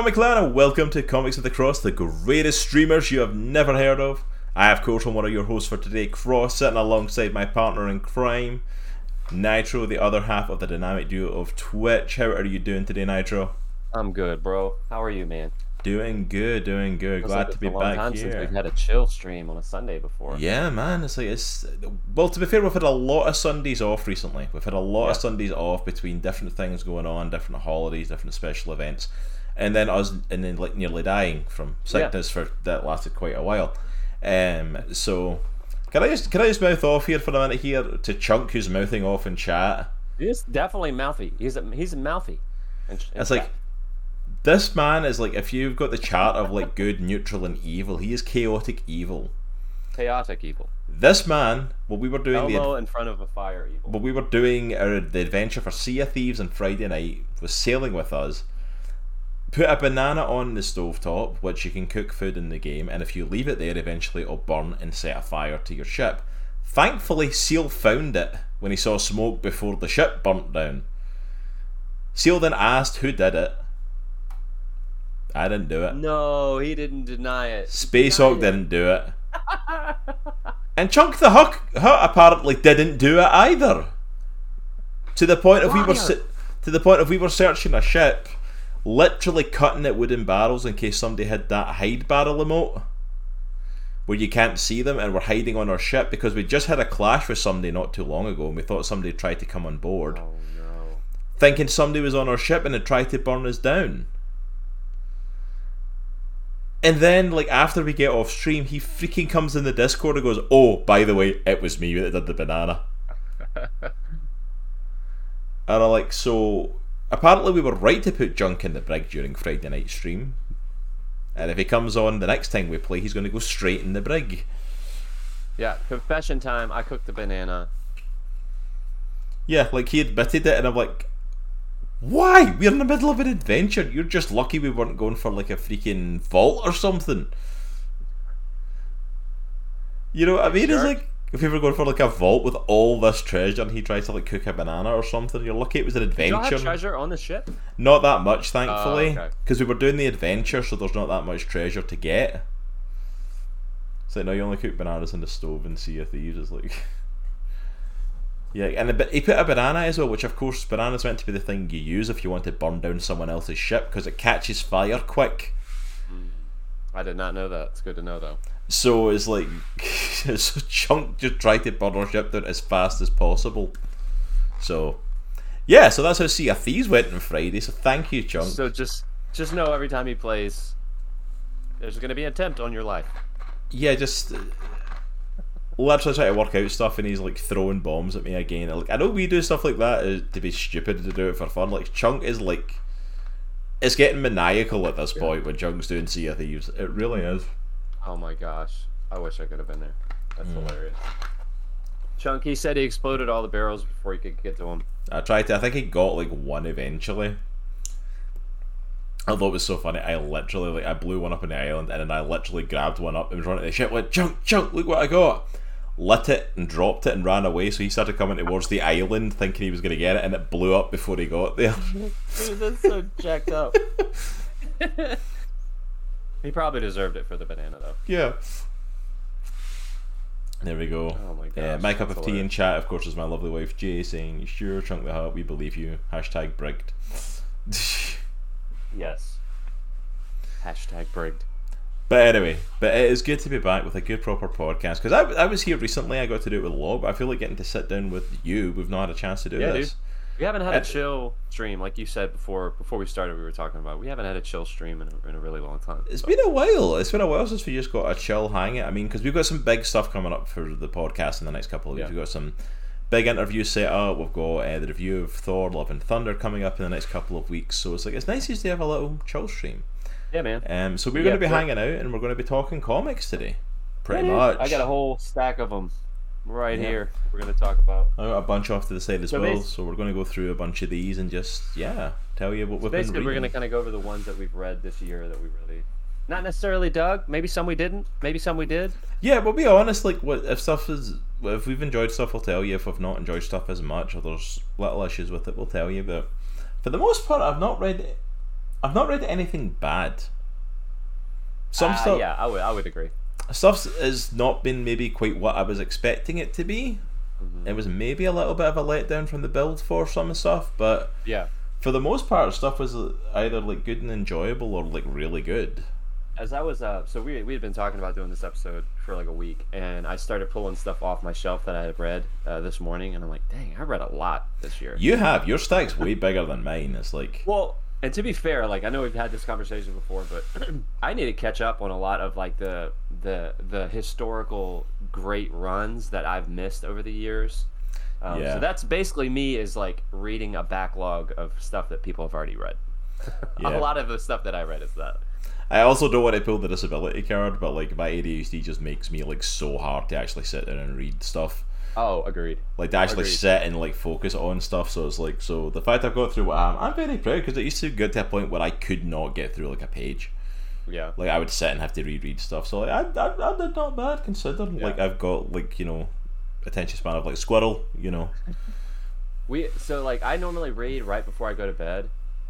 Comic Clan and welcome to Comics of the Cross, the greatest streamers you have never heard of. I, of course, am one of your hosts for today, Cross, sitting alongside my partner in crime, Nitro, the other half of the dynamic duo of Twitch. How are you doing today, Nitro? I'm good, bro. How are you, man? Doing good, doing good. Glad like to be a long back time here. Since we've had a chill stream on a Sunday before. Yeah, man. It's like it's well. To be fair, we've had a lot of Sundays off recently. We've had a lot of Sundays off between different things going on, different holidays, different special events, and then us and then like nearly dying from sickness for that lasted quite a while. Um, so can I just can I just mouth off here for a minute here to Chunk who's mouthing off in chat? He's definitely mouthy. He's a, he's mouthy. And, and It's like this man is like if you've got the chart of like good, neutral, and evil, he is chaotic evil. chaotic evil. This man, well, we were doing the Elmo in front of a fire evil. But we were doing our, the adventure for Sea of Thieves on Friday night, was sailing with us. Put a banana on the stovetop, which you can cook food in the game, and if you leave it there, eventually it'll burn and set a fire to your ship. Thankfully, Seal found it when he saw smoke before the ship burnt down. Seal then asked who did it. I didn't do it. No, he didn't deny it. He Space Hawk didn't do it. And Chunk the Huck Hut apparently didn't do it either. To the point of we were to the point of we were searching a ship, literally cutting at wooden barrels in case somebody had that hide barrel emote. Where you can't see them and we're hiding on our ship because we just had a clash with somebody not too long ago and we thought somebody tried to come on board. Oh no. Thinking somebody was on our ship and had tried to burn us down. And then, like, after we get off stream, he freaking comes in the Discord and goes, Oh, by the way, it was me that did the banana. and I'm like, So, apparently we were right to put Chunk in the brig during Friday night stream. And if he comes on the next time we play, he's going to go straight in the brig. Yeah, confession time. I cooked the banana. Yeah, like he admitted it, and I'm like, why? We're in the middle of an adventure. You're just lucky we weren't going for like a freaking vault or something. You know what I mean? It's like if we were going for like a vault with all this treasure and he tries to like cook a banana or something, you're lucky it was an adventure. treasure on the ship? Not that much, thankfully, Oh, okay. because we were doing the adventure, so there's not that much treasure to get. It's like, no, you only cook bananas in the stove and Sea of Thieves. It's like. Yeah, and a he put a banana as well, which of course, banana's meant to be the thing you use if you want to burn down someone else's ship, because it catches fire quick. Hmm. I did not know that. It's good to know though. So it's like. so Chunk just tried to burn our ship down as fast as possible. So. Yeah, so that's how Sea of Thieves went on Friday, so thank you, Chunk. So just just know every time he plays, there's gonna be an attempt on your life. yeah, just uh, literally trying to work out stuff, and he's like throwing bombs at me again. Like I know we do stuff like that uh, to be stupid to do it for fun. Like Chunk is like, it's getting maniacal at this point when Chunk's doing Sea of Thieves. It really is. Oh my gosh. I wish I could have been there. That's Hmm. hilarious. Chunky said he exploded all the barrels before he could get to him. I tried to. I think he got like one eventually. Although it was so funny, I literally like I blew one up on the island, and then I literally grabbed one up and was running the ship. Went chunk, chunk. Look what I got. Lit it and dropped it and ran away. So he started coming towards the island, thinking he was going to get it, and it blew up before he got there. Dude, that's so jacked up. he probably deserved it for the banana though. yeah. There we go. Oh my Uh, gosh, my cup of tea in chat, of course, is my lovely wife Jay saying, You "Sure, chunk the heart, we believe you." Hashtag brigged. Yes. Hashtag brigged. But anyway, but it is good to be back with a good proper podcast because I, I was here recently. I got to do it with Log, but I feel like getting to sit down with you. We've not had a chance to do Yeah, this. dude. We haven't had Uh, a chill stream, like you said before. Before we started, we were talking about. We haven't had a chill stream in a, in a really long time. It's so- been a while. It's been a while since we just got a chill hang it. I mean, because we've got some big stuff coming up for the podcast in the next couple of weeks. Yeah. We've got some big interviews set up. We've got uh, the review of Thor: Love and Thunder coming up in the next couple of weeks. So it's like it's nice to have a little chill stream. yeah, man. Um, so we're Yeah, going to be hanging out and we're going to be talking comics today. Pretty much. I got a whole stack of them right Yeah. here. We're gonna talk about. A bunch off to the side as So well, so we're going to go through a bunch of these and just yeah, tell you what we've been. Basically, we're gonna kind of go over the ones that we've read this year that we really, not necessarily dug. Maybe some we didn't. Maybe some we did. Yeah, but be honest, like what if stuff is if we've enjoyed stuff, we'll tell you. If we've not enjoyed stuff as much, or there's little issues with it, we'll tell you. But for the most part, I've not read I've not read anything bad. Some Uh, stuff, yeah, I would I would agree. Stuff has not been maybe quite what I was expecting it to be. Mm-hmm. It was maybe a little bit of a letdown from the build for some stuff, but Yeah. for the most part, stuff was either like good and enjoyable or like really good. As I was uh, so we we had been talking about doing this episode for like a week, and I started pulling stuff off my shelf that I had read uh, this morning, and I'm like, dang, I read a lot this year. You have your stack's way bigger than mine. It's like Well, and to be fair, like I know we've had this conversation before, but I need to catch up on a lot of like the the the historical great runs that I've missed over the years. Um, Yeah. So that's basically me is like reading a backlog of stuff that people have already read. Yeah. a lot of the stuff that I read is that. I also don't want to pull the disability card, but like my ADHD just makes me like so hard to actually sit there and read stuff. Oh, agreed. Like to actually Agreed. sit and like focus on stuff. So it's like so the fact I've got through what I am, I'm very proud because it used to get to a point where I could not get through like a page. Yeah. Like I would sit and have to reread stuff. So like I I, I did not bad considering. Yeah. Like I've got like you know attention span of like squirrel. You know. We so like I normally read right before I go to bed.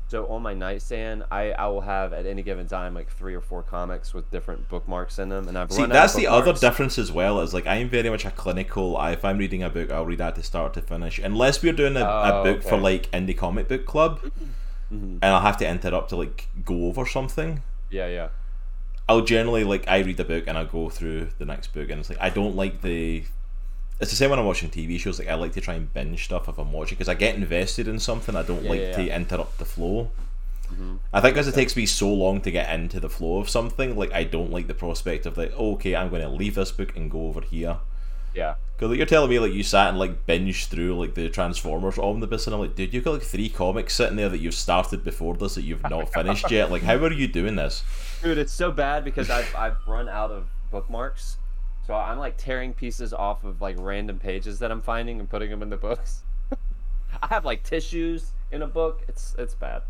So on my nightstand, I, I will have at any given time like three or four comics with different bookmarks in them, and I've See, that's the other difference as well. Is like I'm very much a clinical. I, if I'm reading a book, I'll read that to start to finish. Unless we're doing a, a Oh, book for like indie comic book club, Mhm. and I'll have to interrupt to like go over something. Yeah, yeah. I'll generally like I read the book and I'll go through the next book, and it's like I don't like the. It's the same when I'm watching TV shows. Like I like to try and binge stuff if I'm watching because I get invested in something. I don't Yeah, like yeah, to yeah. interrupt the flow. Mhm. I think because it takes me so long to get into the flow of something, like I don't like the prospect of like, oh, okay, I'm going to leave this book and go over here. Yeah. Because like, you're telling me like you sat and like binged through like the Transformers omnibus, and I'm like, dude, you've got like three comics sitting there that you've started before this that you've not finished yet. Like, how are you doing this? Dude, it's so bad because I've I've run out of bookmarks. So I'm like tearing pieces off of like random pages that I'm finding and putting them in the books. I have like tissues in a book. It's it's bad.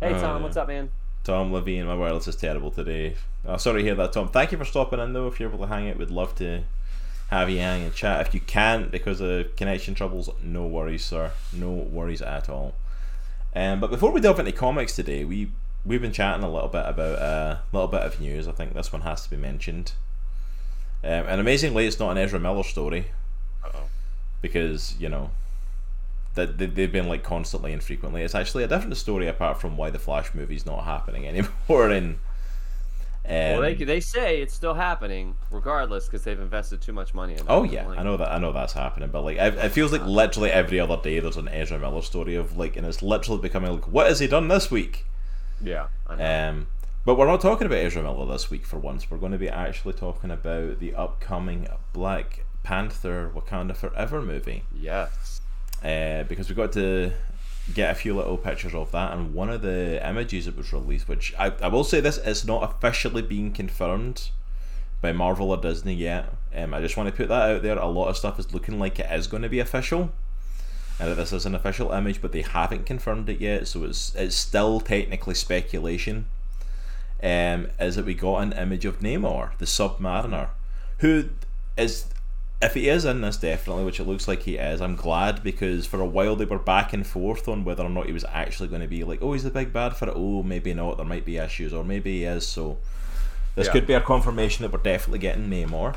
Hey Tom, oh, yeah. what's up, man? Tom Levine, my wireless is terrible today. Oh, sorry to hear that, Tom. Thank you for stopping in though. If you're able to hang out, we'd love to have you hang and chat. If you can't because of connection troubles, no worries, sir. No worries at all. Um, but before we delve into comics today, we we've been chatting a little bit about uh, a little bit of news. I think this one has to be mentioned. Um, and amazingly, it's not an Ezra Miller story Uh-oh. because you know that they, they've been like constantly and frequently. It's actually a different story apart from why the Flash movie's not happening anymore. In um, Well, they they say it's still happening regardless because they've invested too much money in it. oh yeah, like, I know that I know that's happening, but like it, it feels like literally every other day there's an Ezra Miller story of like, and it's literally becoming like, what has he done this week? Yeah. Um, but we're not talking about Ezra Miller this week for once. We're going to be actually talking about the upcoming Black Panther Wakanda Forever movie. yes. Uh, because we got to get a few little pictures of that and one of the images that was released which I, I will say this is not officially being confirmed by Marvel or Disney yet. Um, I just want to put that out there. A lot of stuff is looking like it is going to be official and that this is an official image but they haven't confirmed it yet so it's it's still technically speculation. Um, is that we got an image of Namor the Submariner who is if he is in this definitely, which it looks like he is, I'm glad because for a while they were back and forth on whether or not he was actually going to be like, oh, he's the big bad for it. Oh, maybe not. There might be issues, or maybe he is. So this Yeah. could be a confirmation that we're definitely getting Namor,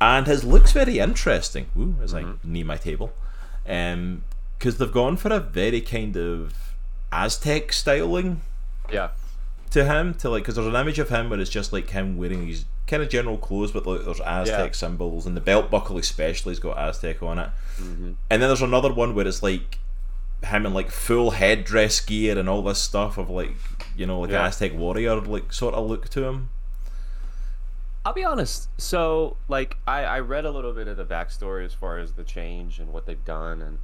and his looks very interesting. Woo, as I knee my table, um, because they've gone for a very kind of Aztec styling Yeah. to him to like because there's an image of him where it's just like him wearing these kind of general clothes but like there's Aztec Yeah. symbols and the belt buckle especially has got Aztec on it hmm and then there's another one where it's like him in like full headdress gear and all this stuff of like you know like Yeah. Aztec warrior like sort of look to him I'll be honest. So, like, I, I read a little bit of the backstory as far as the change and what they've done, and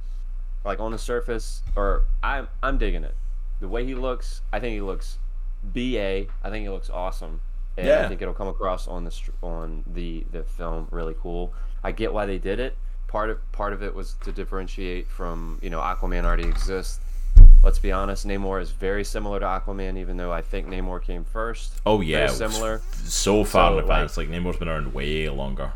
like on the surface, or I'm I'm digging it. The way he looks, I think he looks ba. I think he looks awesome, and Yeah. I think it'll come across on the on the the film really cool. I get why they did it. Part of part of it was to differentiate from you know Aquaman already exists. Let's be honest, Namor is very similar to Aquaman, even though I think Namor came first. oh yeah Very similar. so far So, in advance like, Namor's been around way longer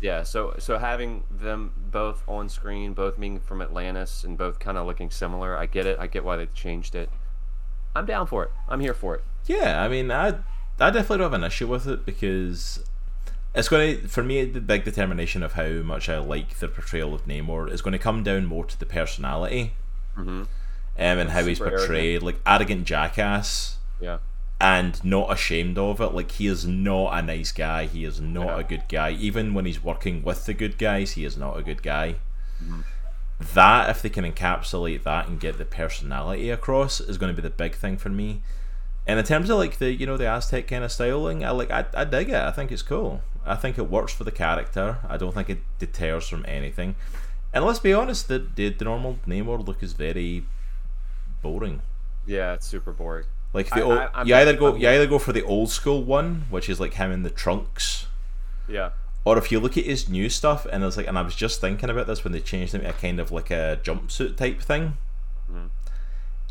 Yeah, so so having them both on screen, both being from Atlantis and both kind of looking similar, I get it. I get why they changed it. I'm down for it. I'm here for it. Yeah, I mean, I I definitely don't have an issue with it because it's going to, for me, the big determination of how much I like the portrayal of Namor is going to come down more to the personality Mm-hmm. um, and how he's portrayed, like arrogant jackass Yeah. and not ashamed of it. Like he is not a nice guy. He is not Yeah. a good guy. Even when he's working with the good guys, he is not a good guy. Mm-hmm. That, if they can encapsulate that and get the personality across, is going to be the big thing for me. And in terms of like the you know the Aztec kind of styling, I like I, I dig it. I think it's cool. I think it works for the character. I don't think it deters from anything. And let's be honest, the the, the normal Namor look is very boring. Yeah, it's super boring. Like the I- old, I- you either go I'm- you either go for the old school one, which is like him in the trunks, Yeah. or if you look at his new stuff, and it's like, and I was just thinking about this when they changed him to a kind of like a jumpsuit type thing.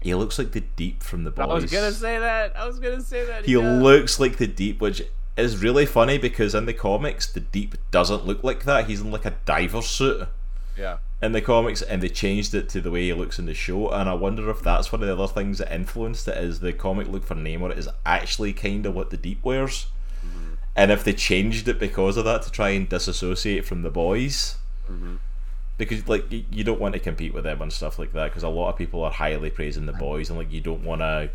He looks like the Deep from the boys. Mm-hmm. I was gonna say that. I was gonna say that. He yeah. looks like the Deep, which is really funny because in the comics, the Deep doesn't look like that. He's in like a diver suit Yeah. in the comics, and they changed it to the way he looks in the show. And I wonder if that's one of the other things that influenced it. Is the comic look for Namor is actually kind of what the Deep wears, and if they changed it because of that to try and disassociate from the boys. Because like you don't want to compete with them and stuff like that because a lot of people are highly praising the boys and like you don't want to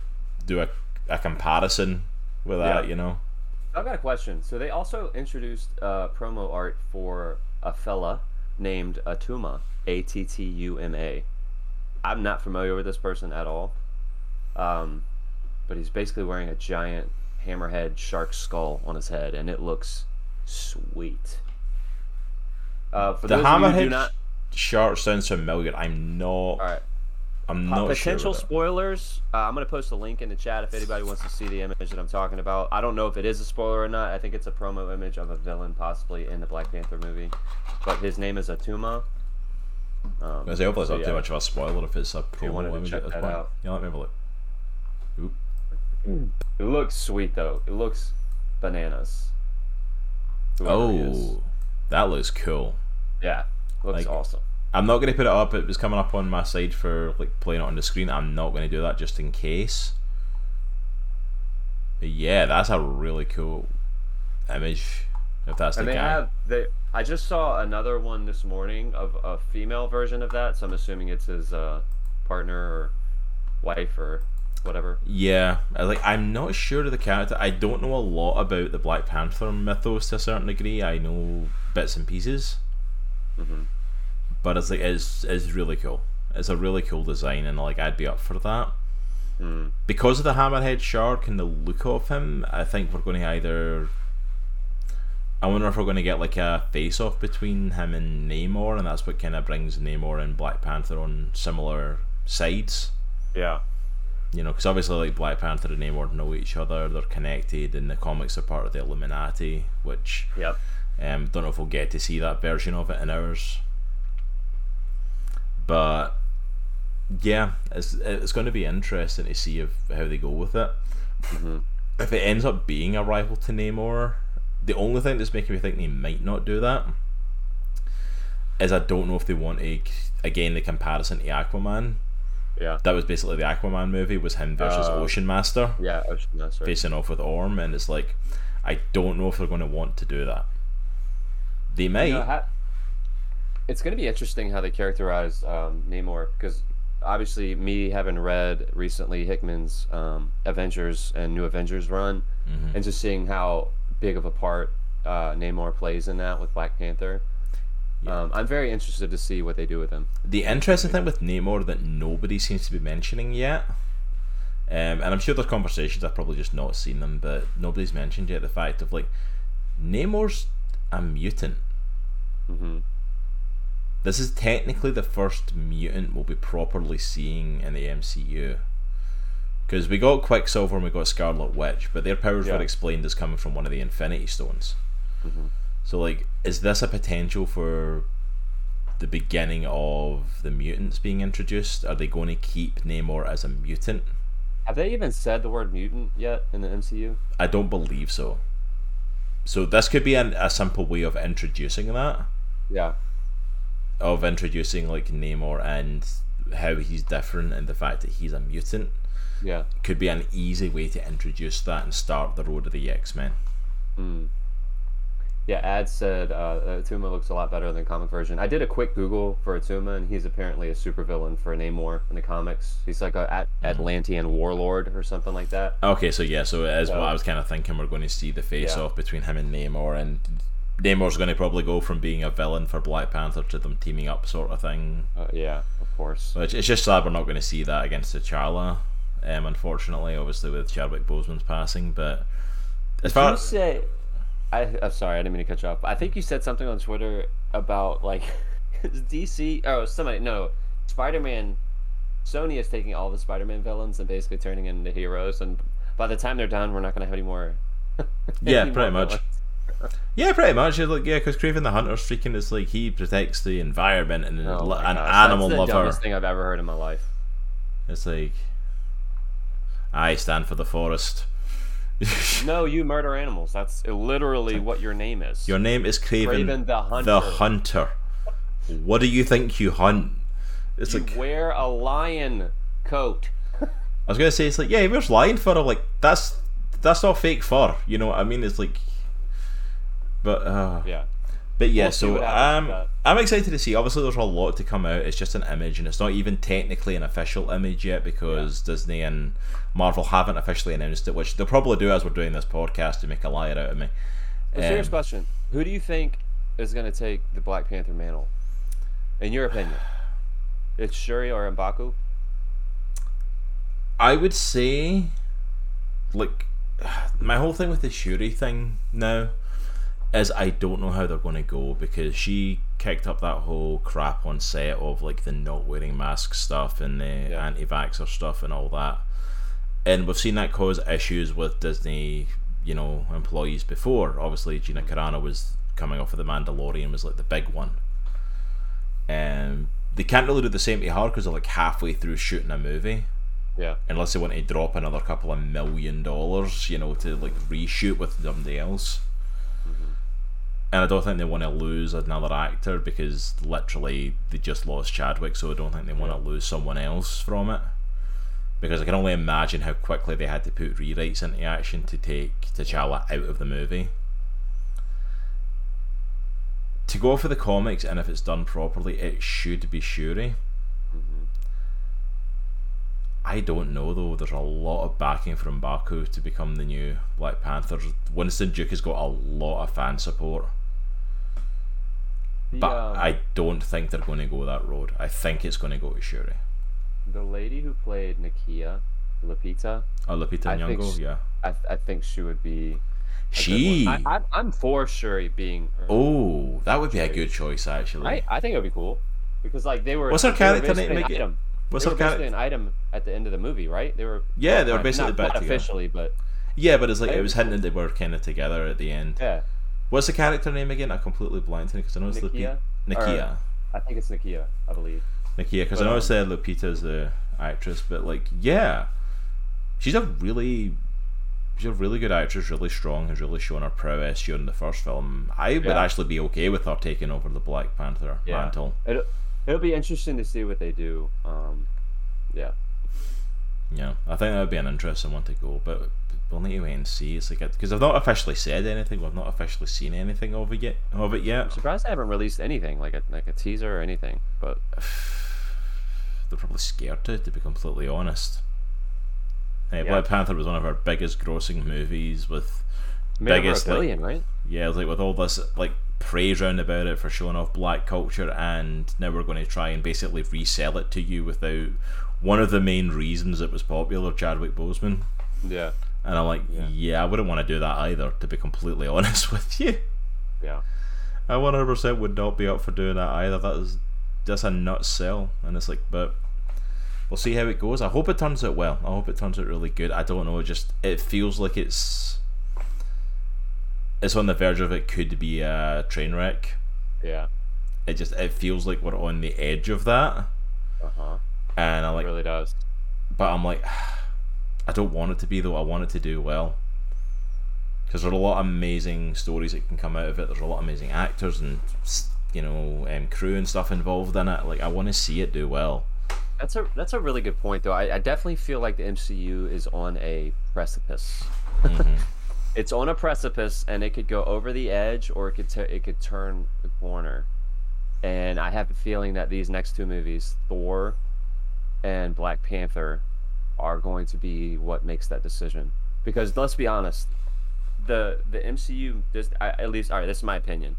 do a, a comparison with that Yeah. you know I've got a question. So they also introduced uh, promo art for a fella named Attuma, A T T U M A. I'm not familiar with this person at all, um, but he's basically wearing a giant hammerhead shark skull on his head, and it looks sweet. Uh, for the those of you who do hammerhead shark sounds familiar i'm not all right. i'm Uh, not potential sure spoilers. Uh, I'm gonna post a link in the chat if anybody wants to see the image that I'm talking about. I don't know if it is a spoiler or not. I think it's a promo image of a villain possibly in the Black Panther movie, but his name is Attuma. Um, I hope it's not too much of a spoiler if it's a promo image check at this that point. out. Yeah, let me have a look. Oop. It looks sweet though. It looks bananas. Whoever. Oh, that looks cool. yeah, looks Like- awesome. I'm not going to put it up. It was coming up on my side for like playing it on the screen. I'm not going to do that just in case. But yeah, that's a really cool image. If that's And the they guy. have they. I just saw another one this morning of a female version of that, so I'm assuming it's his uh, partner or wife or whatever. Yeah, like I'm not sure of the character. I don't know a lot about the Black Panther mythos to a certain degree. I know bits and pieces, Mhm. but it's like it's it's really cool. It's a really cool design, and like I'd be up for that. Mm. Because of the hammerhead shark and the look of him, I think we're going to either. I wonder if we're going to get like a face off between him and Namor, and that's what kind of brings Namor and Black Panther on similar sides. Yeah. you know, because obviously like Black Panther and Namor know each other, they're connected, and the comics are part of the Illuminati, which Yep. Um, don't know if we'll get to see that version of it in ours. But yeah, it's it's going to be interesting to see if how they go with it. If it ends up being a rival to Namor, the only thing that's making me think they might not do that is I don't know if they want to again the comparison to Aquaman. Yeah. That was basically the Aquaman movie was him versus Oh. Ocean Master Yeah. Ocean Master. facing off with Orm, and it's like I don't know if they're going to want to do that. They might. You know, ha- it's going to be interesting how they characterize um, Namor because obviously, me having read recently Hickman's um, Avengers and New Avengers run, Mhm. and just seeing how big of a part uh, Namor plays in that with Black Panther. Um, I'm very interested to see what they do with him. The interesting thing with Namor that nobody seems to be mentioning yet, um, and I'm sure there's conversations I've probably just not seen them, but nobody's mentioned yet the fact of like Namor's a mutant. hmm This is technically the first mutant we'll be properly seeing in the MCU. Because we got Quicksilver and we got Scarlet Witch, but their powers Yeah. were explained as coming from one of the Infinity Stones. Mhm. So, like, is this a potential for the beginning of the mutants being introduced? Are they going to keep Namor as a mutant? Have they even said the word mutant yet in the MCU? I don't believe so. So, this could be an, a simple way of introducing that. Yeah. of introducing like Namor and how he's different and the fact that he's a mutant. Yeah. could be an easy way to introduce that and start the road of the X Men. Mm. Yeah, Ad said uh, Attuma looks a lot better than the comic version. I did a quick Google for Attuma, and he's apparently a supervillain for Namor in the comics. He's like a At- Atlantean warlord or something like that. Okay, so yeah, so as So- what I was kind of thinking, we're going to see the face Yeah. off between him and Namor, and Namor's going to probably go from being a villain for Black Panther to them teaming up, sort of thing. Uh, yeah, of course. Which it's just sad we're not going to see that against T'Challa, um, unfortunately, obviously with Chadwick Boseman's passing. But as Did far you say? I, I'm sorry, I didn't mean to cut you off. I think you said something on Twitter about like DC. Oh, somebody no, Spider-Man. Sony is taking all the Spider-Man villains and basically turning them into heroes, and by the time they're done, we're not going to have any more. Yeah, any pretty more much. yeah, pretty much. It's like yeah, because Kraven the Hunter freaking is like he protects the environment and Oh an gosh, animal that's the lover. dumbest thing I've ever heard in my life. It's like I stand for the forest. No, you murder animals. That's literally what your name is. Your name is Kraven, Kraven the Hunter. the Hunter. What do you think you hunt? It's you like wear a lion coat. I was gonna say it's like yeah, he wears lion fur. I'm like that's that's not fake fur. You know what I mean? It's like, but uh, Yeah. But yeah. We'll so happens um, I'm excited to see. Obviously, there's a lot to come out. It's just an image, and it's not even technically an official image yet because Disney and Marvel haven't officially announced it, which they'll probably do as we're doing this podcast to make a liar out of me. A serious Um, question: Who do you think is going to take the Black Panther mantle? In your opinion, it's Shuri or Mbaku? I would say, like, my whole thing with the Shuri thing now is I don't know how they're going to go because she kicked up that whole crap on set of like the not wearing masks stuff and the Yeah. anti-vaxxer stuff and all that, and we've seen that cause issues with Disney, you know, employees before. Obviously, Gina Carano was coming off of the Mandalorian was like the big one, and they can't really do the same to her because they're like halfway through shooting a movie Yeah. unless they want to drop another couple of million dollars, you know, to like reshoot with somebody else. And I don't think they want to lose another actor because literally they just lost Chadwick, so I don't think they want to lose someone else from it. Because I can only imagine how quickly they had to put rewrites into action to take T'Challa out of the movie. To go for the comics, and if it's done properly, it should be Shuri. Mm-hmm. I don't know though. There's a lot of backing from Mbaku to become the new Black Panther. Winston Duke has got a lot of fan support, The, but um, I don't think they're going to go that road. I think it's going to go to Shuri. the lady who played Nakia, Lapita, Oh, Lupita I Nyong'o, sh- yeah. I, th- I think she would be. She. I, I, I'm for Shuri being. oh, that would be a good choice actually. I, I think it would be cool because like they were. What's her character name again? item. What's they her character? an item at the end of the movie, right? They were. Yeah, they were basically not, back not together. officially, but Yeah, but it's like It was hinted they were kind of together at the end. yeah, What's the character name again? I completely blanked because I know it's. Lupita. Nakia. I think it's Nakia, I believe. Nakia, because I know I um, said Lupita's the actress, but like, yeah, she's a really, she's a really good actress, really strong, has really shown her prowess during the first film. I would actually be okay with her taking over the Black Panther Yeah. mantle. It'll, it'll be interesting to see what they do. Um, yeah. Yeah, I think that would be an interesting one to go, but we'll need to and see. It's like because I've not officially said anything, we've not officially seen anything of it yet. Of it yet. I'm surprised they haven't released anything like a like a teaser or anything. But They're probably scared to, to be completely honest. Hey, Yeah. Black Panther was one of our biggest grossing movies with made over biggest a like, billion, right? yeah, like with all this like praise round about it for showing off black culture, and now we're going to try and basically resell it to you without one of the main reasons it was popular, Chadwick Boseman. Yeah. And I'm like, Yeah. yeah, I wouldn't want to do that either, to be completely honest with you. Yeah. I 100% would not be up for doing that either. That is just a nut sell, and it's like, but we'll see how it goes. I hope it turns out well. I hope it turns out really good. I don't know. It just it feels like it's it's on the verge of it could be a train wreck. Yeah. It just it feels like we're on the edge of that, Uh huh. and It like, really does. but I'm like, I don't want it to be though. I want it to do well. Because there are a lot of amazing stories that can come out of it. There's a lot of amazing actors and you know um, crew and stuff involved in it. Like I want to see it do well. That's a that's a really good point, though. I, I definitely feel like the MCU is on a precipice. Mhm. It's on a precipice, and it could go over the edge, or it could t- it could turn the corner. And I have a feeling that these next two movies, Thor and Black Panther, are going to be what makes that decision. Because let's be honest, the the MCU, this I, at least, all right, this is my opinion,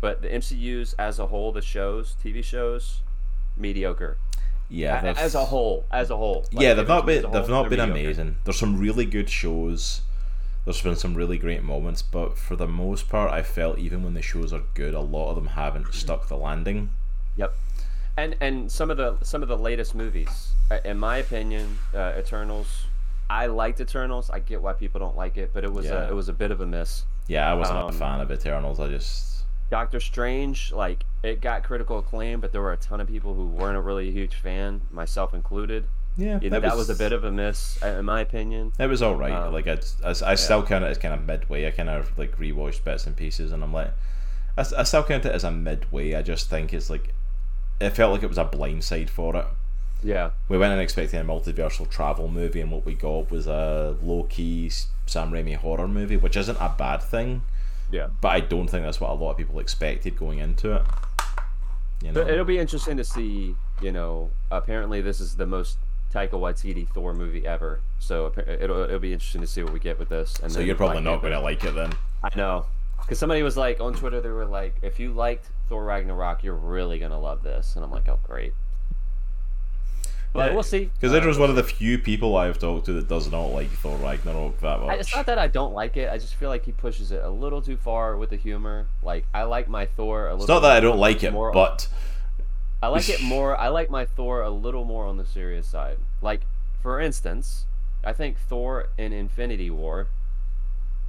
but the MCU's as a whole, the shows, TV shows, mediocre. Yeah, A- as a whole, as a whole. Like, yeah, they've not been a they've not been mediocre. amazing. There's some really good shows. There's been some really great moments, but for the most part, I felt even when the shows are good, a lot of them haven't stuck the landing. Yep. And and some of the some of the latest movies, in my opinion, uh, Eternals. I liked Eternals. I get why people don't like it, but it was Yeah. a, it was a bit of a miss. Yeah, I wasn't a Um, fan of Eternals. I just Doctor Strange, like it got critical acclaim, but there were a ton of people who weren't a really a huge fan, myself included. yeah, You know, that was a bit of a miss, uh, in my opinion. It was all right. Um, like I, I, I still count it as kind of midway. I kind of like rewatched bits and pieces, and I'm like, I still count it as a midway. I just think it's like, it felt like it was a blindside for it. Yeah, We went in expecting a multiversal travel movie, and what we got was a low key Sam Raimi horror movie, which isn't a bad thing. yeah. But I don't think that's what a lot of people expected going into it. You know, But it'll be interesting to see. You know, apparently this is the most Taika Waititi Thor movie ever. So it'll it'll be interesting to see what we get with this. And so you're probably not going to like it then. I know, because somebody was like on Twitter, they were like, "If you liked Thor Ragnarok, you're really gonna love this," and I'm like, "Oh, great." But Yeah, we'll see. Because Uh, Idra's one of the few people I've talked to that does not like Thor Ragnarok that much. It's not that I don't like it. I just feel like he pushes it a little too far with the humor. Like I like my Thor a little. It's not that I don't like it, more- but I like it more. I like my Thor a little more on the serious side. Like for instance, I think Thor in Infinity War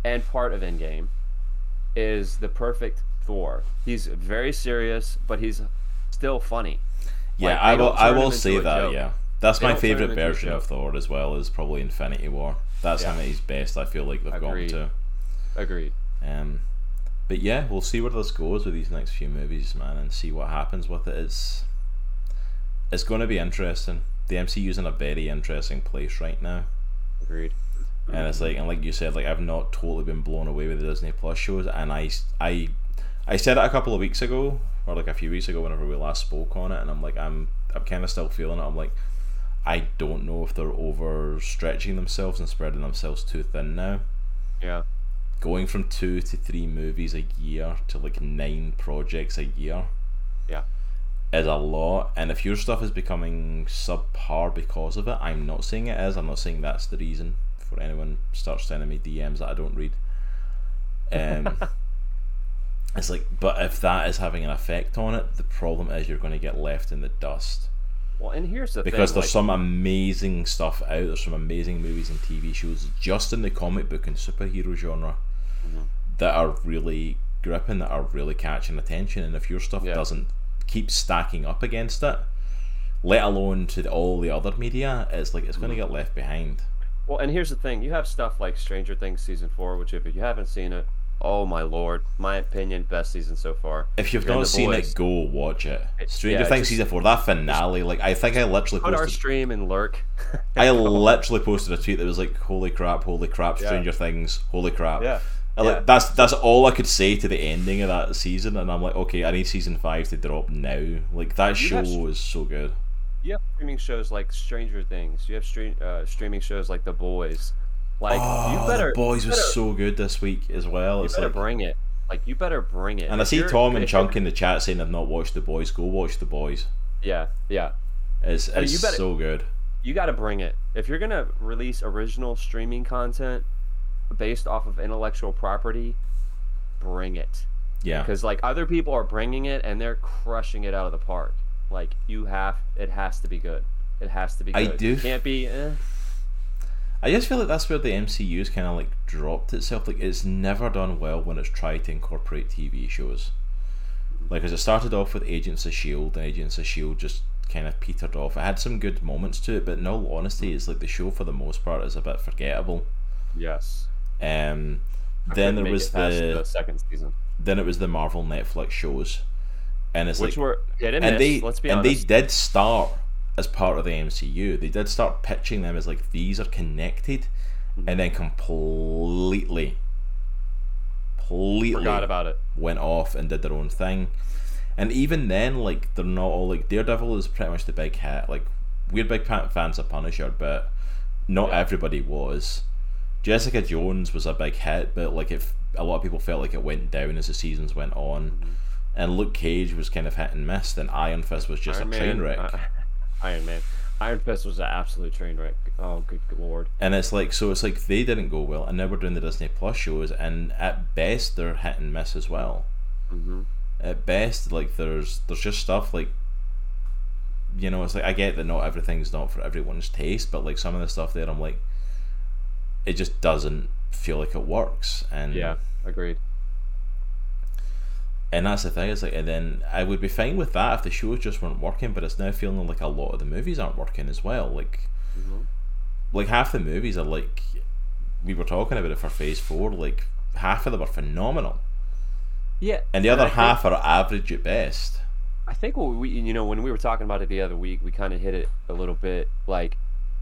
and part of Endgame is the perfect Thor. He's very serious, but he's still funny. Yeah, Like, I will. I will say that. joke. Yeah, that's They my don't turn him favorite version of. Thor as well. Is probably Infinity War. That's Yeah. him at his best. I feel like they've Agreed. gone Agreed. to. Um, but yeah, we'll see where this goes with these next few movies, man, and see what happens with it. It's it's going to be interesting. The MCU's in a very interesting place right now. Agreed. and it's like and like you said like i've not totally been blown away with the disney plus shows and i i i said it a couple of weeks ago or like a few weeks ago whenever we last spoke on it and i'm like i'm i'm kind of still feeling it. I'm like i don't know if they're overstretching themselves and spreading themselves too thin now. Yeah. going from two to three movies a year to like nine projects a year Yeah. is a lot. And if your stuff is becoming subpar because of it i'm not saying it is. I'm not saying that's the reason for anyone starts sending me dms that i don't read. Um it's like but if that is having an effect on it the problem is you're going to get left in the dust Well, and here's the because thing. there's like, some amazing stuff out there's some amazing movies and tv shows just in the comic book and superhero genre Mm-hmm. that are really gripping that are really catching attention and if your stuff Yeah. doesn't keep stacking up against it let alone to the, all the other media it's like it's going to Mm-hmm. get left behind Well, and here's the thing: you have stuff like Stranger Things season four, which if you haven't seen it, oh my lord, my opinion, best season so far. if you've And not The seen Boys. it go watch it stranger yeah, things just- season 4 that finale like i think i literally Put our posted stream and lurk. I literally posted a tweet that was like, "Holy crap! Holy crap! Yeah. Stranger Things! Holy crap!" Yeah. And, like, Yeah. that's that's all I could say to the ending of that season, and I'm like, okay, I need season five to drop now. Like that You show have s- is so good. You have streaming shows like Stranger Things. You have stream uh, streaming shows like The Boys. Like oh, you better, the boys you was better, so good this week as well. You It's better like, bring it. Like you better bring it. and I see Tom and if Chunk in the chat saying they've not watched the boys. Go watch the boys. Yeah, yeah. It's, mean, it's you better- so good. You got to bring it. If you're gonna release original streaming content based off of intellectual property, bring it. Yeah, because like other people are bringing it and they're crushing it out of the park. Like you have, it has to be good. It has to be I good. do It can't be. Eh. I just feel like that's where the MCU's kind of like dropped itself. Like it's never done well when it's tried to incorporate TV shows. Like as it started off with Agents of Shield, and Agents of Shield just kind of petered off. It had some good moments to it, but in all honesty, it's like the show for the most part is a bit forgettable. Yes. Um, I then there was the, the second season, then it was the Marvel Netflix shows, and it's which like were and, and miss. they let's be and honest. they did start as part of the MCU. They did start pitching them as like these are connected, and then completely, completely Forgot about it. went off and did their own thing. And even then, like they're not all like Daredevil is pretty much the big hit. Like we're big fans of Punisher, but not Yeah. everybody was. Jessica Jones was a big hit, but like if a lot of people felt like it went down as the seasons went on. Mm-hmm. And Luke Cage was kind of hit and miss, and Iron Fist was just Iron a train Man, wreck. uh, Iron Man. Iron Fist was an absolute train wreck. Oh, good lord. and it's like so it's like they didn't go well, and now we're doing the Disney Plus shows, and at best they're hit and miss as well. hmm At best, like there's there's just stuff like you know, it's like I get that not everything's not for everyone's taste, but like some of the stuff there, I'm like, it just doesn't feel like it works, and Yeah, agreed. And that's the thing. Is like, and then I would be fine with that if the shows just weren't working, but it's now feeling like a lot of the movies aren't working as well. Like, Mhm. like half the movies are like, we were talking about it for Phase Four. Like half of them are phenomenal, Yeah, and the other half are average at best. I think what we, you know, when we were talking about it the other week, we kind of hit it a little bit. Like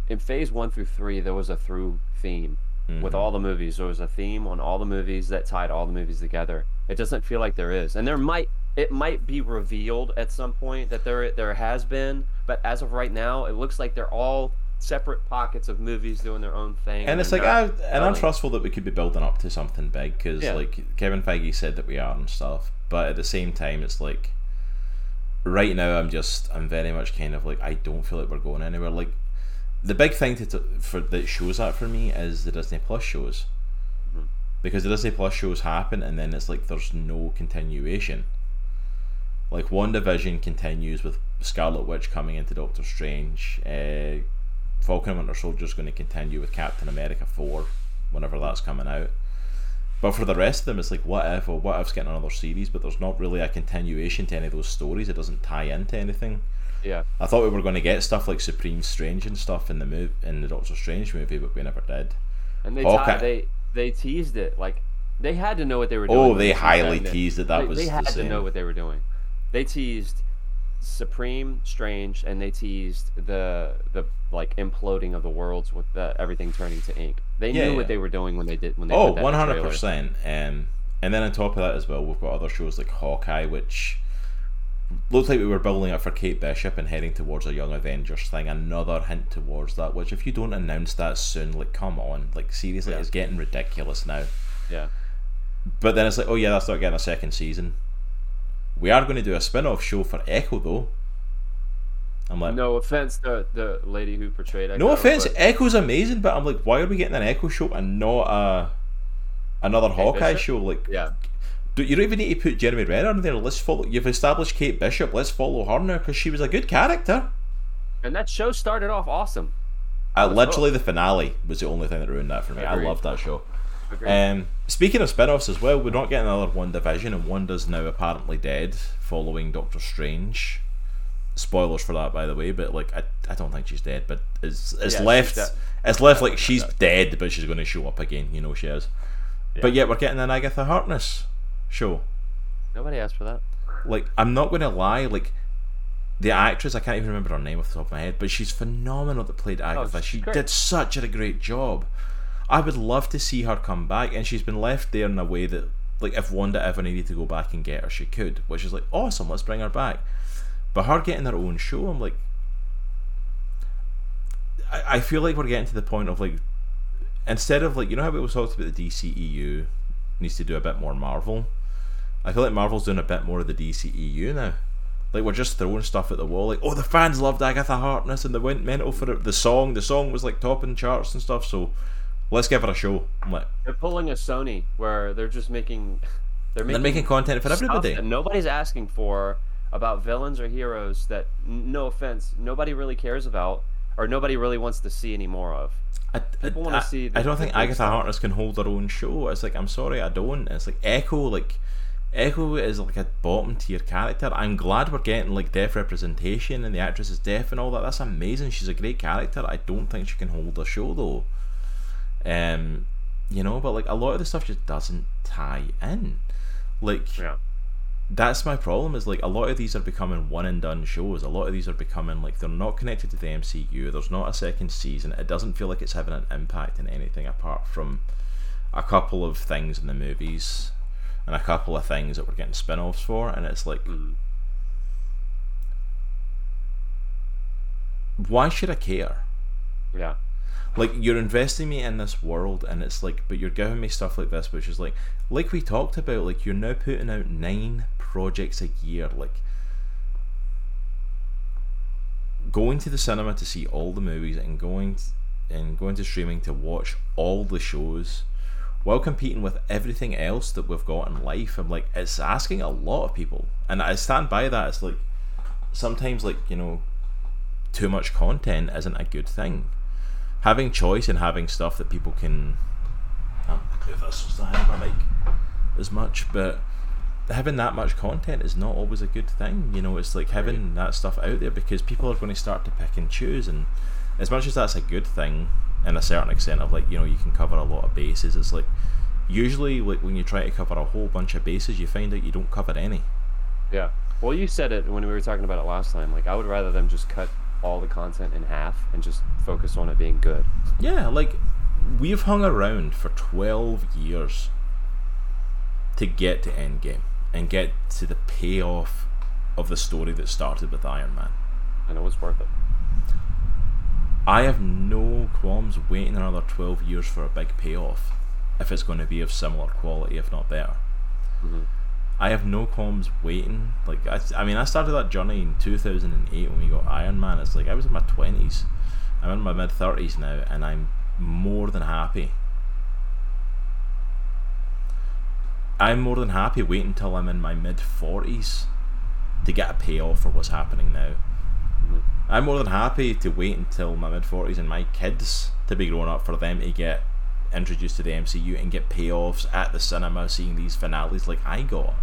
in phase one through three, there was a through theme with Mhm. all the movies. There was a theme on all the movies that tied all the movies together. It doesn't feel like there is, and there might it might be revealed at some point that there there has been, but as of right now, it looks like they're all separate pockets of movies doing their own thing. And it's like I, and I'm trustful that we could be building up to something big because Yeah. like Kevin Feige said that we are and stuff. But at the same time, it's like right now I'm just I'm very much kind of like I don't feel like we're going anywhere. Like the big thing to t- for that shows that for me is the Disney Plus shows. Because the Disney Plus shows happen and then it's like there's no continuation. Like one division continues with Scarlet Witch coming into Doctor Strange. Uh, Falcon and Winter Soldier is going to continue with Captain America four, whenever that's coming out. But for the rest of them, it's like what if or what if's getting another series, but there's not really a continuation to any of those stories. It doesn't tie into anything. Yeah, I thought we were going to get stuff like Supreme Strange and stuff in the move in the Doctor Strange movie, but we never did. and they tie, they they teased it like they had to know what they were doing. Oh, they highly teased that that they, was they the had to same. know what they were doing. They teased Supreme Strange, and they teased the the like imploding of the worlds with the everything turning to ink. They Yeah, knew yeah. what they were doing when they did when they Oh, put that in one the hundred percent. Um, and then on top of that as well, we've got other shows like Hawkeye, which looked like we were building up for Kate Bishop and heading towards a Young Avengers thing. Another hint towards that. Which, if you don't announce that soon, like, come on, like seriously, Yeah. it's getting ridiculous now. Yeah, But then it's like, oh yeah, that's not getting a second season. We are going to do a spin-off show for Echo though. I'm like, no, offense to the lady who portrayed. Echo, No offense, but- Echo's amazing, but I'm like, why are we getting an Echo show and not a another Hawkeye Bishop? show? Like, Yeah, you don't even need to put Jeremy Renner in there. Let's follow. You've established Kate Bishop. Let's follow her now because she was a good character. and that show started off awesome. Uh, literally, the finale was the only thing that ruined that for me. I Agreed. loved that show. Um, speaking of spin-offs as well, we're not getting another WandaVision, and Wanda's now apparently dead following Doctor Strange. Spoilers for that, by the way, but like I, I don't think she's dead, but it's it's Yeah, left it's left like she's dead. dead, but she's going to show up again. You know she is. But yet we're getting an Agatha Harkness show. Nobody asked for that. like I'm not gonna lie, like the actress I can't even remember her name off the top of my head, but she's phenomenal that played oh, Agatha. Oh, she great. did such a great job. I would love to see her come back, and she's been left there in a way that, like, if Wanda ever needed to go back and get her, she could. Which is like awesome. Let's bring her back. But her getting her own show, I'm like, I, I feel like we're getting to the point of like, instead of like, you know how we always talked about the DCEU needs to do a bit more Marvel. I feel like Marvel's doing a bit more of the DCEU now. Like we're just throwing stuff at the wall. Like, oh, the fans loved Agatha Harkness and they went mental for it. The song, the song was like topping charts and stuff. So let's give her a show. I'm like, They're pulling a Sony where they're just making they're making, they're making content for everybody. that nobody's asking for about villains or heroes that no offense nobody really cares about or nobody really wants to see any more of. I, People I- wanna I- see the- I don't think Agatha stuff. Harkness can hold her own show. It's like I'm sorry, I don't. It's like Echo, like Echo is like a bottom tier character. I'm glad we're getting like deaf representation and the actress is deaf and all that. That's amazing. She's a great character. I don't think she can hold a show though. Um, you know, but like a lot of the stuff just doesn't tie in. Like Yeah. that's my problem is like a lot of these are becoming one and done shows a lot of these are becoming like they're not connected to the mcu there's not a second season it doesn't feel like it's having an impact in anything apart from a couple of things in the movies and a couple of things that we're getting spin-offs for and it's like Mm. why should i care Yeah. like you're investing me in this world and it's like but you're giving me stuff like this which is like like we talked about like you're now putting out nine projects a year like going to the cinema to see all the movies and going and going to streaming to watch all the shows while competing with everything else that we've got in life i'm like it's asking a lot of people. And i stand by that. It's like sometimes like you know too much content isn't a good thing. Having choice and having stuff that people can um, if that's just not having my mic as much but having that much content is not always a good thing. You know it's like having that stuff out there because people are going to start to pick and choose. And as much as that's a good thing in a certain extent of like you know you can cover a lot of bases it's like usually like when you try to cover a whole bunch of bases you find out you don't cover any Yeah. Well, you said it when we were talking about it last time. Like, I would rather them just cut all the content in half and just focus on it being good. Yeah, like we've hung around for 12 years to get to Endgame and get to the payoff of the story that started with Iron Man. And it was worth it. I have no qualms waiting another 12 years for a big payoff if it's going to be of similar quality, if not better. Mhm. I have no qualms waiting. Like, I, I mean, I started that journey in 2008 when we got Iron Man. It's like I was in my 20s. I'm in my mid 30s now, and I'm more than happy. I'm more than happy waiting until I'm in my mid 40s to get a payoff for what's happening now. I'm more than happy to wait until my mid 40s and my kids to be grown up for them to get introduced to the MCU and get payoffs at the cinema seeing these finales like I got.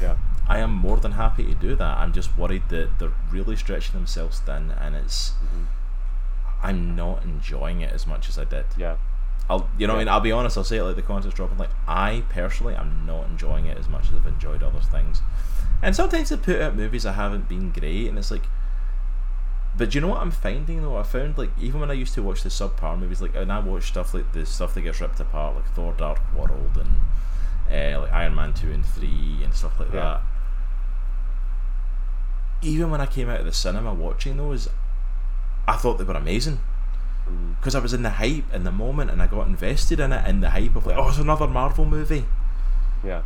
Yeah. I am more than happy to do that. I'm just worried that they're really stretching themselves thin and it's Mhm. I'm not enjoying it as much as I did. Yeah. I'll you know what I mean I'll be honest, I'll say it like the content's dropping like I personally am not enjoying it as much as I've enjoyed other things. And sometimes they put out movies that haven't been great and it's like but do you know what I'm finding though? I found like even when I used to watch the subpar movies, like and I watch stuff like the stuff that gets ripped apart, like Thor: Dark World and uh, like Iron Man two and three and stuff like Yeah. that. Even when I came out of the cinema watching those, I thought they were amazing because I was in the hype in the moment and I got invested in it in the hype of like, oh, it's another Marvel movie. Yeah.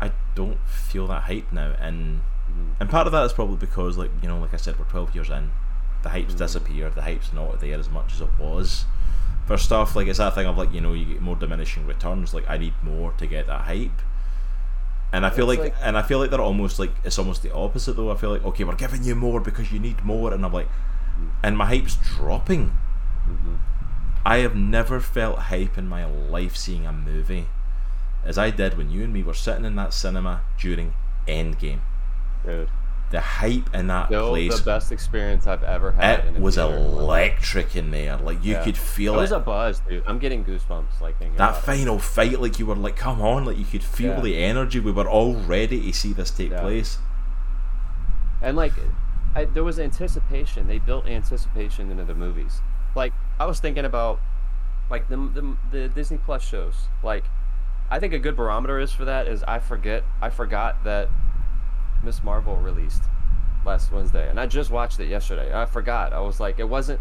I don't feel that hype now, and Mhm. and part of that is probably because like you know, like I said, we're twelve years in, the hype's Mhm. disappeared, the hype's not there as much as it was. For stuff like it's that thing of like you know you get more diminishing returns. Like I need more to get that hype, and I feel like, like- and I feel like they're almost like it's almost the opposite though. I feel like okay, we're giving you more because you need more, and I'm like, Mm. and my hype's dropping. Mhm. I have never felt hype in my life seeing a movie as I did when you and me were sitting in that cinema during Endgame. Dude. The hype in that Still place, the best experience I've ever had. it was theater. electric in there. Like you Yeah. could feel It was a buzz, dude. I'm getting goosebumps like that about it. final fight, like you were like, come on, like you could feel Yeah. the energy. We were all ready to see this take Yeah. place. and like I, there was anticipation they built anticipation into the movies like i was thinking about like the, the, the disney plus shows like i think a good barometer is for that is i forget i forgot that miss marvel released last wednesday and i just watched it yesterday i forgot i was like it wasn't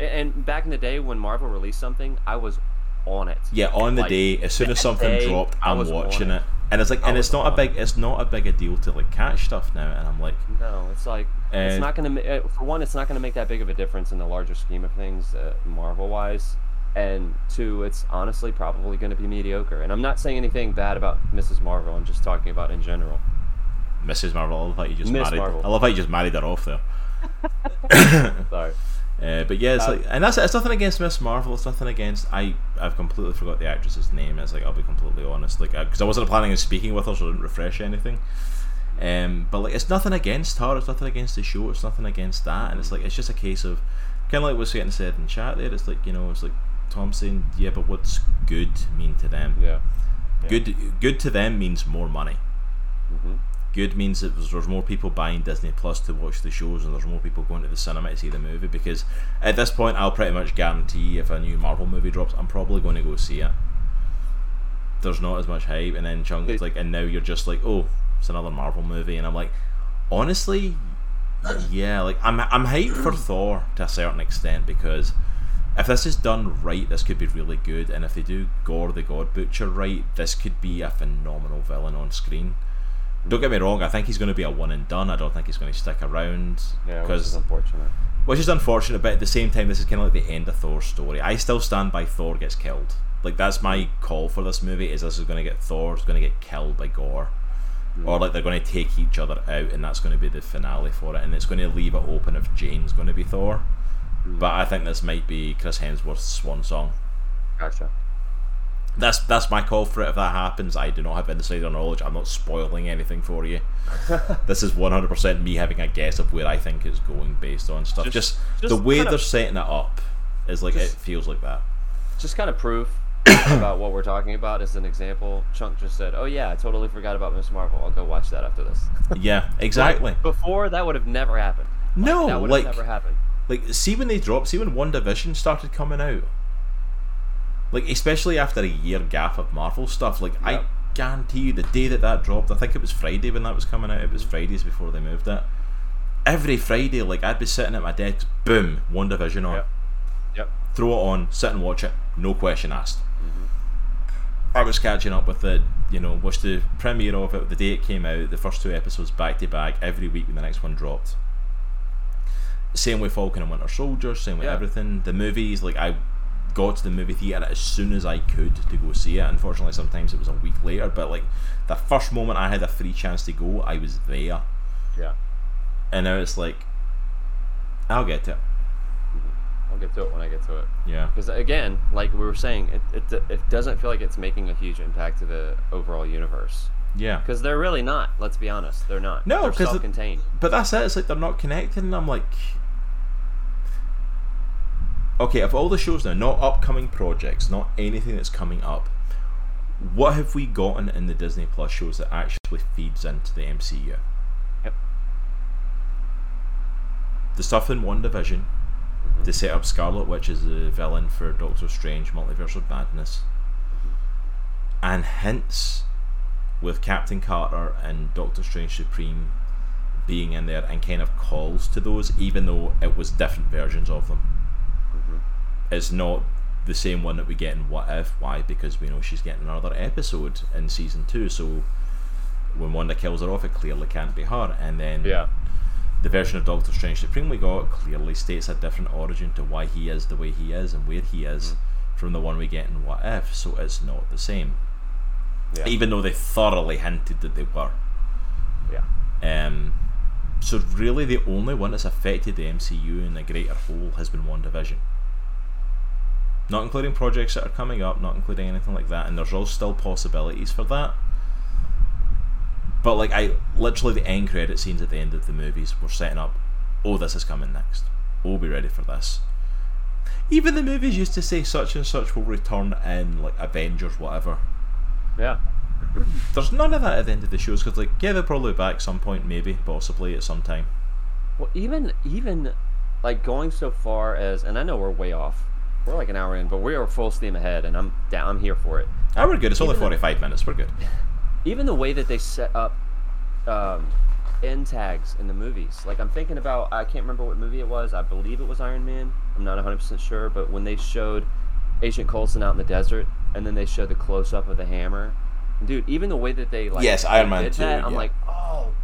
and back in the day when marvel released something i was on it Yeah, on the Like, day, as soon as something day, dropped, I'm watching on it. And it's like, I and it's not a big, it's not a big a deal to like catch stuff now. And I'm like, No, it's like Uh, it's not gonna. ma- uh, For one, it's not gonna make that big of a difference in the larger scheme of things, uh, Marvel wise. And two, it's honestly probably gonna be mediocre. And I'm not saying anything bad about Mrs. Marvel. I'm just talking about in general. Mrs. Marvel. I love how you just Miss married. Marvel. I love how you just married her off there. Sorry. Uh, but yeah, it's Uh, like, and that's it's nothing against Miss Marvel. It's nothing against I. I've completely forgot the actress's name. It's like I'll be completely honest, like because I wasn't planning on speaking with her, so I didn't refresh anything. Um, but like it's nothing against her. It's nothing against the show. It's nothing against that. And it's like it's just a case of kind of like what's getting said in chat there. It's like you know, it's like Tom saying, yeah, but what's good mean to them? Yeah. Yeah. Good, good to them means more money. hmm good means that there's, more people buying Disney Plus to watch the shows, and there's more people going to the cinema to see the movie. Because at this point, I'll pretty much guarantee if a new Marvel movie drops, I'm probably going to go see it. There's not as much hype, and then Chunk is like, and now you're just like, oh, it's another Marvel movie, and I'm like, honestly, yeah, like I'm I'm hyped for Thor to a certain extent because if this is done right, this could be really good, and if they do Gorr the God Butcher right, this could be a phenomenal villain on screen. Don't get me wrong, I think he's going to be a one and done. I don't think he's going to stick around. Yeah, which is unfortunate. Which is unfortunate, but at the same time, this is kind of like the end of Thor's story. I still stand by Thor gets killed. Like that's my mm. call for this movie. Is this is going to get Thor's going to get killed by Gorr mm. or like they're going to take each other out, and that's going to be the finale for it, and it's going to leave it open if Jane's going to be Thor. Mm. But I think this might be Chris Hemsworth's swan song. Gotcha. That's that's my call for it. If that happens, I do not have insider knowledge. I'm not spoiling anything for you. this is 100% me having a guess of where I think it's going based on stuff. Just, just, just the way they're of, setting it up is like just, it feels like that. Just kind of proof about what we're talking about as an example. Chunk just said, "Oh yeah, I totally forgot about Miss Marvel. I'll go watch that after this." yeah, exactly. Like, before that would have never happened. Like, no, that would like have never happened. Like, see when they dropped, see when WandaVision started coming out. Like, especially after a year gap of Marvel stuff. Like, yep. I guarantee you, the day that that dropped, I think it was Friday when that was coming out. It was Fridays before they moved it. Every Friday, like I'd be sitting at my desk, boom, WandaVision on. Yep. Yep. Throw it on, sit and watch it, no question asked. Mm-hmm. I was catching up with it, you know, watched the premiere of it the day it came out, the first two episodes back to back every week when the next one dropped. Same with Falcon and Winter Soldier, same with yeah. everything. The movies, like I got to the movie theater as soon as I could to go see it. Unfortunately, sometimes it was a week later, but like the first moment I had a free chance to go, I was there. Yeah. And now it's like, I'll get to it. Mm-hmm. I'll get to it when I get to it. Yeah. Because again, like we were saying, it, it it doesn't feel like it's making a huge impact to the overall universe. Yeah. Because they're really not. Let's be honest, they're not. No, because self-contained. but that's it. It's like they're not connected, and I'm like, okay, of all the shows now, not upcoming projects, not anything that's coming up. What have we gotten in the Disney Plus shows that actually feeds into the MCU? Yep. The stuff in WandaVision, mm-hmm. to set up Scarlet Witch as the villain for Doctor Strange Multiverse of Madness. Mm-hmm. And hints with Captain Carter and Doctor Strange Supreme being in there and kind of calls to those, even though it was different versions of them. It's not the same one that we get in What If. Why? Because we know she's getting another episode in season two, so when Wanda kills her off, it clearly can't be her. And then yeah the version of Doctor Strange Supreme we got clearly states a different origin to why he is the way he is and where he is mm-hmm. from the one we get in What If, so it's not the same. Yeah. Even though they thoroughly hinted that they were. Yeah. Um, so really the only one that's affected the MCU in a greater whole has been WandaVision. Not including projects that are coming up, not including anything like that, and there's all still possibilities for that. But like I literally the end credit scenes at the end of the movies were setting up, oh this is coming next. Oh be ready for this. Even the movies used to say such and such will return in like Avengers whatever. Yeah. There's none of that at the end of the shows because like yeah they're probably back some point maybe possibly at some time. Well even even like going so far as and I know we're way off. We're like an hour in, but we are full steam ahead, and I'm down. I'm here for it. Ah, we're good. It's even only forty five minutes. We're good even the way that they set up um, end tags in the movies. Like I'm thinking about, I can't remember what movie it was. I believe it was Iron Man. I'm not 100 percent sure, but when they showed Agent Coulson out in the desert, and then they showed the close up of the hammer, dude. Even the way that they like yes, Iron Man too. That, I'm yeah. like, oh,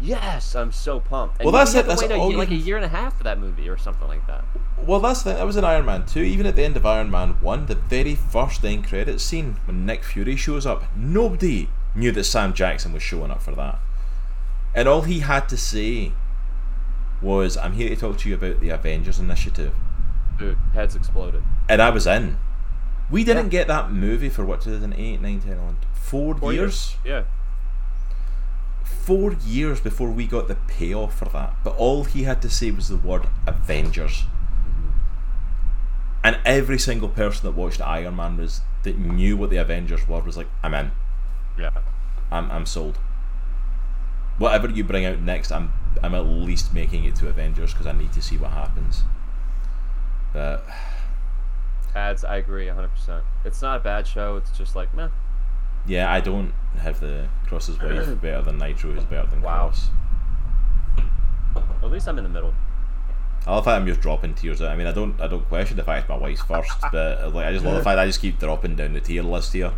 yes, I'm so pumped. And well, that's it. That's a, like a year and a half for that movie or something like that. Well, that's the, that was in Iron Man 2. Even at the end of Iron Man 1, the very first end credits scene when Nick Fury shows up, nobody knew that Sam Jackson was showing up for that. And all he had to say was, I'm here to talk to you about the Avengers Initiative. Dude, heads exploded. And I was in. We didn't yeah. get that movie for what, 2008, 9, 10, 11, four, four years? years? Yeah. Four years before we got the payoff for that. But all he had to say was the word Avengers. And every single person that watched Iron Man was that knew what the Avengers were was like, I'm in. Yeah. I'm I'm sold. whatever you bring out next, I'm I'm at least making it to Avengers because I need to see what happens. But Ads, I agree 100%. It's not a bad show. It's just like, meh. Yeah, I don't have the Cross's wife better than Nitro is better than Wow. Cross. At least I'm in the middle. I love how I'm just dropping tiers. I mean, I don't, I don't question the fact my wife's first, but uh, like, I just love the fact I just keep dropping down the tier list here.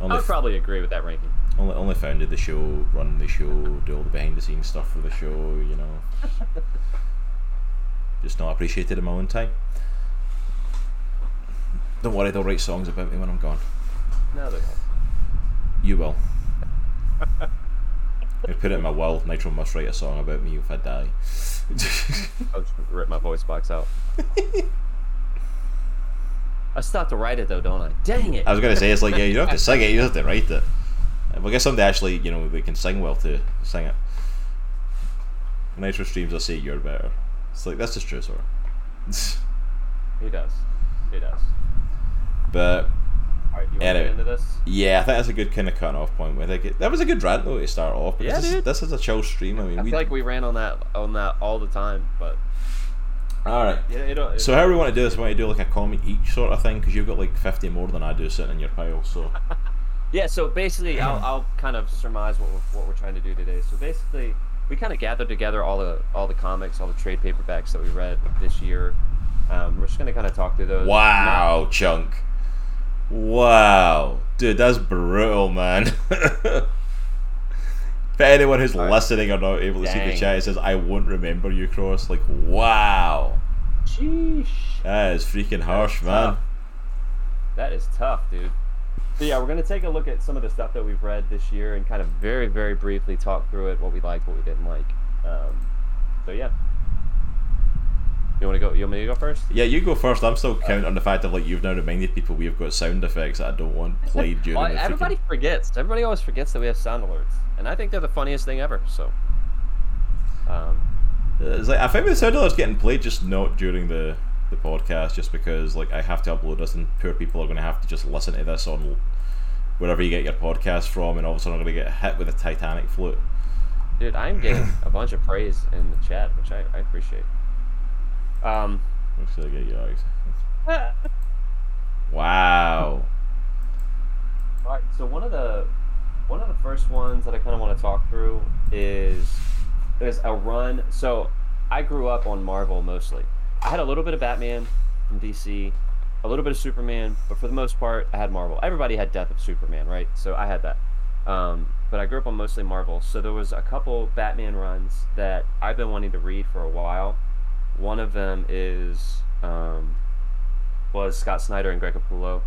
I Only, would probably agree with that ranking. only, only founded the show, run the show, do all the behind the scenes stuff for the show. You know, just not appreciated in my own time. Don't worry, they'll write songs about me when I'm gone. No, they don't. You will. I put it in my will. Nitro must write a song about me if I die. I'll just rip my voice box out. I still have to write it though, don't I? Dang it! I was gonna say it's like yeah, you don't have to sing it, you have to write it. We'll get somebody actually, you know, we can sing well to sing it. Nitro streams, I'll say you're better. It's like that's just true, sort. He does. He does. but All right, you want to Anyway. get into this? yeah, I think that's a good kind of cutting off point. I think it, that was a good rant though to start off. Yeah, this, dude. this is a chill stream. I mean, I we feel like we ran on that on that all the time, but all right. yeah, it, it, So how we want to do this? We want to do like a comic each sort of thing because you've got like fifty more than I do sitting in your pile. So Yeah, so basically, I'll, I'll kind of surmise what we're, what we're trying to do today. So basically, we kind of gathered together all the all the comics, all the trade paperbacks that we read this year. Um, we're just gonna kind of talk through those. wow, chunk. Wow, dude, that's brutal, man. For anyone who's Alright. listening or not able to see the chat, it says, "I won't remember you, Cross." Like, wow, sheesh. that is freaking harsh, man. tough. That is tough, dude. So yeah, we're gonna take a look at some of the stuff that we've read this year and kind of very, very briefly talk through it, what we liked, what we didn't like. Um, so yeah. You want to go? You want me to go first? Yeah, you go first. I'm still counting on the fact of like you've now reminded people we've got sound effects that I don't want played during Well, the freaking- everybody forgets. Everybody always forgets that we have sound alerts, and I think they're the funniest thing ever. So, um, It's like I think the sound alert's getting played, just not during the the podcast, just because like I have to upload this, and poor people are going to have to just listen to this on wherever you get your podcast from, and all of a sudden I'm going to get hit with a Titanic float. dude, I'm getting a bunch of praise in the chat, which I, I appreciate. Um, Actually, get your. Wow. All right, so one of the one of the first ones that I kind of want to talk through is is a run. So I grew up on Marvel mostly. I had a little bit of Batman from DC, a little bit of Superman, but for the most part, I had Marvel. Everybody had Death of Superman, right? So I had that. Um, but I grew up on mostly Marvel. So there was a couple Batman runs that I've been wanting to read for a while. One of them is um, was Scott Snyder and Greg Capullo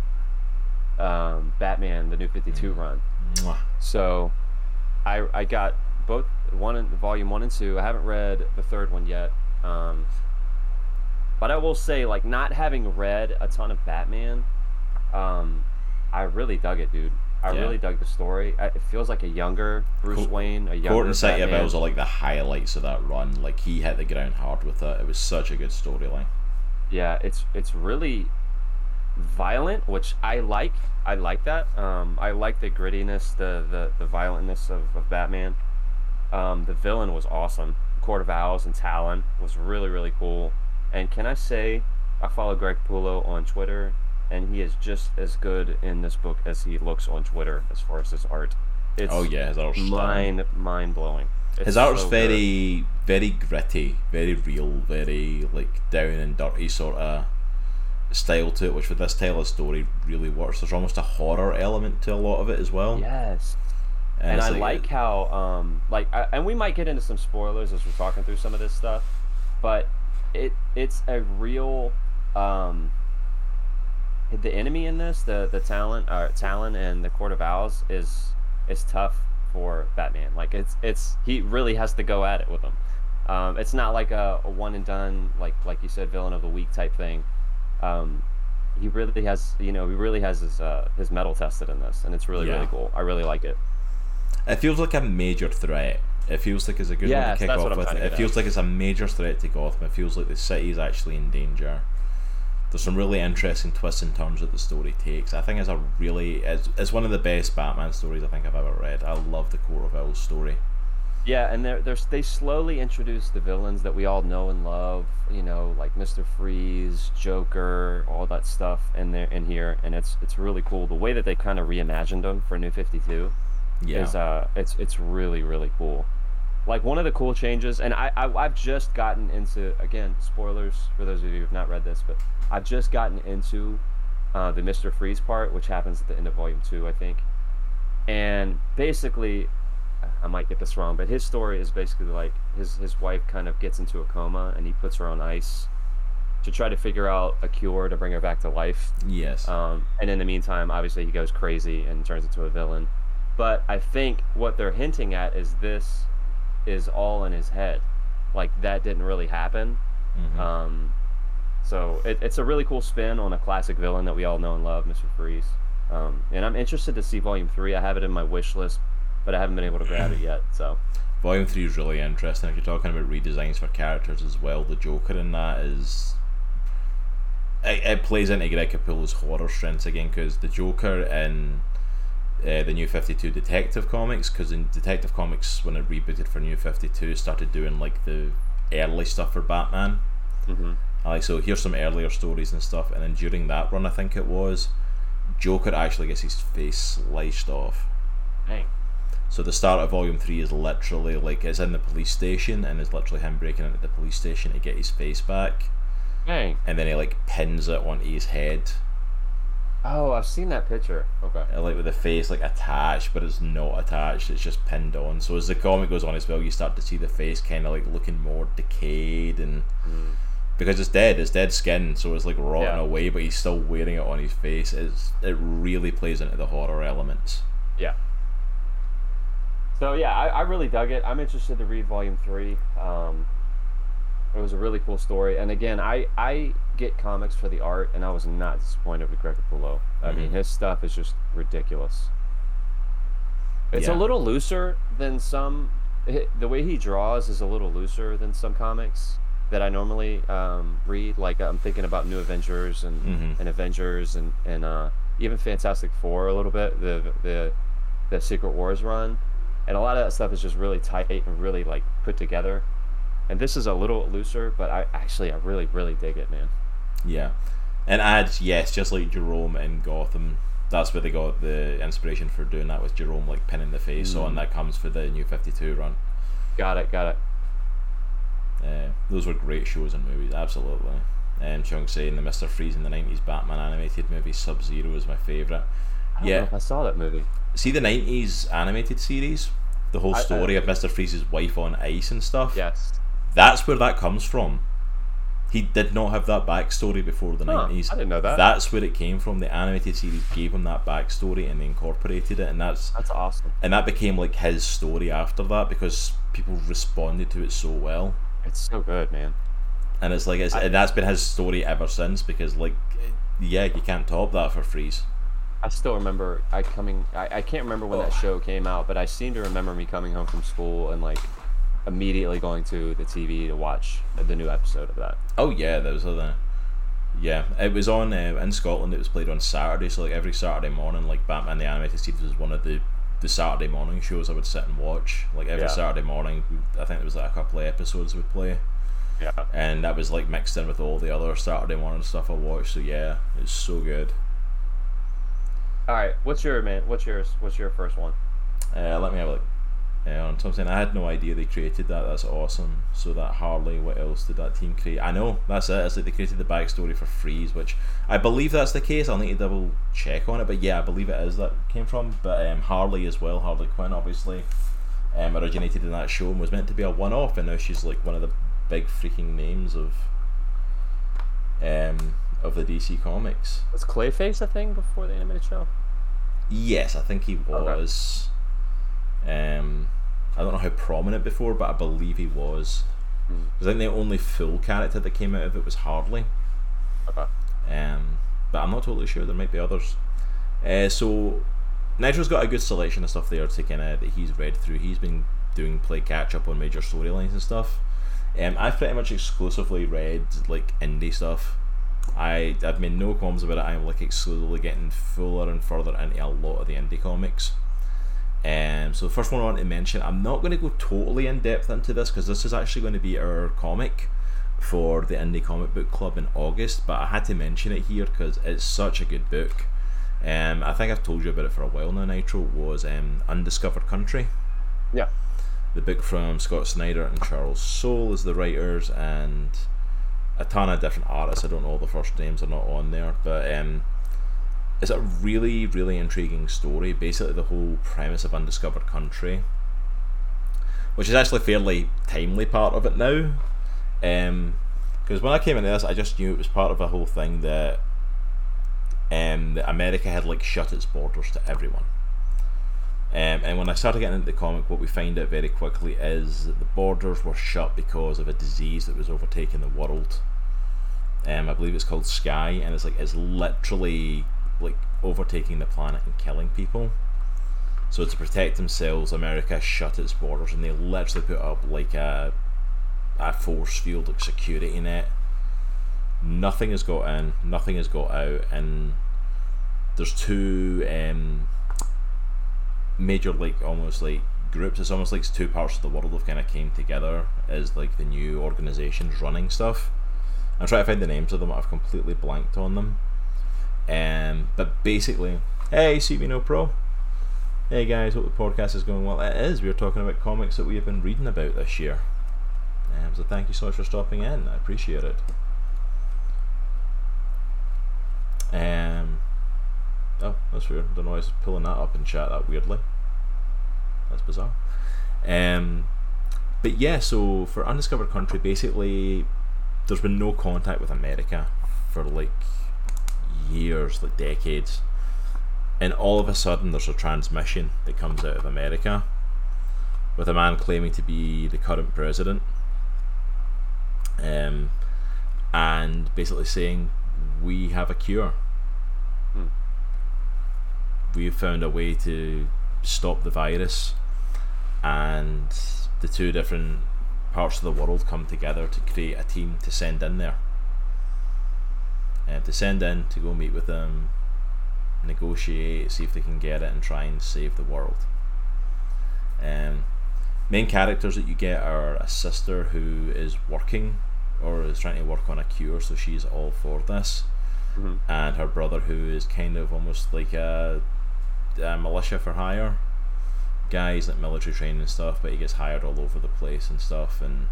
um, Batman, the New Fifty Two run. Mwah. So, I I got both one and volume one and two. I haven't read the third one yet. Um, but I will say, like, not having read a ton of Batman, um, I really dug it, dude. I Yeah. really dug the story. It feels like a younger Bruce Cool. Wayne, a younger Court and City of. Bells are like the highlights of that run. Like he hit the ground hard with it. It was such a good storyline. Yeah, it's it's really violent, which I like. I like that. Um, I like the grittiness, the the, the violentness of, of Batman. Um, the villain was awesome. Court of Owls and Talon was really really cool. And can I say, I follow Greg Capullo on Twitter, and he is just as good in this book as he looks on Twitter as far as his art. It's Oh yeah, his art's mind mind blowing. His art's very, very gritty, very real, very like down and dirty sort of style to it, which with this tale of story really works. There's almost a horror element to a lot of it as well. Yes. and it's I like how um like I, and we might get into some spoilers as we're talking through some of this stuff, but it it's a real um the enemy in this the the talent uh Talon and the Court of Owls is is tough for Batman. Like it's it's he really has to go at it with them. Um, it's not like a, a one and done like like you said villain of the week type thing. Um, he really has you know he really has his uh, his metal tested in this, and it's really Yeah. really cool. I really like it. It feels like a major threat. It feels like it's a good one to kick that's off with. It feels like it's a major threat to Gotham. It feels like the city's actually in danger. There's some really interesting twists and turns that the story takes. I think it's a really it's, it's one of the best Batman stories I think I've ever read. I love the Court of Owls story. Yeah, and they're, they're they slowly introduce the villains that we all know and love. You know, like Mister Freeze, Joker, all that stuff in there in here, and it's it's really cool. The way that they kind of reimagined them for New Fifty Two Yeah. is uh, it's it's really really cool. Like one of the cool changes, and I, I I've just gotten into again spoilers for those of you who've not read this, but I've just gotten into uh, the Mister Freeze part, which happens at the end of Volume Two, I think. And basically, I might get this wrong, but his story is basically like his his wife kind of gets into a coma, and he puts her on ice to try to figure out a cure to bring her back to life. yes. Um, and in the meantime, obviously, he goes crazy and turns into a villain. But I think what they're hinting at is this is all in his head. Like, that didn't really happen. Mhm. Um, so it, it's a really cool spin on a classic villain that we all know and love, Mr. Freeze. Um, and I'm interested to see Volume 3. I have it in my wish list, but I haven't been able to grab it yet. So, Volume three is really interesting. If you're talking about redesigns for characters as well, the Joker in that is it, it plays into Greg Capullo's horror strengths again because the Joker in uh, the New Fifty Two Detective Comics, because in Detective Comics when it rebooted for New Fifty Two, started doing like the early stuff for Batman. mhm. Like so, here's some earlier stories and stuff, and then during that run, I think it was, Joker actually gets his face sliced off. dang. So the start of volume three is literally like it's in the police station and it's literally him breaking into the police station to get his face back, Dang. and then he like pins it onto his head, Oh, I've seen that picture. Okay. uh, like with the face like attached, but it's not attached. It's just pinned on. So as the comic goes on as well, you start to see the face kind of like looking more decayed and Mm. because it's dead, it's dead skin, so it's like rotting Yeah. away, but he's still wearing it on his face. It's it really plays into the horror elements. Yeah. So yeah, I, I really dug it. I'm interested to read volume three. Um, it was a really cool story, and again, I I get comics for the art, and I was not disappointed with Greg Capullo. I mean, Mhm. his stuff is just ridiculous. It's Yeah. a little looser than some. The way he draws is a little looser than some comics that I normally um, read. Like I'm thinking about New Avengers and, Mhm. and Avengers and and uh, even Fantastic Four a little bit. The the the Secret Wars run, and a lot of that stuff is just really tight and really like put together. And this is a little looser, but I actually I really really dig it, man. Yeah, and adds yes, just like Jerome in Gotham. That's where they got the inspiration for doing that with Jerome like pinning the face on. Mm. That comes for the New Fifty Two run. Got it, got it. Uh, those were great shows and movies, absolutely. Um, Chunk saying the Mister Freeze in the nineties Batman animated movie Sub Zero is my favorite. I don't Yeah. know if I saw that movie. See the nineties animated series, the whole I- I- story of Mister Freeze's wife on ice and stuff. Yes. That's where that comes from. He did not have that backstory before the Huh, nineties. I didn't know that. That's where it came from. The animated series gave him that backstory and they incorporated it, and that's That's awesome. and that became like his story after that because people responded to it so well. It's so good, man. And it's like it's, I- and that's been his story ever since because like yeah, you can't top that for Freeze. I still remember I coming. I, I can't remember when that Oh. show came out, but I seem to remember me coming home from school and like immediately going to the TV to watch the new episode of that. Oh yeah, there was other. Yeah, it was on uh, in Scotland. It was played on Saturday, so like every Saturday morning, like Batman the Animated Series was one of the the Saturday morning shows I would sit and watch. Like every Yeah. Saturday morning, I think there was like a couple of episodes would play, Yeah. and that was like mixed in with all the other Saturday morning stuff I watched. So yeah, it's so good. All right. What's your man? What's yours? What's your first one? Uh, let me have a look. Uh, on something I had no idea they created that. That's awesome. So that Harley, what else did that team create? I know that's it. It's like they created the backstory for Freeze, which I believe that's the case. I'll need to double check on it, but yeah, I believe it is that came from. But um, Harley as well, Harley Quinn, obviously, um, originated in that show and was meant to be a one-off, and now she's like one of the big freaking names of um of the DC comics. Was Clayface a thing before the animated show? Yes, I think he was. Um, I don't know how prominent before, but I believe he was. 'Cause I think the only full character that came out of it was Harley. Okay. Um, but I'm not totally sure. There might be others. Uh, so Nigel's got a good selection of stuff there to kind of that he's read through. He's been doing play catch up on major storylines and stuff. Um, I've pretty much exclusively read like indie stuff. I I've made no qualms about it. I'm like exclusively getting fuller and further into a lot of the indie comics. Um, so the first one I want to mention, I'm not going to go totally in depth into this because this is actually going to be our comic for the Indie Comic Book Club in August, but I had to mention it here because it's such a good book. Um, I think I've told you about it for a while now. Nitro was um, Undiscovered Country. Yeah. The book from Scott Snyder and Charles Soule as the writers, and a ton of different artists. I don't know all the first names are not on there, but um, it's a really, really intriguing story. Basically, the whole premise of Undiscovered Country, which is actually fairly timely part of it now. Because um, when I came into this, I just knew it was part of a whole thing that um, that America had like shut its borders to everyone. Um, and when I started getting into the comic, what we find out very quickly is that the borders were shut because of a disease that was overtaking the world. Um, I believe it's called Sky, and it's like it's literally like overtaking the planet and killing people. So to protect themselves, America shut its borders, and they literally put up like a a force field, like security net. Nothing has got in, nothing has got out, and there's two um, major like almost like groups. It's almost like two parts of the world have kind of came together as like the new organizations running stuff. I'm trying to find the names of them. I've completely blanked on them. Um, but basically, hey, CB Pro. Hey guys, hope the podcast is going well. It is. We're talking about comics that we have been reading about this year. Um, so thank you so much for stopping in. I appreciate it. Um, oh, that's weird. Don't know why I was pulling that up in chat that weirdly. That's bizarre. Um, but yeah, so for Undiscovered Country, basically, there's been no contact with America for like years, like decades. And all of a sudden, there's a transmission that comes out of America with a man claiming to be the current president um, and basically saying we have a cure. Hmm. We've found a way to stop the virus, and the two different parts of the world come together to create a team to send in there. And to send in to go meet with them, negotiate, see if they can get it, and try and save the world. Um, main characters that you get are a sister who is working or is trying to work on a cure, so she's all for this. Mm-hmm. And her brother, who is kind of almost like a, a militia for hire guys like military training and stuff, but he gets hired all over the place and stuff. And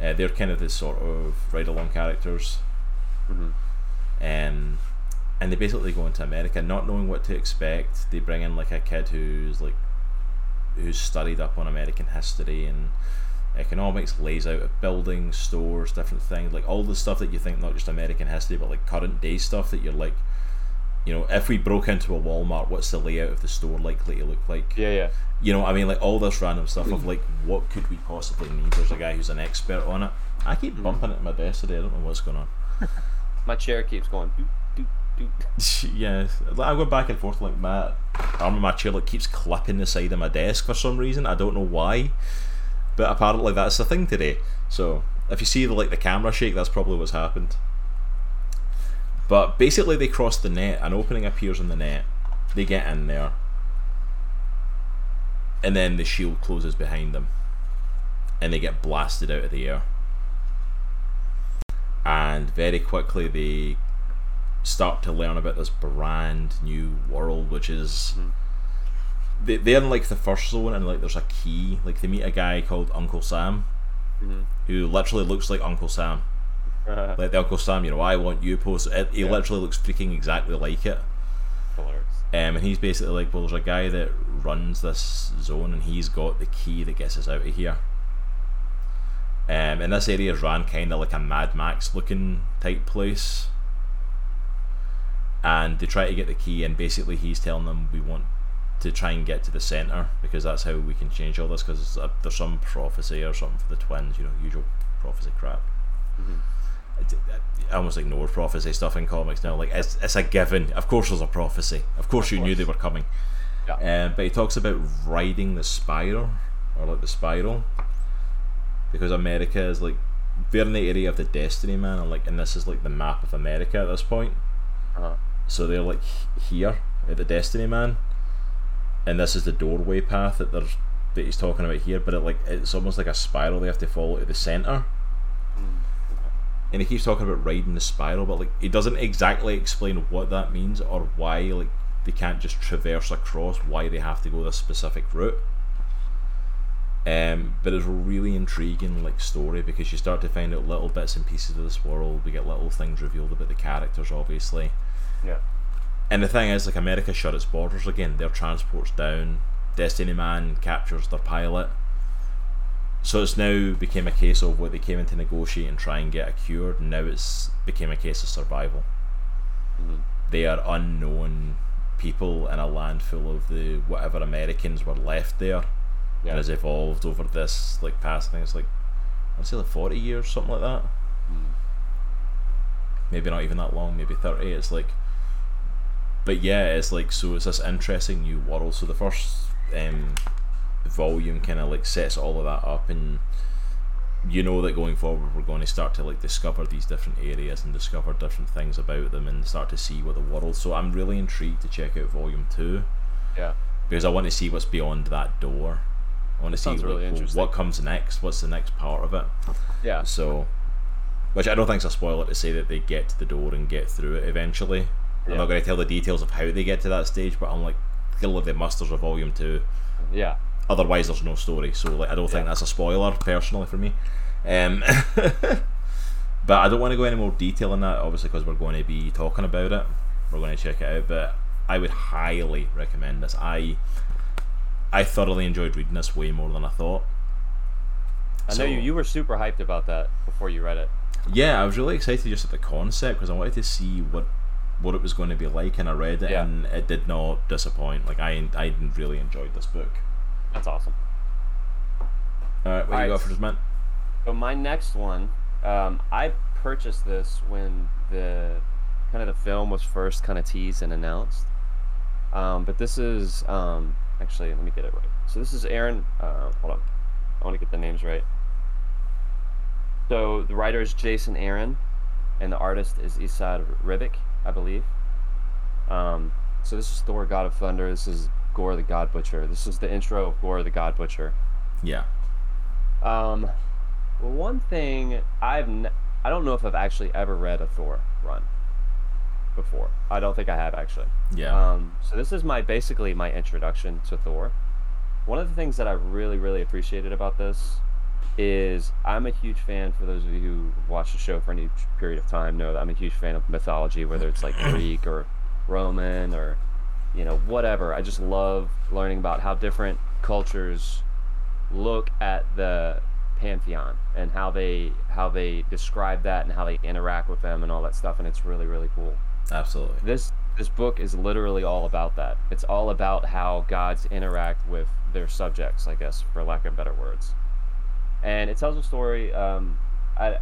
uh, they're kind of the sort of ride along characters. Mm-hmm. Um, and they basically go into America not knowing what to expect. They bring in like a kid who's like who's studied up on American history and economics, lays out of buildings, stores, different things, like all the stuff that you think not just American history, but like current day stuff that you're like, you know, if we broke into a Walmart, what's the layout of the store likely to look like? Yeah, yeah. You know, I mean, like all this random stuff of like, what could we possibly need? There's a guy who's an expert on it. I keep mm-hmm. bumping it in my desk today. I don't know what's going on. my chair keeps going. Doot, doot, doot. yeah, I go back and forth like my arm of my chair like keeps clipping the side of my desk for some reason. I don't know why. But apparently that's the thing today. So if you see the like the camera shake, that's probably what's happened. But basically, they cross the net. An opening appears in the net. They get in there, and then the shield closes behind them, and they get blasted out of the air. And very quickly, they start to learn about this brand new world, which is. Mm-hmm they, they're in like the first zone and like there's a key like they meet a guy called uncle sam mm-hmm. who literally looks like uncle sam uh-huh. like the uncle sam you know i want you post it, he yeah. literally looks freaking exactly like it um, and he's basically like well there's a guy that runs this zone and he's got the key that gets us out of here um, and this area is ran kind of like a mad max looking type place and they try to get the key and basically he's telling them we want to try and get to the center because that's how we can change all this because there's some prophecy or something for the twins you know usual prophecy crap mm-hmm. I almost ignore prophecy stuff in comics now like it's, it's a given of course there's a prophecy of course of you course. knew they were coming yeah. Um, but he talks about riding the spiral or like the spiral because America is like they're in the area of the Destiny Man, and like, and this is like the map of America at this point. Uh-huh. So they're like here at the Destiny Man, and this is the doorway path that they're that he's talking about here. But it like it's almost like a spiral they have to follow to the center. And he keeps talking about riding the spiral, but like he doesn't exactly explain what that means or why like they can't just traverse across. Why they have to go this specific route. Um, but it's a really intriguing like story because you start to find out little bits and pieces of this world. We get little things revealed about the characters, obviously. Yeah. And the thing is, like America shut its borders again. Their transport's down. Destiny Man captures their pilot. So it's now became a case of what they came in to negotiate and try and get a cure. Now it's became a case of survival. Mhm. They are unknown people in a land full of the whatever Americans were left there. Yeah. And has evolved over this like past I think it's like I'd say like forty years, something like that. Mm. maybe not even that long, maybe 30. It's like, but yeah, it's like, so it's this interesting new world. So the first um, volume kind of like sets all of that up, and you know that going forward, we're going to start to like discover these different areas and discover different things about them and start to see what the world. So I'm really intrigued to check out volume two Yeah. because I want to see what's beyond that door. I want to see really like, what comes next. What's the next part of it? Yeah. So, which I don't think is a spoiler to say that they get to the door and get through it eventually. I'm not going to tell the details of how they get to that stage, but I'm like, kill of the musters of volume two. Yeah. Otherwise, there's no story. So, like, I don't think Yeah. that's a spoiler personally for me. Um, but I don't want to go any more detail on that, obviously, because we're going to be talking about it. We're going to check it out, but I would highly recommend this. I I thoroughly enjoyed reading this way more than I thought. I know So- you. You were super hyped about that before you read it. Yeah, I was really excited just at the concept because I wanted to see what what it was going to be like, and I read it, Yeah. and it did not disappoint. Like I I really enjoyed this book. That's awesome. All right, what All you right. got for this man? So my next one, um, I purchased this when the kind of the film was first kind of teased and announced. Um, but this is um, actually let me get it right. So this is Aaron. Uh, hold on, I want to get the names right. So the writer is Jason Aaron, and the artist is Esad Ribic, I believe. Um, so this is Thor: God of Thunder. This is Gorr the God Butcher. This is the intro of Gorr the God Butcher. Yeah, Um, well, one thing I've n- I don't know if I've actually ever read a Thor run before. I don't think I have actually. yeah, Um, so this is my basically my introduction to Thor. One of the things that I really really appreciated about this is I'm a huge fan. For those of you who watch the show for any period of time, know that I'm a huge fan of mythology, whether it's like Greek or Roman or you know whatever. I just love learning about how different cultures look at the pantheon and how they how they describe that and how they interact with them and all that stuff and it's really really cool absolutely. this this book is literally all about that. It's all about how gods interact with their subjects i guess for lack of better words. And it tells a story um i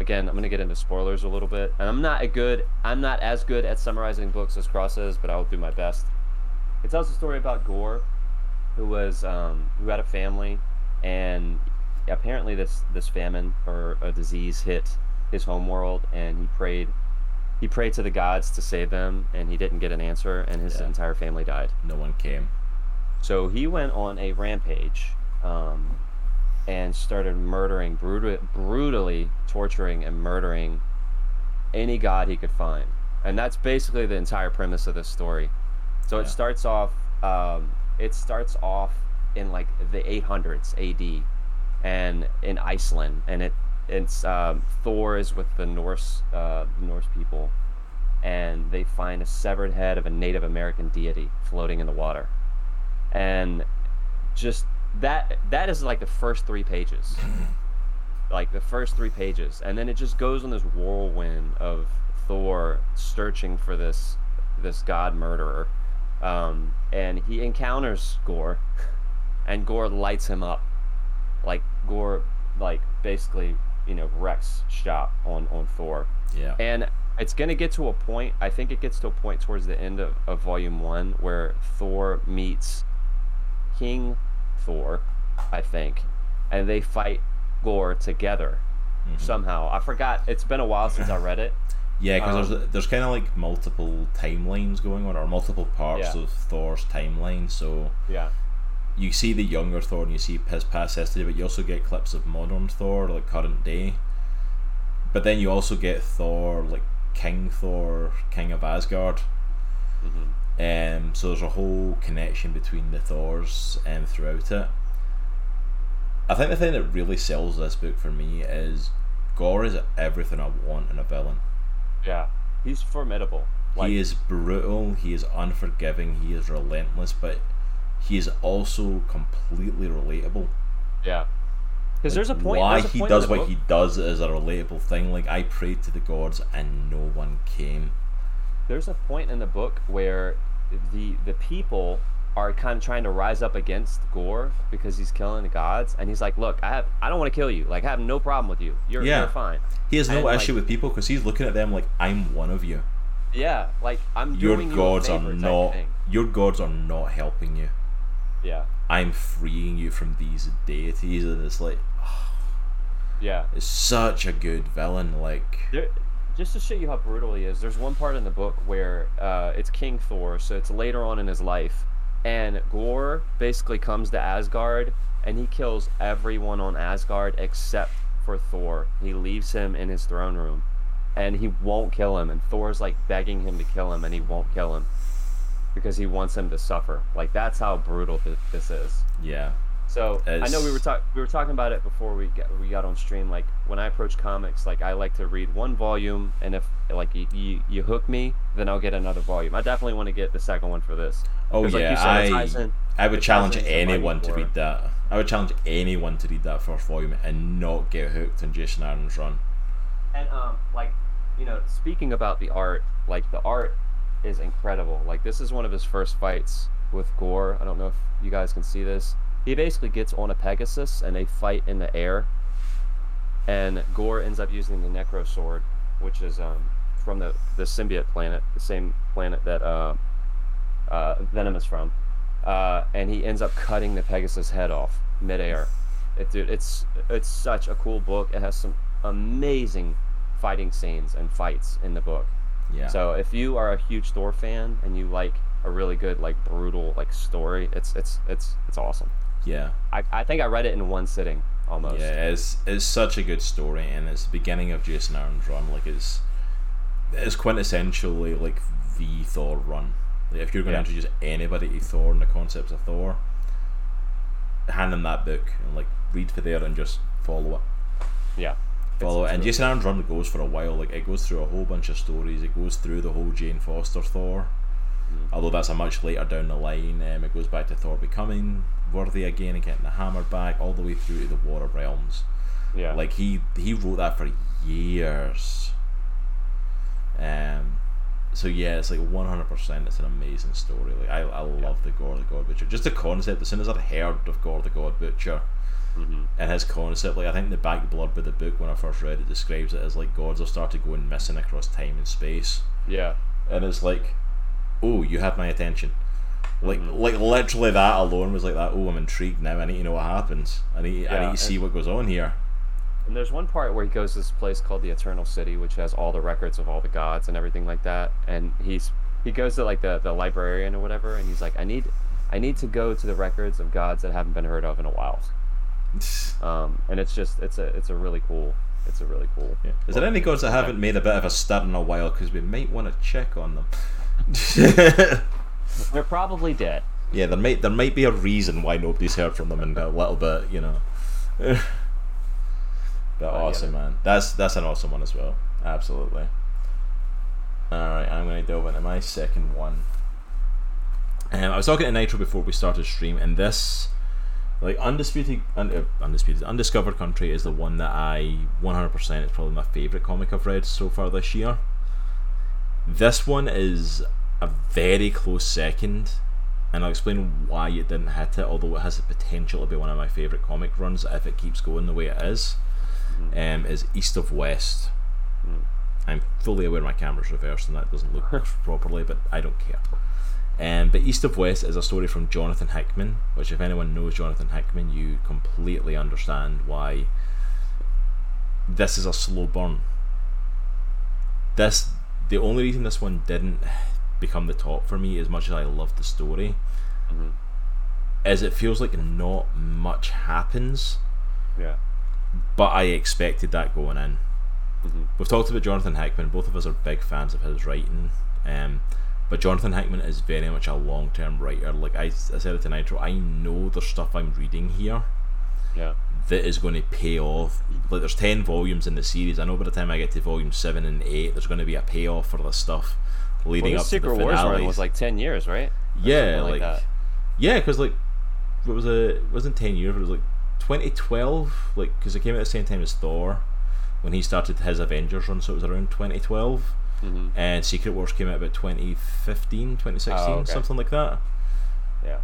again i'm to get into spoilers a little bit. And i'm not a good i'm not as good at summarizing books as cross is but i'll do my best. It tells a story about Gorr who was um, who had a family and apparently this this famine or a disease hit his home world and he prayed he prayed to the gods to save them and he didn't get an answer and his Yeah. entire family died No one came. so he went on a rampage um, and started murdering brutal, brutally torturing and murdering any god he could find and that's basically the entire premise of this story so Yeah. it starts off um, it starts off in like the 800s AD and in Iceland and it it's um, Thor is with the Norse uh, the Norse people and they find a severed head of a Native American deity floating in the water. And just that that is like the first three pages. Like the first three pages. And then it just goes on this whirlwind of thor searching for this this god murderer. Um, and he encounters Gorr and Gorr lights him up. Like Gorr like basically you know Rex shop on on thor Yeah, and it's going to get to a point, I think it gets to a point towards the end of, of Volume 1 where Thor meets King Thor, I think, and they fight Gorr together. somehow. I forgot. It's been a while since I read it. Yeah, because Um, there's there's kind of like multiple timelines going on, or multiple parts Yeah. of Thor's timeline. So Yeah. You see the younger Thor and you see his past history, but you also get clips of modern Thor, like current day. But then you also get Thor, like King Thor, King of Asgard. hmm Um, so there's a whole connection between the Thors and throughout it. I think the thing that really sells this book for me is Gorr is everything I want in a villain. Yeah. He's formidable. Like, he is brutal, he is unforgiving, he is relentless, but he is also completely relatable. Yeah. Because there's a point. Why a he point in does what book- he does is a relatable thing. Like I prayed to the gods and no one came. There's a point in the book where the the people are kind of trying to rise up against Gorr because he's killing the gods, and he's like, "Look, I have I don't want to kill you. Like, I have no problem with you. You're Yeah. you're fine. He has no And, like- issue with people because he's looking at them like I'm one of you. Yeah, like I'm Your doing gods you are not. Your gods are not helping you. Yeah, I'm freeing you from these deities, and it's like yeah. it's such a good villain. Like There, just to show you how brutal he is, there's one part in the book where uh, it's King Thor, so it's later on in his life, and Gorr basically comes to Asgard and he kills everyone on Asgard except for Thor. He leaves him in his throne room, and he won't kill him. And Thor's like begging him to kill him, and he won't kill him because he wants him to suffer. Like that's how brutal th- this is. yeah, So I know we were talking we were talking about it before we got we got on stream. Like when I approach comics, like I like to read one volume, and if like you you, you hook me, then I'll get another volume. I definitely want to get the second one for this. Oh like yeah, said, I in- I would challenge anyone to read that. I would challenge anyone to read that first volume and not get hooked on Jason Aaron's run. And um, like, you know, speaking about the art, like the art is incredible. Like this is one of his first fights with Gorr. I don't know if you guys can see this. He basically gets on a Pegasus and they fight in the air. And Gorr ends up using the Necro Sword, which is um from the the symbiote planet, the same planet that uh, uh Venom is from. Uh, and he ends up cutting the Pegasus head off midair. It, dude, it's it's such a cool book. It has some amazing fighting scenes and fights in the book. Yeah. So if you are a huge Thor fan and you like a really good like brutal like story, it's it's it's it's awesome. yeah. I, I think I read it in one sitting almost. Yeah, it's it's such a good story, and it's the beginning of Jason Aaron's run. Like it's it's quintessentially like the Thor run. Like if you're going to Yeah. introduce anybody to Thor and the concepts of Thor, hand them that book and like read for there and just follow it. Yeah. Follow it. And Jason Aaron's run goes for a while. Like it goes through a whole bunch of stories. It goes through the whole Jane Foster Thor. Mhm. Although that's a much later down the line. Um, it goes back to Thor becoming worthy again and getting the hammer back, all the way through to the War of Realms. Yeah. Like he he wrote that for years. Um, so yeah, it's like one hundred percent. It's an amazing story. Like I, I love the Gorr the God Butcher. Just the concept. As soon as I'd heard of Gorr the God Butcher hmm and his concept, like I think the back blurb of the book when I first read it describes it as like gods have started going missing across time and space, Yeah. and it's like, oh, you have my attention. Like, Mhm. like literally that alone was like that. Oh, I'm intrigued now. I need to know what happens. I need, I need to see what goes on here. And there's one part where he goes to this place called the Eternal City, which has all the records of all the gods and everything like that. And he's he goes to like the, the librarian or whatever, and he's like, I need I need to go to the records of gods that haven't been heard of in a while. Um, and it's just it's a it's a really cool it's a really cool. Yeah. Is there any gods that haven't made a bit of a stir in a while? Because we might want to check on them. They're probably dead. yeah, there might there might be a reason why nobody's heard from them in a little bit, you know. but yeah, awesome, man. That's that's an awesome one as well. Absolutely. All right, I'm going to delve into my second one. Um, I was talking to Nitro before we started stream, and this, like undisputed, un, uh, undisputed, undiscovered country is the one that I 100% is probably my favorite comic I've read so far this year. This one is a very close second, and I'll explain why it didn't hit it. Although it has the potential to be one of my favorite comic runs if it keeps going the way it is. Um, is East of West. Mm. I'm fully aware my camera's reversed and that doesn't look properly, but I don't care. Um, but East of West is a story from Jonathan Hickman, which, if anyone knows Jonathan Hickman, you completely understand why this is a slow burn. This the only reason this one didn't become the top for me, as much as I love the story, Mhm. is it feels like not much happens, Yeah. but I expected that going in. Mhm. We've talked about Jonathan Hickman. Both of us are big fans of his writing. Um, but Jonathan Hickman is very much a long term writer. Like I, I said it to Nitro, I know there's stuff I'm reading here Yeah. that is going to pay off. Like there's ten volumes in the series. I know by the time I get to volume seven and eight, there's going to be a payoff for this stuff leading Well, up his to the Secret Wars finale. run was like ten years, right? Or yeah, like, that. yeah, because like it was a it wasn't ten years, it was like 2012. Like because it came out at the same time as Thor when he started his Avengers run, so it was around 2012 Mhm. and Secret Wars came out about 2015, 2016, Oh, okay. something like that. Yeah.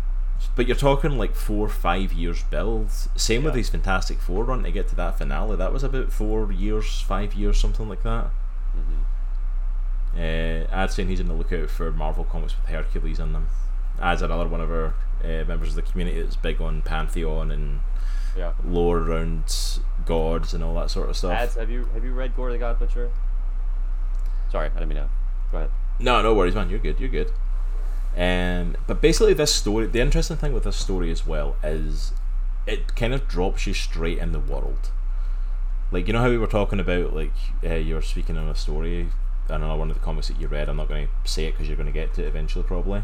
But you're talking like four, five years build. Same with Yeah. his Fantastic Four run to get to that finale. That was about four years, five years, something like that. Mhm. Uh, I'd saying he's on the lookout for Marvel comics with Hercules in them. As another one of our uh, members of the community that's big on Pantheon and Yeah. lore around gods and all that sort of stuff. Ads, have you have you read Gorr the God Butcher? Sorry, I didn't mean to. Go ahead. No, no worries, man. You're good. You're good. Um, but basically, this story. The interesting thing with this story as well is it kind of drops you straight in the world. Like you know how we were talking about, like uh, you were speaking on a story. Another one of the comics that you read. I'm not going to say it because you're going to get to it eventually, probably.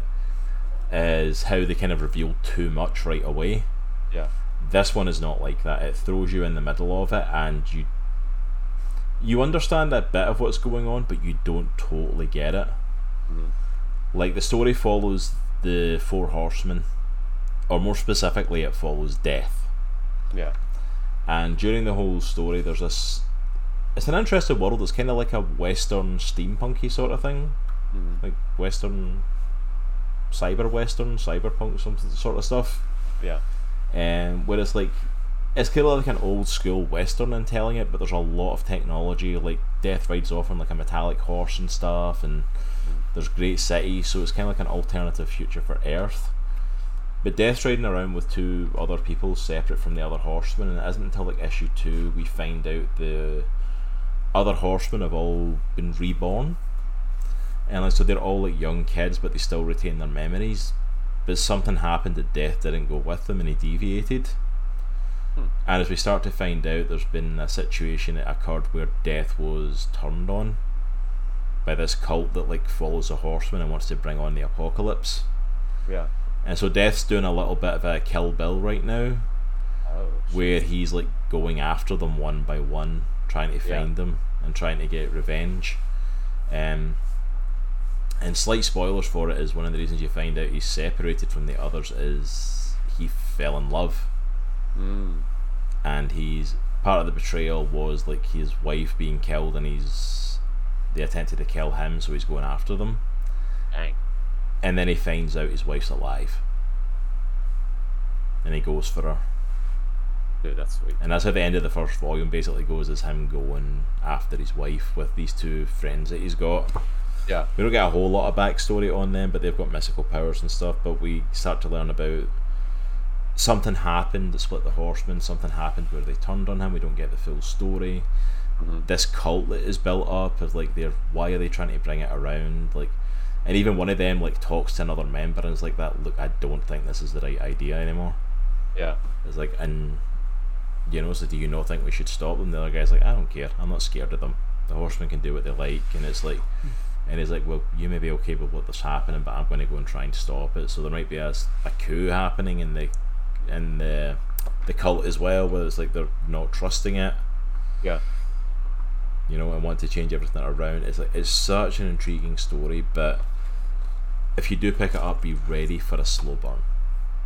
Is how they kind of reveal too much right away. Yeah. This one is not like that. It throws you in the middle of it, and you you understand a bit of what's going on, but you don't totally get it. Mhm. Like the story follows the four horsemen, or more specifically, it follows death. Yeah. And during the whole story, there's this. It's an interesting world. It's kind of like a western steampunky sort of thing, Mhm. like western, cyber western, cyberpunk, some sort of stuff. Yeah. Um, where it's like it's kind of like an old school western in telling it, but there's a lot of technology. Like Death rides off on like a metallic horse and stuff, and there's great cities, so it's kind of like an alternative future for Earth. But Death's riding around with two other people separate from the other horsemen, and it isn't until like issue two we find out the other horsemen have all been reborn. And like so they're all like young kids, but they still retain their memories. But something happened that Death didn't go with them, and he deviated. Hmm. And as we start to find out, there's been a situation that occurred where Death was turned on by this cult that like follows a horseman and wants to bring on the apocalypse. Yeah. And so Death's doing a little bit of a Kill Bill right now, Oh. where he's like going after them one by one, trying to Yeah. find them and trying to get revenge. Um, and slight spoilers for it is one of the reasons you find out he's separated from the others is he fell in love Mm. And he's part of the betrayal was like his wife being killed and he's they attempted to kill him so he's going after them Dang. and then he finds out his wife's alive and he goes for her Dude, that's sweet. and that's how the end of the first volume basically goes is him going after his wife with these two friends that he's got Yeah. we don't get a whole lot of backstory on them but they've got mystical powers and stuff but we start to learn about something happened to split the horsemen something happened where they turned on him we don't get the full story. Mhm. this cult that is built up of like they're why are they trying to bring it around like and even one of them like talks to another member and is like that look i don't think this is the right idea anymore. Yeah. it's like and you know so do you not think we should stop them? The other guy's like i don't care. I'm not scared of them. The horsemen can do what they like. And it's like and he's like well you may be okay with what that's happening but i'm going to go and try and stop it. So there might be a coup happening in the in the the cult as well where it's like they're not trusting it Yeah. you know, and want to change everything around. It's like it's such an intriguing story, but if you do pick it up, be ready for a slow burn.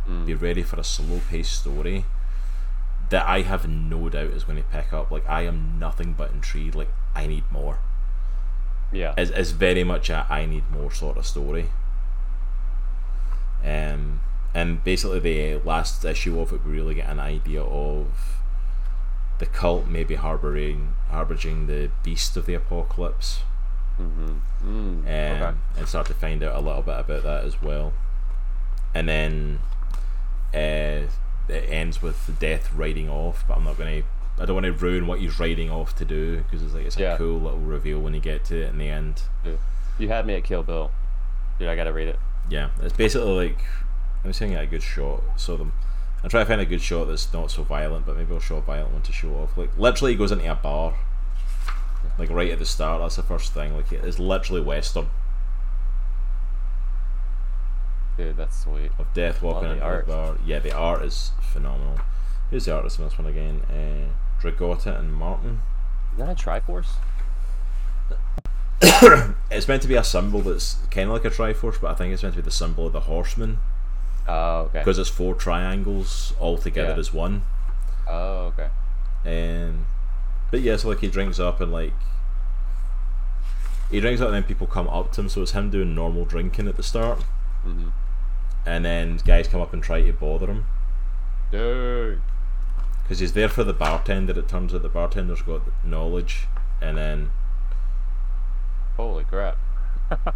Mm. Be ready for a slow paced story that I have no doubt is going to pick up. Like I am nothing but intrigued. Like I need more. Yeah. It's, it's very much a I need more sort of story. Um, and basically the last issue of it, we really get an idea of the cult maybe harboring harboring the beast of the apocalypse, Mm-hmm. Mm. um, okay. and start to find out a little bit about that as well. And then uh, it ends with the death riding off, but I'm not going to I don't want to ruin what he's riding off to do because it's like it's a cool little reveal when you get to it in the end. You had me at Kill Bill. Dude, I gotta read it. Yeah, it's basically like I'm saying a good shot. So them, I try to find a good shot that's not so violent, but maybe I'll show a violent one to show off. Like literally, he goes into a bar, like right at the start. That's the first thing. Like it's literally western Dude, that's sweet. of death walking into art. the bar. Yeah, the art is phenomenal. Who's the artist in this one again? Uh, Dragotta and Martin. Is that a Triforce? It's meant to be a symbol that's kind of like a Triforce, but I think it's meant to be the symbol of the horseman Oh, okay. because it's four triangles all together Yeah. as one. Oh, okay. Um, but yeah, so like he drinks up and like he drinks up and then people come up to him. So it's him doing normal drinking at the start, Mm-hmm. and then guys come up and try to bother him Dude. because he's there for the bartender. It turns out the bartender's got knowledge, and then Holy crap.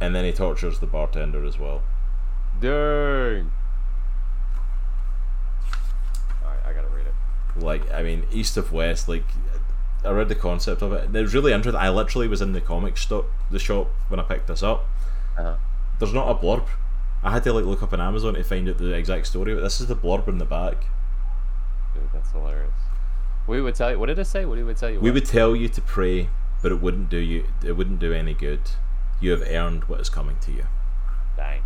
and then he tortures the bartender as well. Dang. Alright, I gotta read it. Like I mean, east of west, like. I read the concept of it. It was really interesting. I literally was in the comic shop, the shop when I picked this up. Uh-huh. there's not a blurb. I had to like look up on Amazon to find out the exact story, but this is the blurb in the back. Dude, that's hilarious. We would tell you. What did it say? What did we tell you? We what? would tell you to pray, but it wouldn't do you. It wouldn't do any good. You have earned what is coming to you. Dang.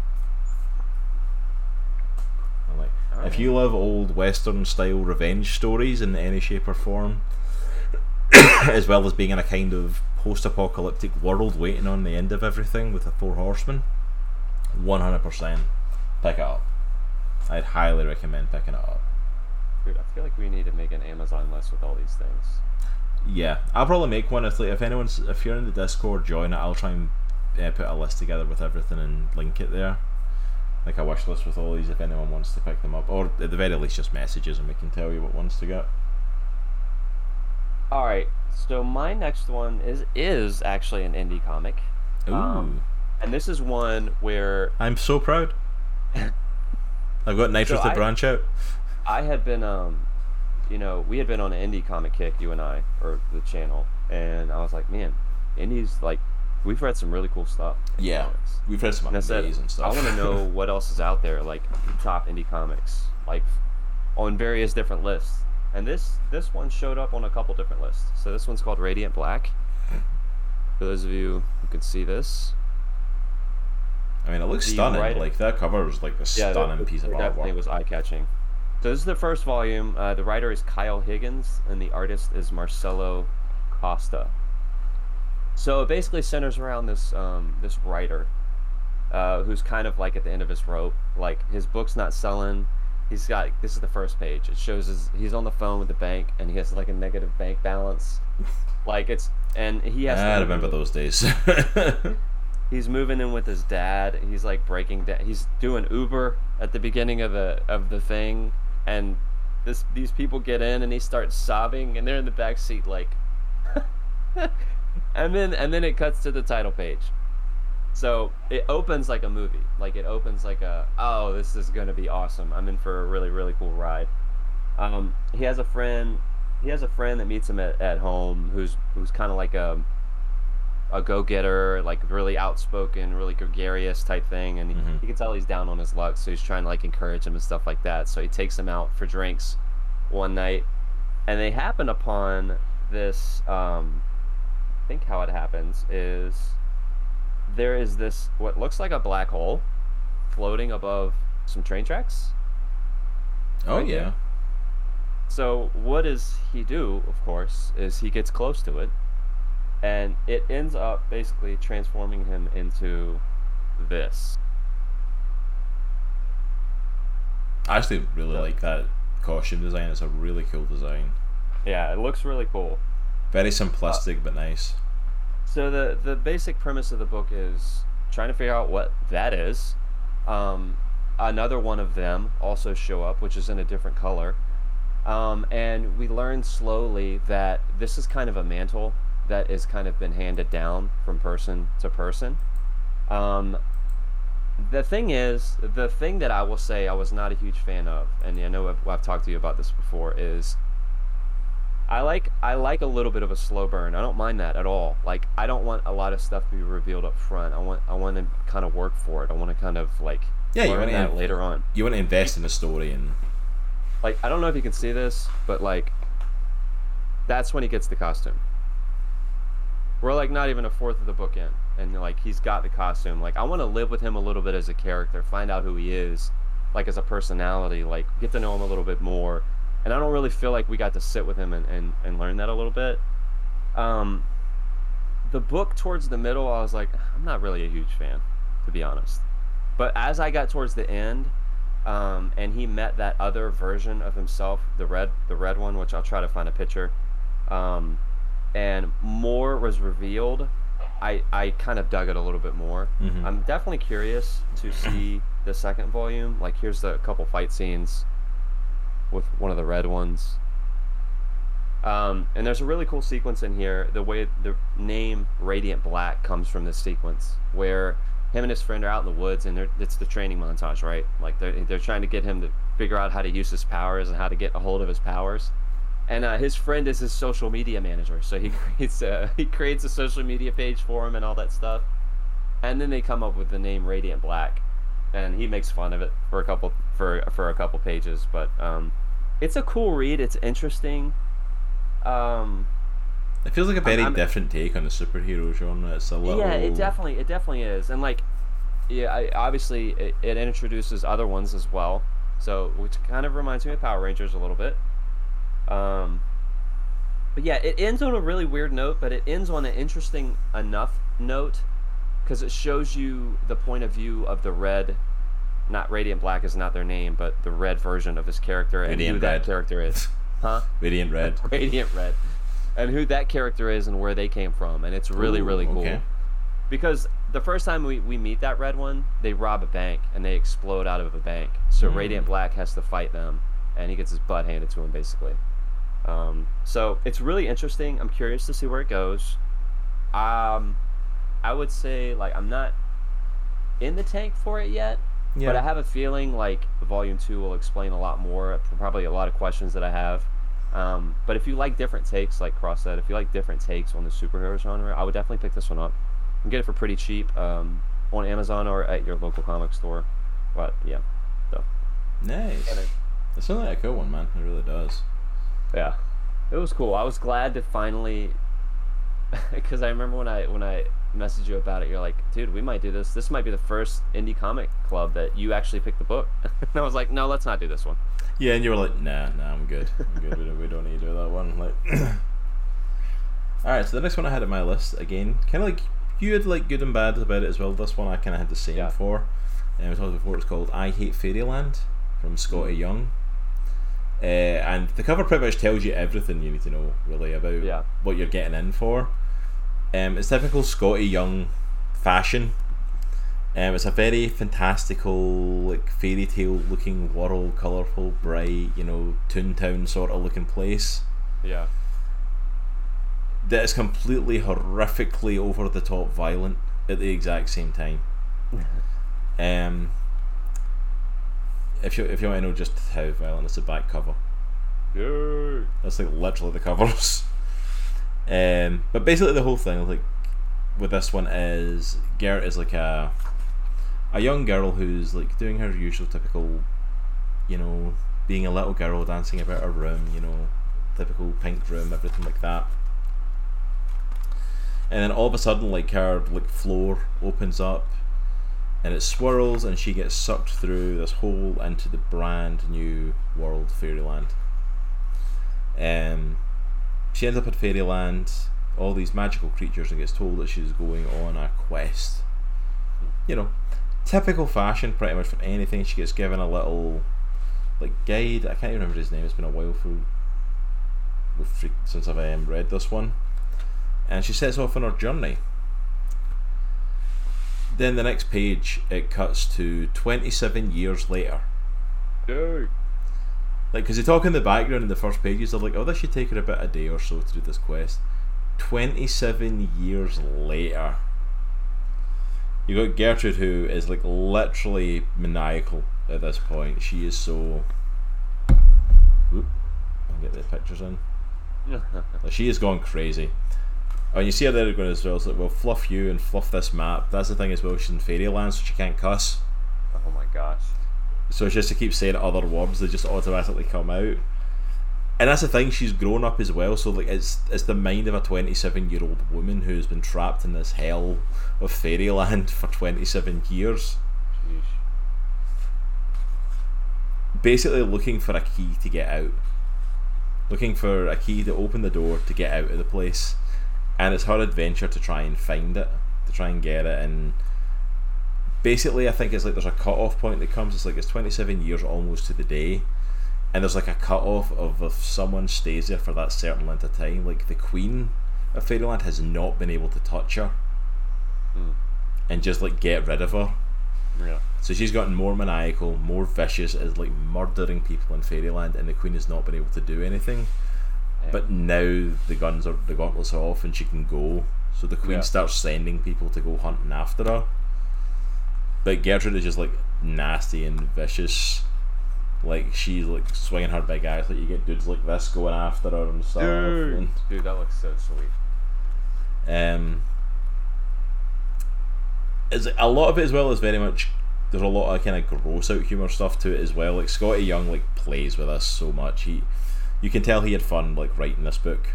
I'm like, if you love old Western style revenge stories in any shape or form, as well as being in a kind of post-apocalyptic world waiting on the end of everything with the four horsemen, one hundred percent, pick it up. I'd highly recommend picking it up. Dude, I feel like we need to make an Amazon list with all these things. Yeah, I'll probably make one if like, if anyone's if you're in the Discord, join it. I'll try and uh, put a list together with everything and link it there, like a wish list with all these. If anyone wants to pick them up, or at the very least, just messages and we can tell you what ones to get. All right. So my next one is is actually an indie comic, Ooh, Um, and this is one where I'm so proud. I've got Nitro So to I- branch out. I had been, um, you know, we had been on an indie comic kick, you and I, or the channel, and I was like, man, indies like we've read some really cool stuff. Yeah, comics. we've read some And I said, amazing stuff. I want to know what else is out there, like top indie comics, like on various different lists. And this this one showed up on a couple different lists. So this one's called Radiant Black. For those of you who can see this, I mean, it looks the stunning. writer- Like that cover is like a yeah, stunning piece of that definitely was eye catching. So this is the first volume. Uh, the writer is Kyle Higgins, and the artist is Marcelo Costa. So it basically centers around this um, this writer, uh, who's kind of like at the end of his rope. Like his book's not selling. He's got this is the first page. It shows his he's on the phone with the bank, and he has like a negative bank balance. Like it's and he has. I remember those days. he's moving in with his dad. He's like breaking down. He's doing Uber at the beginning of the of the thing, and this these people get in, and he starts sobbing, and they're in the back seat like, and then and then it cuts to the title page. So it opens like a movie. Like it opens like a oh this is gonna be awesome. I'm in for a really really cool ride. Um, he has a friend. He has a friend that meets him at, at home who's who's kind of like a a go-getter, like really outspoken, really gregarious type thing, and he, Mhm. you can tell he's down on his luck, so he's trying to like encourage him and stuff like that. So he takes him out for drinks one night, and they happen upon this. Um, think how it happens is there is this what looks like a black hole floating above some train tracks. oh Right yeah. there. So what does he do? Of course, is he gets close to it, and it ends up basically transforming him into this. I actually really like that costume design. It's a really cool design. Yeah, it looks really cool. Very simplistic but nice. So the the basic premise of the book is trying to figure out what that is. Um, another one of them also show up, which is in a different color. Um, and we learn slowly that this is kind of a mantle that has kind of been handed down from person to person. Um, the thing is, the thing that I will say I was not a huge fan of, and I know I've, I've talked to you about this before, is I like I like a little bit of a slow burn. I don't mind that at all. Like I don't want a lot of stuff to be revealed up front. I want I want to kind of work for it. I want to kind of like Yeah, you want to- that later on. You want to invest in the story and Like I don't know if you can see this, but like that's when he gets the costume. We're like not even a fourth of the book in, and like he's got the costume. Like I want to live with him a little bit as a character, find out who he is, like as a personality, like get to know him a little bit more. And I don't really feel like we got to sit with him and, and, and learn that a little bit. Um, the book towards the middle, I was like, I'm not really a huge fan, to be honest. But as I got towards the end, um, and he met that other version of himself, the red, the red one, which I'll try to find a picture, um, and more was revealed. I, I kind of dug it a little bit more. Mhm. I'm definitely curious to see the second volume. Like, here's the couple fight scenes with one of the red ones. Um, and there's a really cool sequence in here. The way the name Radiant Black comes from this sequence, where him and his friend are out in the woods, and it's the training montage, right? Like they're they're trying to get him to figure out how to use his powers and how to get a hold of his powers. And uh, his friend is his social media manager, so he creates a he creates a social media page for him and all that stuff. And then they come up with the name Radiant Black, and he makes fun of it for a couple for for a couple pages. But um, it's a cool read. It's interesting. Um, it feels like a very I'm- different take on the superhero genre. It's a little yeah, it definitely it definitely is, and like, yeah, I, obviously it, it introduces other ones as well. So which kind of reminds me of Power Rangers a little bit. Um, but yeah, it ends on a really weird note, but it ends on an interesting enough note because it shows you the point of view of the red. Not Radiant Black is not their name, but the red version of his character and who Radiant that character is, huh? Radiant Red. Radiant Red, and who that character is and where they came from, and it's really Ooh, really cool. okay. Because the first time we, we meet that red one, they rob a bank and they explode out of a bank. So Mm. Radiant Black has to fight them, and he gets his butt handed to him basically. Um, so it's really interesting. I'm curious to see where it goes. Um, I would say like I'm not in the tank for it yet, Yeah. but I have a feeling like Volume Two will explain a lot more. Probably a lot of questions that I have. Um, but if you like different takes, like Cross said, if you like different takes on the superhero genre, I would definitely pick this one up. You can get it for pretty cheap um, on Amazon or at your local comic store. But yeah, so nice. And it- It sounds like a cool one, man. It really does. yeah, it was cool. I was glad to finally, because I remember when I when I messaged you about it, you're like, dude, we might do this. This might be the first indie comic club that you actually picked the book. and I was like, no, let's not do this one. Yeah, and you were like, nah, nah, I'm good. I'm good. we, don't, we don't need to do that one. Like, all right. So the next one I had on my list again, kind of like you had like good and bad about it as well. This one I kind of had the same Yeah. for. And we talked before. It's called "I Hate Fairyland" from Skottie Mm. Young. Uh, and the cover pretty much tells you everything you need to know really about Yeah. what you're getting in for. Um, it's typical Skottie Young fashion. Um, it's a very fantastical, like fairy tale looking world, colourful, bright, you know, Toontown sort of looking place. Yeah. That is completely horrifically over the top violent at the exact same time. Um, if you if you want to know just how violent it's the back cover, Yay. that's like literally the covers. Um, but basically the whole thing, like with this one, is Gert is like a a young girl who's like doing her usual typical, you know, being a little girl dancing about her room, you know, typical pink room, everything like that. And then all of a sudden, like her like floor opens up, and it swirls, and she gets sucked through this hole into the brand new world, Fairyland. Um, she ends up at Fairyland, all these magical creatures, and gets told that she's going on a quest. You know, typical fashion, pretty much for anything. She gets given a little, like, guide. I can't even remember his name. It's been a while for, since I've um, read this one. And she sets off on her journey. Then the next page, it cuts to 27 years later. Yay. Like, because they talk in the background in the first pages, they're like, oh, this should take her about a day or so to do this quest. 27 years later. You got Gertrude, who is like literally maniacal at this point. She is so. Whoop. I'll get the pictures in. Like, she has gone crazy. Oh, and you see her there going as well. It's like, well, fluff you and fluff this map. That's the thing as well. She's in fairyland, so she can't cuss. oh my gosh. So it's just to keep saying other words, they just automatically come out. And that's the thing. She's grown up as well. So like, it's it's the mind of a twenty-seven year old woman who's been trapped in this hell of fairyland for twenty-seven years, Sheesh. basically looking for a key to get out. Looking for a key to open the door to get out of the place, and it's her adventure to try and find it, to try and get it, and basically I think it's like there's a cut off point that comes. It's like it's 27 years almost to the day, and there's like a cut off of if someone stays there for that certain length of time. Like the Queen of Fairyland has not been able to touch her, Hmm. and just like get rid of her. Yeah. So she's gotten more maniacal, more vicious, is like murdering people in Fairyland, and the Queen has not been able to do anything. But now the guns are the gauntlets are off, and she can go. So the Queen Yeah. starts sending people to go hunting after her. But Gertrude is just like nasty and vicious. Like she's like swinging her big axe. Like you get dudes like this going after her and stuff. And, Dude, that looks so sweet. um, is a lot of it as well is very much there's a lot of kind of gross out humor stuff to it as well. Like Skottie Young like plays with us so much. He, you can tell he had fun like writing this book.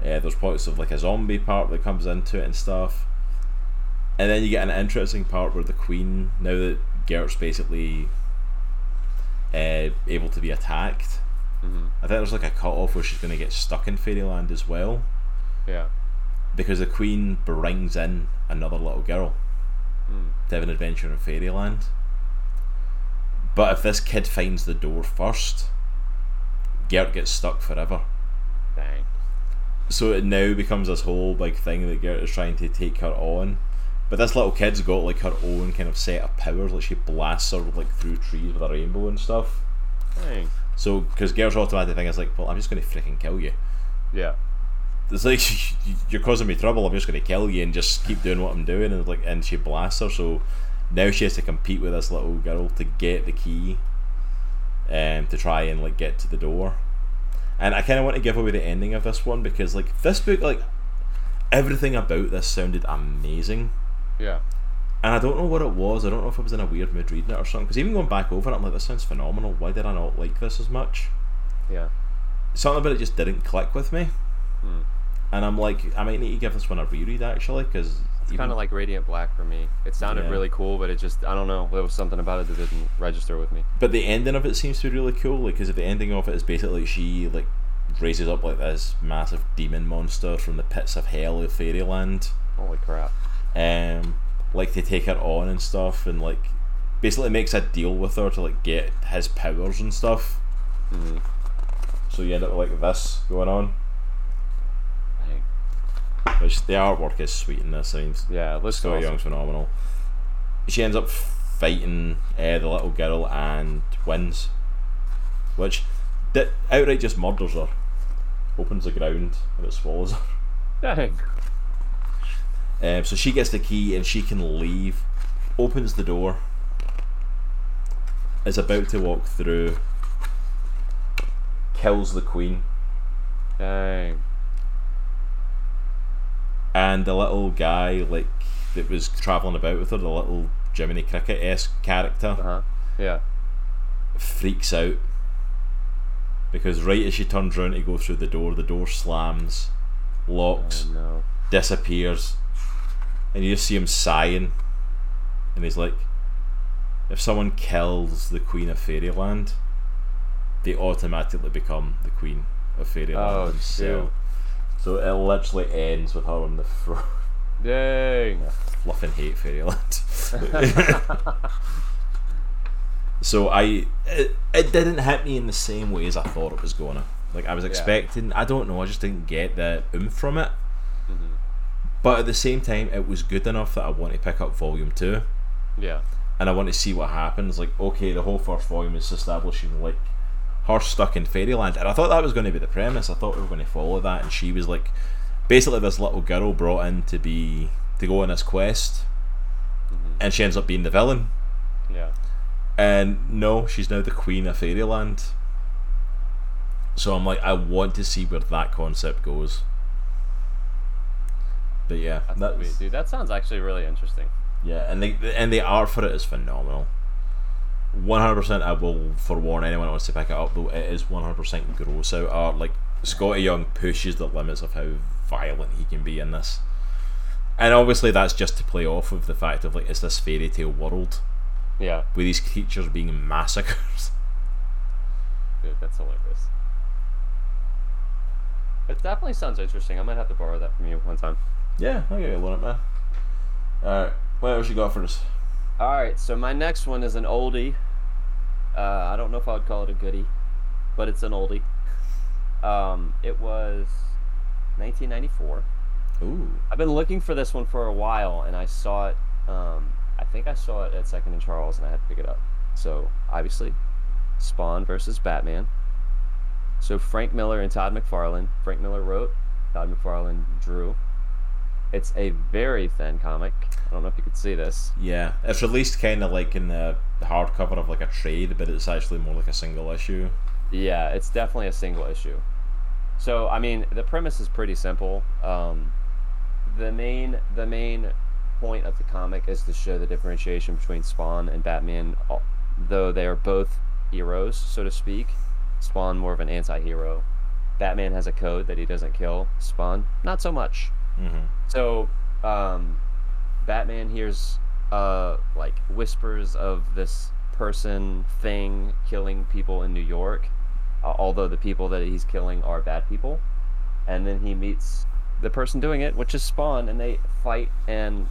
Uh, there's points of like a zombie part that comes into it and stuff, and then you get an interesting part where the Queen, now that Gert's basically uh, able to be attacked, hmm I think there's like a cut off where she's going to get stuck in Fairyland as well Yeah. because the Queen brings in another little girl Mm. to have an adventure in Fairyland. But if this kid finds the door first, Gert gets stuck forever. Dang. So it now becomes this whole big thing that Gert is trying to take her on. But this little kid's got like her own kind of set of powers, like she blasts her like through trees with a rainbow and stuff. Dang. So, because Gert's automatic thing is like, well, I'm just going to freaking kill you. Yeah. It's like you're causing me trouble. I'm just going to kill you and just keep doing what I'm doing. And like, and she blasts her. So now she has to compete with this little girl to get the key, um, to try and like get to the door. And I kind of want to give away the ending of this one because like this book, like everything about this sounded amazing. Yeah. And I don't know what it was. I don't know if I was in a weird mood reading it or something. Because even going back over it, I'm like, this sounds phenomenal. Why did I not like this as much? Yeah. Something about it just didn't click with me. Mm. And I'm like, I might need to give this one a reread actually, because It's kind of like Radiant Black for me. It sounded Yeah. really cool, but it just, I don't know. There was something about it that didn't register with me. But the ending of it seems to be really cool, like, because the ending of it is basically she like raises up like this massive demon monster from the pits of hell of Fairyland, Holy crap. Um, like to take her on and stuff, and like basically makes a deal with her to like get his powers and stuff. Mm. So you end up with like this going on, Dang. which the artwork is sweet in this. I mean, Yeah, it looks Scott awesome. Young's phenomenal. She ends up fighting uh, the little girl and wins, which that outright just murders her. Opens the ground and it swallows her. Dang. Um, so she gets the key and she can leave. Opens the door. Is about to walk through. Kills the queen Dang. and the little guy like that was traveling about with her, the little Jiminy Cricket esque character. Uh huh. Yeah. freaks out because right as she turns around to go through the door, the door slams, locks, Oh, no. disappears, and you just see him sighing, and he's like, "If someone kills the Queen of Fairyland, they automatically become the Queen of Fairyland Oh, themselves." So it literally ends with her on the front. Dang. fluffing hate Fairyland. so I it, it didn't hit me in the same way as I thought it was gonna. Like I was expecting. I don't know. I just didn't get the oomph from it. But at the same time, it was good enough that I want to pick up volume two, Yeah. and I want to see what happens. Like, okay, the whole first volume is establishing like her stuck in Fairyland, and I thought that was going to be the premise. I thought we were going to follow that, and she was like basically this little girl brought in to be to go on this quest, Mhm. and she ends up being the villain. Yeah. And no, she's now the queen of Fairyland. So I'm like, I want to see where that concept goes. But yeah, That's that's, sweet, dude. That sounds actually really interesting. yeah, and the and the art for it is phenomenal. One hundred percent, I will forewarn anyone who wants to pick it up though. It is one hundred percent gross out art. Like Skottie Young pushes the limits of how violent he can be in this, and obviously that's just to play off of the fact of like it's this fairy tale world Yeah, with these creatures being massacred. dude, that's hilarious. It definitely sounds interesting. I might have to borrow that from you one time. Yeah, I'll give you a loan it, man. Alright, what else you got for us? All right, so my next one is an oldie. Uh, I don't know if I would call it a goodie, but it's an oldie. Um, it was 1994. Ooh. I've been looking for this one for a while, and I saw it. Um, I think I saw it at Second and Charles, and I had to pick it up. So obviously, Spawn versus Batman. So Frank Miller and Todd McFarlane. Frank Miller wrote, Todd McFarlane drew. It's a very thin comic. I don't know if you could see this. Yeah, it's released kind of like in the hardcover of like a trade, but it's actually more like a single issue. Yeah, it's definitely a single issue. So I mean, the premise is pretty simple. Um, the main the main point of the comic is to show the differentiation between Spawn and Batman, though they are both heroes, so to speak. Spawn more of an anti-hero. Batman has a code that he doesn't kill. Spawn not so much. Mm-hmm. So, um, Batman hears uh like whispers of this person thing killing people in New York, uh, although the people that he's killing are bad people, and then he meets the person doing it, which is Spawn, and they fight, and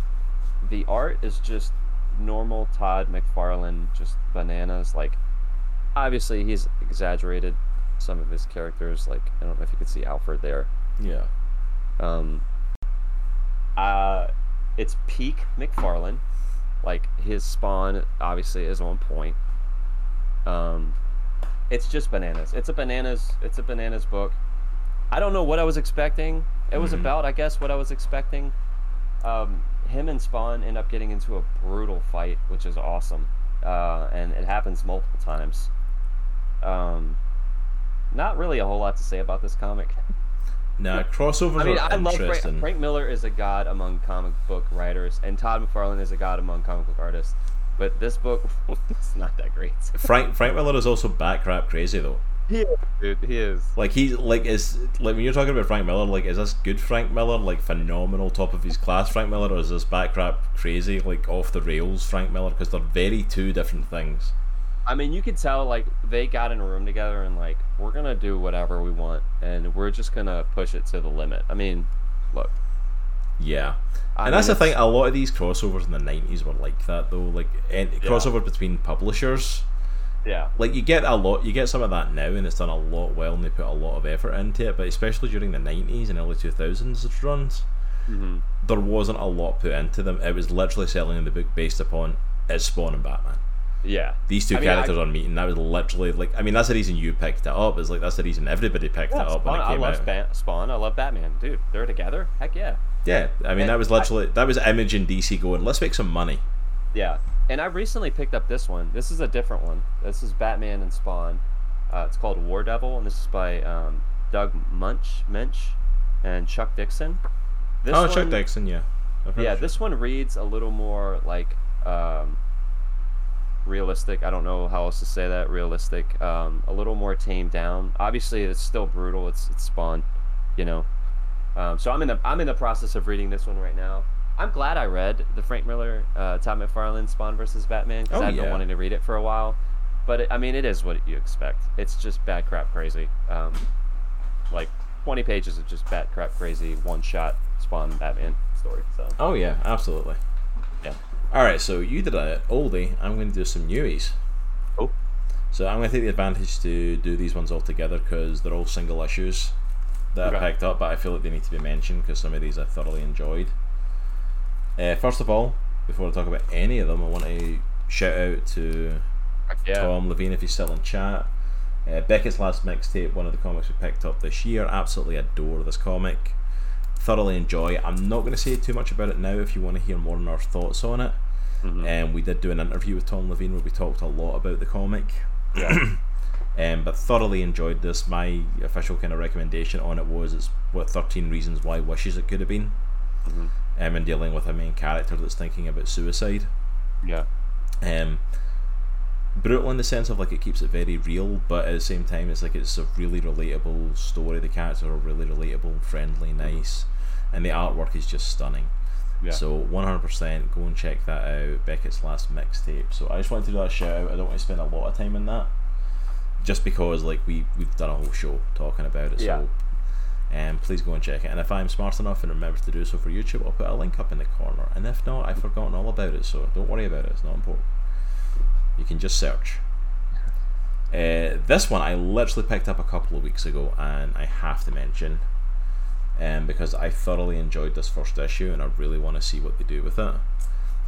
the art is just normal Todd McFarlane, just bananas. Like, obviously he's exaggerated some of his characters. Like, I don't know if you could see Alfred there. Yeah. Um, uh, it's peak McFarlane. Like his spawn obviously is on point. Um, it's just bananas. It's a bananas. It's a bananas book. I don't know what I was expecting. It was Mhm. about, I guess, what I was expecting. Um, him and Spawn end up getting into a brutal fight, which is awesome, uh, and it happens multiple times. Um, not really a whole lot to say about this comic. Nah, crossovers I mean, I love. Frank, Frank Miller is a god among comic book writers, and Todd McFarlane is a god among comic book artists. But this book, it's not that great. Frank Frank Miller is also back rap crazy though. He is, dude. He is. Like he's like is like when you're talking about Frank Miller, like is this good Frank Miller, like phenomenal, top of his class Frank Miller, or is this back rap crazy, like off the rails Frank Miller? Because they're very two different things. I mean, you could tell like they got in a room together and like we're gonna do whatever we want, and we're just gonna push it to the limit. I mean, look. Yeah. I and that's the thing. A lot of these crossovers in the nineties were like that, though. Like and crossover between publishers. Yeah. Like you get a lot, you get some of that now, and it's done a lot well, and they put a lot of effort into it. But especially during the nineties and early two thousands runs, hmm there wasn't a lot put into them. It was literally selling the book based upon it's Spawn and Batman. Yeah. These two I mean, characters I- are meeting. That was literally like, I mean, that's the reason you picked it up. Is like that's the reason everybody picked Yeah, it up when Spawn, it I came love out. Spawn. I love Batman, dude. They're together. Heck yeah. Yeah, I mean And that was I- literally that was Image and DC going. Let's make some money. Yeah, and I recently picked up this one. This is a different one. This is Batman and Spawn. Uh, it's called War Devil, and this is by um, Doug Munch, Moench, and Chuck Dixon. This oh, Chuck Dixon, yeah. Yeah, this one reads a little more like um, realistic. I don't know how else to say that. Realistic. Um, a little more tamed down. Obviously, it's still brutal. It's it's Spawn, you know. Um, so I'm in the I'm in the process of reading this one right now. I'm glad I read the Frank Miller, uh, Todd McFarlane Spawn versus Batman because Oh, I've been wanting to read it for a while. But it, I mean, it is what you expect. It's just bad crap crazy. Um, like 20 pages of just bat crap crazy one shot Spawn Batman story. So Oh yeah, absolutely. All right, so you did a oldie. I'm going to do some newies. Oh. So I'm going to take the advantage to do these ones all together because they're all single issues that I picked up, but I feel like they need to be mentioned because some of these I thoroughly enjoyed. Uh, first of all, before I talk about any of them, I want to shout out to Yeah. Tom Levine if he's still in chat. Uh, Beckett's last mixtape, one of the comics we picked up this year. Absolutely adore this comic. Thoroughly enjoy. I'm not going to say too much about it now. If you want to hear more on our thoughts on it, Mhm. and we did do an interview with Tom Levine where we talked a lot about the comic. Yeah. Um, but thoroughly enjoyed this. My official kind of recommendation on it was it's what 13 reasons why wishes it could have been. Mm-hmm. Um, and dealing with a main character that's thinking about suicide. Yeah. Um, brutal in the sense of like it keeps it very real, but at the same time, it's like it's a really relatable story. The characters are really relatable, friendly, nice, and the artwork is just stunning. Yeah. So 100% go and check that out. Beckett's last mixtape. So I just wanted to do that shout out. I don't want to spend a lot of time in that, just because like we we've done a whole show talking about it. Yeah. So. Um, please go and check it. And if I'm smart enough and remember to do so for YouTube, I'll put a link up in the corner. And if not, I've forgotten all about it, so don't worry about it. It's not important. You can just search. Uh, this one I literally picked up a couple of weeks ago, and I have to mention, um, because I thoroughly enjoyed this first issue, and I really want to see what they do with it.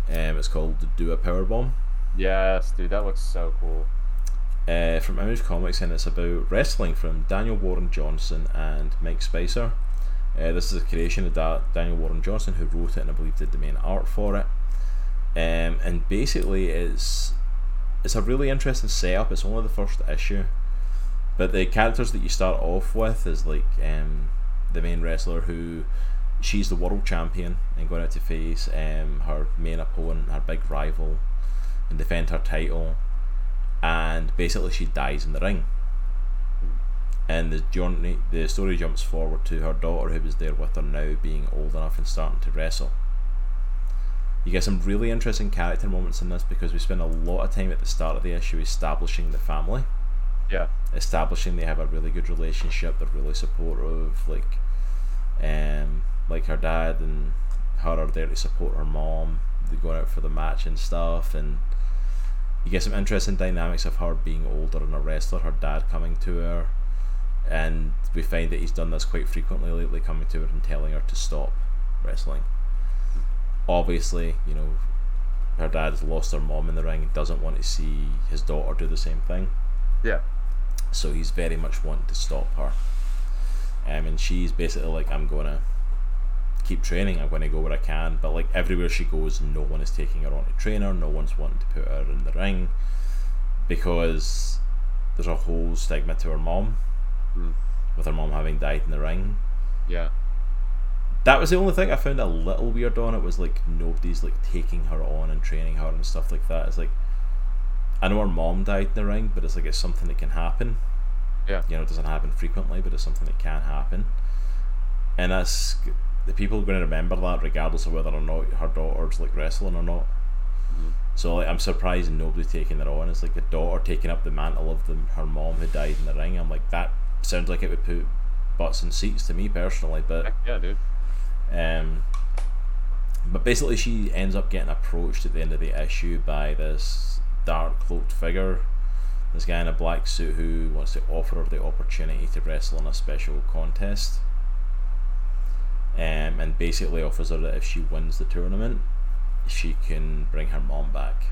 Um, it's called Do a Power Bomb. Yes, dude, that looks so cool. Uh, from Image Comics, and it's about wrestling from Daniel Warren Johnson and Mike Spicer. Uh, this is a creation of da- Daniel Warren Johnson, who wrote it and I believe did the main art for it. Um, and basically, it's it's a really interesting setup. It's only the first issue, but the characters that you start off with is like um, the main wrestler who she's the world champion and going out to face um, her main opponent, her big rival, and defend her title. And basically, she dies in the ring. And the journey, the story jumps forward to her daughter, who was there with her now, being old enough and starting to wrestle. You get some really interesting character moments in this because we spend a lot of time at the start of the issue establishing the family, Yeah. establishing they have a really good relationship. They're really supportive, like, um, like her dad and her are there to support her mom. They go out for the match and stuff, and you get some interesting dynamics of her being older and a wrestler, her dad coming to her, and we find that he's done this quite frequently lately, coming to her and telling her to stop wrestling. Obviously, you know, her dad's lost her mom in the ring and doesn't want to see his daughter do the same thing, Yeah. so he's very much wanting to stop her. Um, and she's basically like, I'm gonna keep training. I'm gonna go where I can, but like everywhere she goes, no one is taking her on to train her. No one's wanting to put her in the ring because there's a whole stigma to her mom, Mm. with her mom having died in the ring. Yeah. That was the only thing I found a little weird on it was like nobody's like taking her on and training her and stuff like that. It's like I know her mom died in the ring, but it's like it's something that can happen. Yeah. You know, it doesn't happen frequently, but it's something that can happen. And that's the people are going to remember that regardless of whether or not her daughter's like wrestling or not. Mhm. So like, I'm surprised nobody's taking her on. It's like the daughter taking up the mantle of the, her mom who died in the ring. I'm like that sounds like it would put butts in seats to me personally, but Heck yeah, dude. Um, but basically, she ends up getting approached at the end of the issue by this dark cloaked figure, this guy in a black suit who wants to offer her the opportunity to wrestle in a special contest. Um, and basically offers her that if she wins the tournament, she can bring her mom back.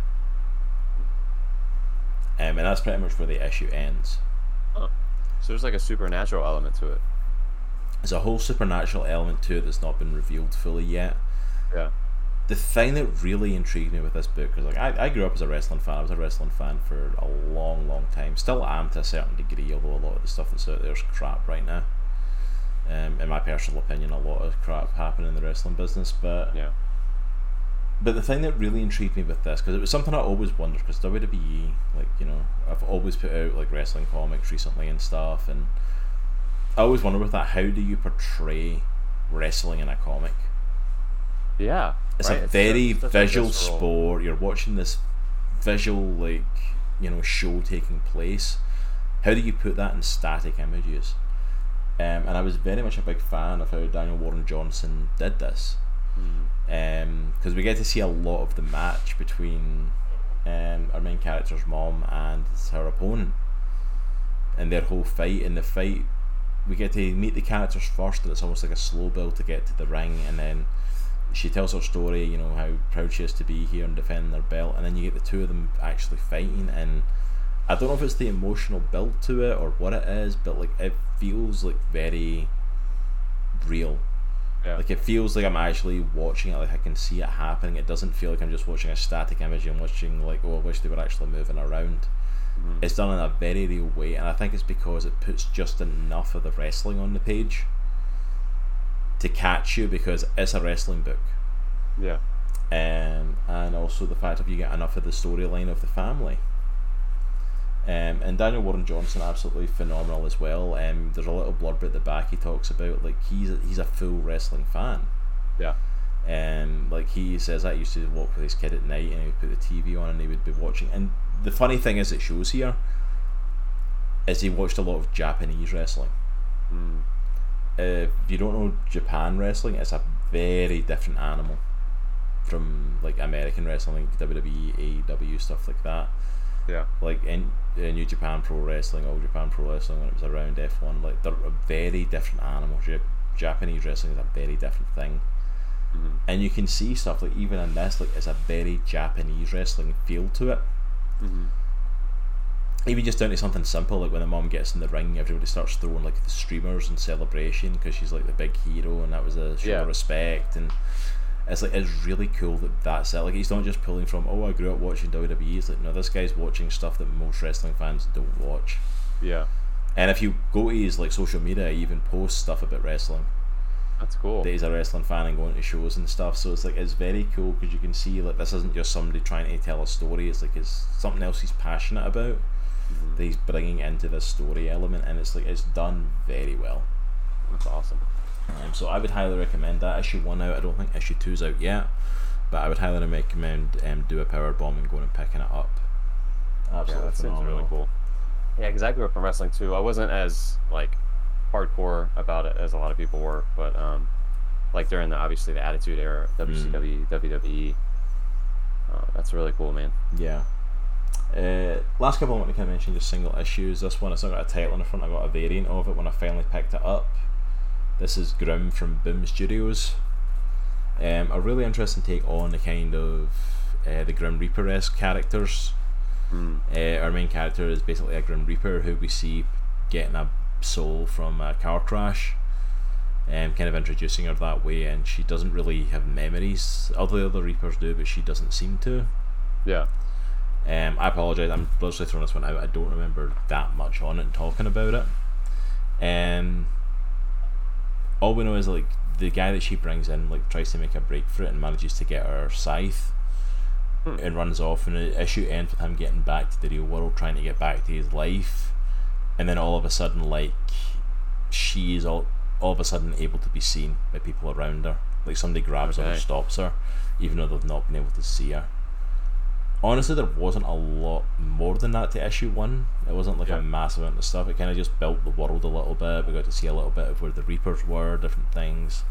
Um, and that's pretty much where the issue ends. So there's like a supernatural element to it. There's a whole supernatural element to it that's not been revealed fully yet. Yeah. the thing that really intrigued me with this book is like I, I grew up as a wrestling fan. I was a wrestling fan for a long, long time. Still am to a certain degree, although a lot of the stuff that's out there is crap right now. Um, in my personal opinion, a lot of crap happening in the wrestling business. But Yeah. but the thing that really intrigued me with this because it was something I always wondered because WWE, like you know, I've always put out like wrestling comics recently and stuff, and I always wonder with that how do you portray wrestling in a comic? Yeah. it's right, a very a visual sport. You're watching this visual like you know show taking place. How do you put that in static images? Um, and I was very much a big fan of how Daniel Warren Johnson did this, Mm. because we get to see a lot of the match between um, our main character's mom and her opponent, and their whole fight. In the fight, we get to meet the characters first, and it's almost like a slow build to get to the ring, and then she tells her story, you know, how proud she is to be here and defending their belt, and then you get the two of them actually fighting, and I don't know if it's the emotional build to it or what it is, but like it feels like very real. Yeah. Like it feels like I'm actually watching it, like I can see it happening. It doesn't feel like I'm just watching a static image and watching like, oh, I wish they were actually moving around. Mm-hmm. It's done in a very real way, and I think it's because it puts just enough of the wrestling on the page to catch you because it's a wrestling book. Yeah. Um, and also the fact if you get enough of the storyline of the family. Um, and Daniel Warren Johnson absolutely phenomenal as well. Um, there's a little blurb at the back he talks about like he's a, he's a full wrestling fan. Yeah. Um, like he says I used to walk with his kid at night and he would put the TV on and he would be watching. And the funny thing is, it shows here is he watched a lot of Japanese wrestling. Mm. Uh, if you don't know Japan wrestling, it's a very different animal from like American wrestling, like WWE, AEW, stuff like that. Yeah. Like in, in New Japan Pro Wrestling, All Japan Pro Wrestling, when it was around F1, like they're a very different animal. Japanese wrestling is a very different thing. Mm-hmm. And you can see stuff like even in this, like it's a very Japanese wrestling feel to it. Mm-hmm. Even just down to something simple, like when the mom gets in the ring, everybody starts throwing like the streamers in celebration because she's like the big hero, and that was a show Yeah. of respect. And it's like it's really cool that that's it. Like he's not just pulling from, oh, I grew up watching WWE. It's like no, this guy's watching stuff that most wrestling fans don't watch. Yeah. And if you go to his like social media, he even posts stuff about wrestling. That's cool. that he's a wrestling fan and going to shows and stuff. So it's like it's very cool because you can see like this isn't just somebody trying to tell a story. It's like it's something else he's passionate about Mhm. that he's bringing into this story element, and it's like it's done very well. That's awesome. Um, so I would highly recommend that. Issue one out. I don't think issue two's out yet, but I would highly recommend um, do a power bomb and going and picking it up. Yeah, Absolutely that seems phenomenal. really cool. Yeah, because I grew up in wrestling too. I wasn't as like hardcore about it as a lot of people were, but um, like during the obviously the Attitude Era, WCW, WWE. Uh, that's really cool, man. Yeah. Uh, last couple I want to kind of mention just single issues. This one, it's not got a title in the front. I got a variant of it when I finally picked it up. This is Grim from Boom Studios. Um, a really interesting take on the kind of uh, the Grim Reaper esque characters. Mm. Uh, our main character is basically a Grim Reaper who we see getting a soul from a car crash. Um, kind of introducing her that way, and she doesn't really have memories. Other other Reapers do, but she doesn't seem to. Yeah. Um, I apologise. I'm literally throwing this one out. I don't remember that much on it and talking about it. Um, all we know is like the guy that she brings in like tries to make a break for it and manages to get her scythe Hmm. and runs off. And the issue ends with him getting back to the real world, trying to get back to his life. And then all of a sudden, like she is all all of a sudden able to be seen by people around her. Like somebody grabs her and stops her, even though they've not been able to see her. Honestly there wasn't a lot more than that to issue one. It wasn't like Yeah. a massive amount of stuff. It kind of just built the world a little bit. We got to see a little bit of where the reapers were different things.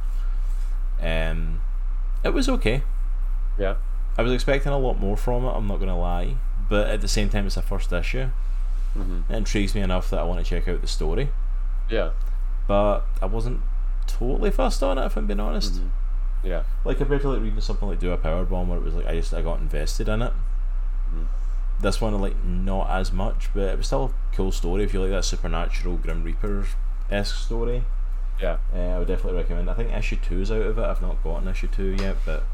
Um it was okay. Yeah. i was expecting a lot more from it i'm not gonna lie. But at the same time it's a first issue hmm it intrigues me enough that i want to check out the story Yeah. but i wasn't totally fussed on it if i'm being honest Mhm. Yeah. like compared to like reading something like do a power bomb where it was like i just i got invested in it Mhm. this one like not as much but it was still a cool story if you like that supernatural grim reaper esque story Yeah. uh, i would definitely recommend i think issue two is out of it i've not gotten issue two yet but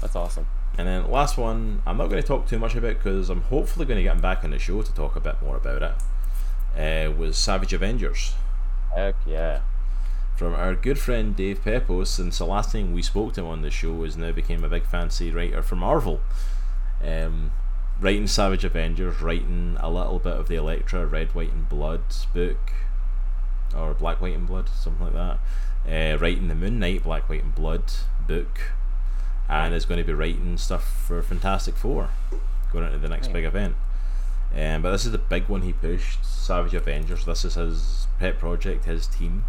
That's awesome. And then last one i'm not going to talk too much about because i'm hopefully going to get him back on the show to talk a bit more about it uh, was savage avengers Heck yeah. from our good friend Dave Pepose. Since the last time we spoke to him on the show, has now became a big fancy writer for Marvel. Um, writing Savage Avengers, writing a little bit of the Elektra Red, White, and Blood book, or Black, White, and Blood, something like that. Uh, writing the Moon Knight Black, White, and Blood book, and is going to be writing stuff for Fantastic Four, going into the next Right. big event. Um, but this is the big one he pushed, Savage Avengers. This is his pet project, his team,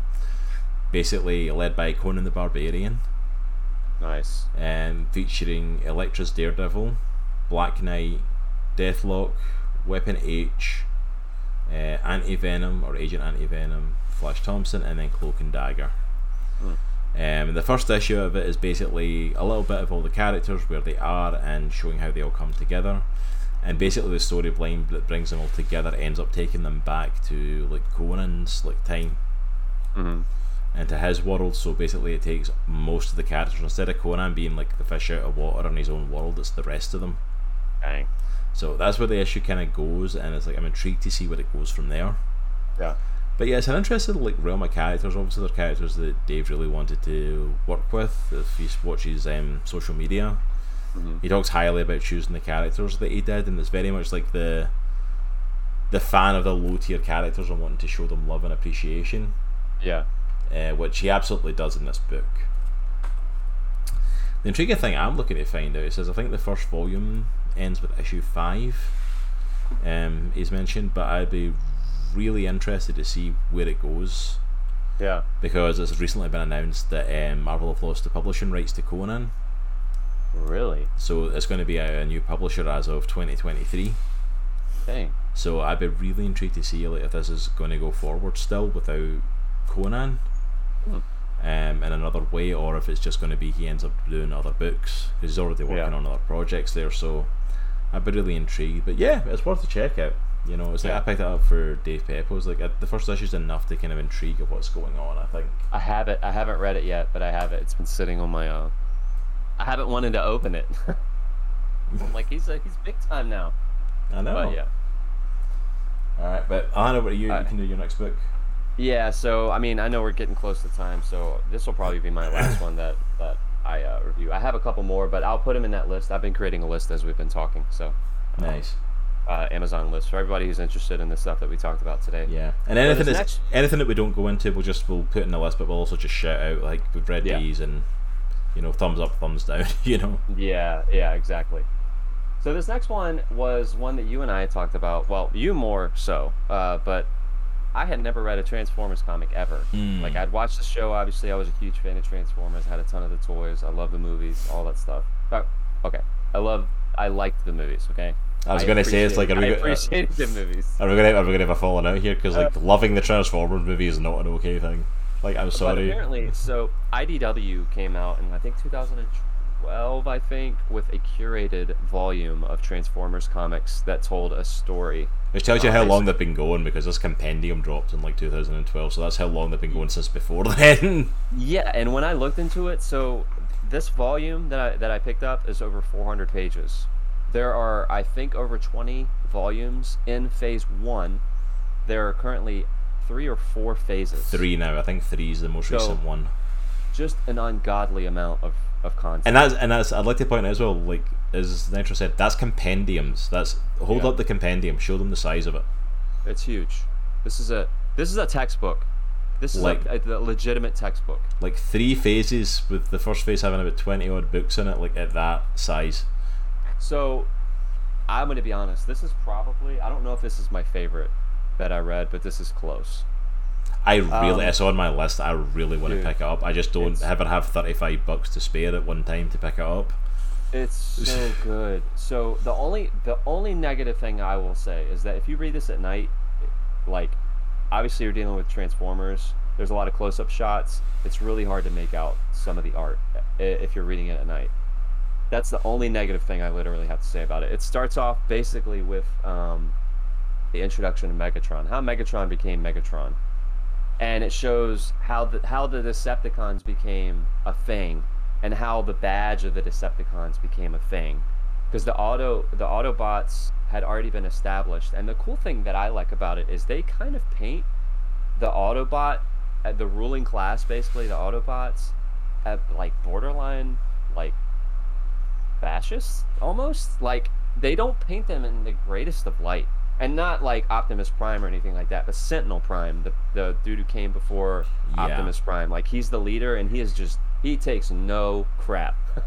basically led by Conan the Barbarian, Nice. um, featuring Elektra's Daredevil, Black Knight, Deathlok, Weapon H, uh, Anti Venom or Agent Anti Venom, Flash Thompson, and then Cloak and Dagger. Hmm. Um, the first issue of it is basically a little bit of all the characters, where they are, and showing how they all come together. And basically, the story storyline that brings them all together ends up taking them back to like Conan's like time hmm into his world. So basically, it takes most of the characters instead of Conan being like the fish out of water in his own world. It's the rest of them. Dang. So that's where the issue kind of goes, and it's like I'm intrigued to see where it goes from there. Yeah. But yeah, it's an interesting like realm of characters. Obviously, they're characters that Dave really wanted to work with. If he watches um, social media, Mhm. he talks highly about choosing the characters that he did, and it's very much like the the fan of the low tier characters and wanting to show them love and appreciation, Yeah. uh, which he absolutely does in this book. The intriguing thing I'm looking to find out is I think the first volume ends with issue five. Um, he's mentioned, but I'd be really interested to see where it goes Yeah. because it's recently been announced that um, Marvel have lost the publishing rights to Conan, Really? so it's going to be a, a new publisher as of 2023. Dang. So I'd be really intrigued to see like if this is going to go forward still without Conan, Hmm. um, in another way, or if it's just going to be he ends up doing other books because he's already working Yeah. on other projects there. So I'd be really intrigued. But yeah, it's worth a check out. You know, it's like I picked it up for Dave Pepose. Like uh, the first issue's enough to kind of intrigue of what's going on. I think. I have it. I haven't read it yet, but I have it. It's been sitting on my. Uh, I haven't wanted to open it. I'm like he's a, he's big time now. I know. But yeah. All right, but I know to you. You can do your next book. Yeah. So I mean, I know we're getting close to time, so this will probably be my last one that that I uh, review. I have a couple more, but I'll put them in that list. I've been creating a list as we've been talking. So. Nice. Uh, Amazon list for everybody who's interested in the stuff that we talked about today. Yeah, and anything that's next- anything that we don't go into, we'll just we'll put in the list, but we'll also just shout out like we've read Yeah. these and you know thumbs up, thumbs down. You know. Yeah, yeah, exactly. So this next one was one that you and I talked about. Well, you more so, uh, but I had never read a Transformers comic ever. Mm. Like I'd watched the show. Obviously, I was a huge fan of Transformers. Had a ton of the toys. I love the movies, all that stuff. Oh, okay, I love. I liked the movies. Okay. I was gonna say it's like are we, I uh, the movies. are we gonna are we gonna have a falling out here because like Uh, loving the Transformers movie is not an okay thing. Like I'm sorry. apparently, so IDW came out in I think 2012, I think, with a curated volume of Transformers comics that told a story. Which tells you how long they've been going because this compendium dropped in like 2012, so that's how long they've been going since before then. Yeah, and when I looked into it, so this volume that I that I picked up is over 400 pages. There are, I think, over 20 volumes in Phase One. There are currently three or four phases. three now, I think three is the most So- recent one. Just an ungodly amount of of content. And that's and that's I'd like to point out as well, like as Nitro said, that's compendiums. That's hold Yeah. up the compendium, show them the size of it. It's huge. This is a this is a textbook. This is Like- a, a, legitimate textbook. Like three phases with the first phase having about twenty odd books in it, like at that size. So, I'm going to be honest. This is probably I don't know if this is my favorite that I read, but this is close. I really Um, it's on my list. I really want to pick it up. I just don't ever have thirty five bucks to spare at one time to pick it up. It's so good. So the only the only negative thing I will say is that if you read this at night, like obviously you're dealing with Transformers. There's a lot of close up shots. It's really hard to make out some of the art if you're reading it at night. That's the only negative thing I literally have to say about it. It starts off basically with um, the introduction of Megatron, how Megatron became Megatron, and it shows how the how the Decepticons became a thing, and how the badge of the Decepticons became a thing, because the auto the Autobots had already been established, and the cool thing that I like about it is they kind of paint the Autobot, uh, the ruling class, basically the Autobots, at like borderline like fascists almost like they don't paint them in the greatest of light. And not like optimus prime or anything like that but sentinel prime the, the dude who came before Yeah. optimus prime. Like he's the leader and he is just he takes no crap.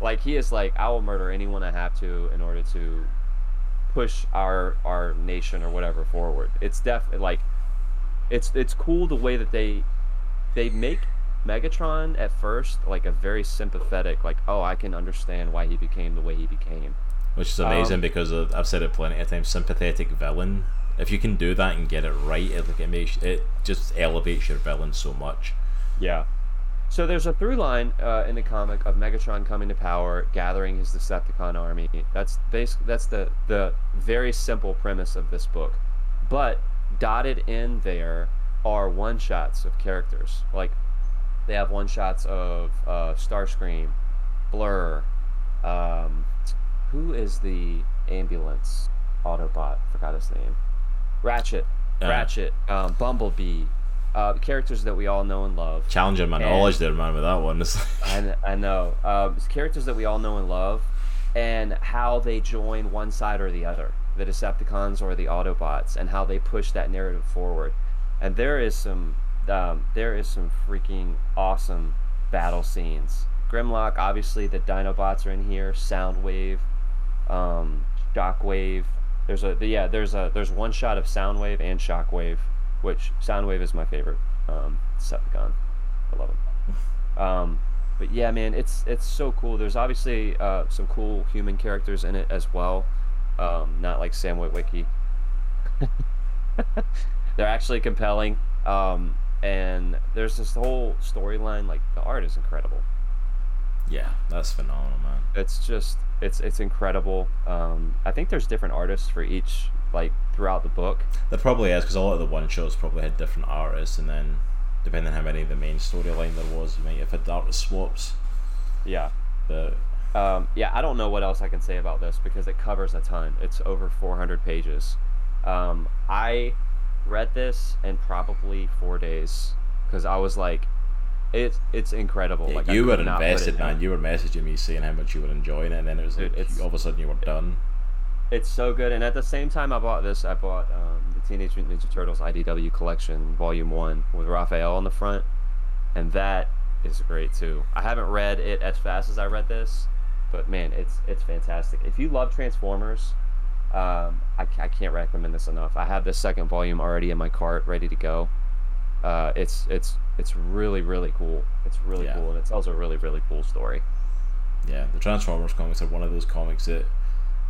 Like he is like i will murder anyone i have to in order to push our our nation or whatever forward. It's def like it's it's cool the way that they they make Megatron at first like a very sympathetic, like oh I can understand why he became the way he became. Which is amazing Um, because I've said it plenty of times. Sympathetic villain. If you can do that and get it right, it like it makes it just elevates your villain so much. Yeah. So there's a through line uh, in the comic of Megatron coming to power, gathering his Decepticon army. That's basic. That's the the very simple premise of this book, but dotted in there are one shots of characters. Like they have one shots of uh, Starscream, Blurr. Um, who is the ambulance Autobot. Forgot his name. Ratchet. Uh. Ratchet. Um, Bumblebee. Uh, characters that we all know and love. Challenging my And- knowledge there, man, with that one. I, I know. Um, characters that we all know and love, and how they join one side or the other, the Decepticons or the Autobots, and how they push that narrative forward. And there is some, um, there is some freaking awesome battle scenes. Grimlock, obviously, the Dinobots are in here. Soundwave, um, Shockwave. There's a yeah. There's a there's one shot of Soundwave and Shockwave, which Soundwave is my favorite um, Decepticon. I love him. Um, but yeah, man, it's it's so cool. There's obviously uh, some cool human characters in it as well. Um, not like Sam Witwicky. They're actually compelling. Um, and there's this whole storyline. Like the art is incredible. yeah, that's phenomenal, man. It's just it's it's incredible. Um, I think there's different artists for each like throughout the book. There probably is because a lot of the one shows probably had different artists, and then depending on how many of the main storyline there was, you might have had artist swaps. Yeah. But Um, yeah, I don't know what else I can say about this because it covers a ton. It's over 400 pages. Um, I read this in probably four days because I was like, it's it's incredible. yeah, like I you were put it invested, man. You were messaging me saying how much you were enjoying it, and then it was Dude, like all of a sudden you were done. It's so good, and at the same time, I bought this. I bought um, the Teenage Mutant Ninja Turtles IDW collection, Volume One, with Raphael on the front, and that is great too. I haven't read it as fast as I read this, but man, it's it's fantastic. If you love Transformers, um, I, I can't recommend this enough. I have this second volume already in my cart, ready to go. Uh, it's it's it's really really cool. It's really Yeah. cool, and it tells a really really cool story. Yeah, the Transformers comics are one of those comics that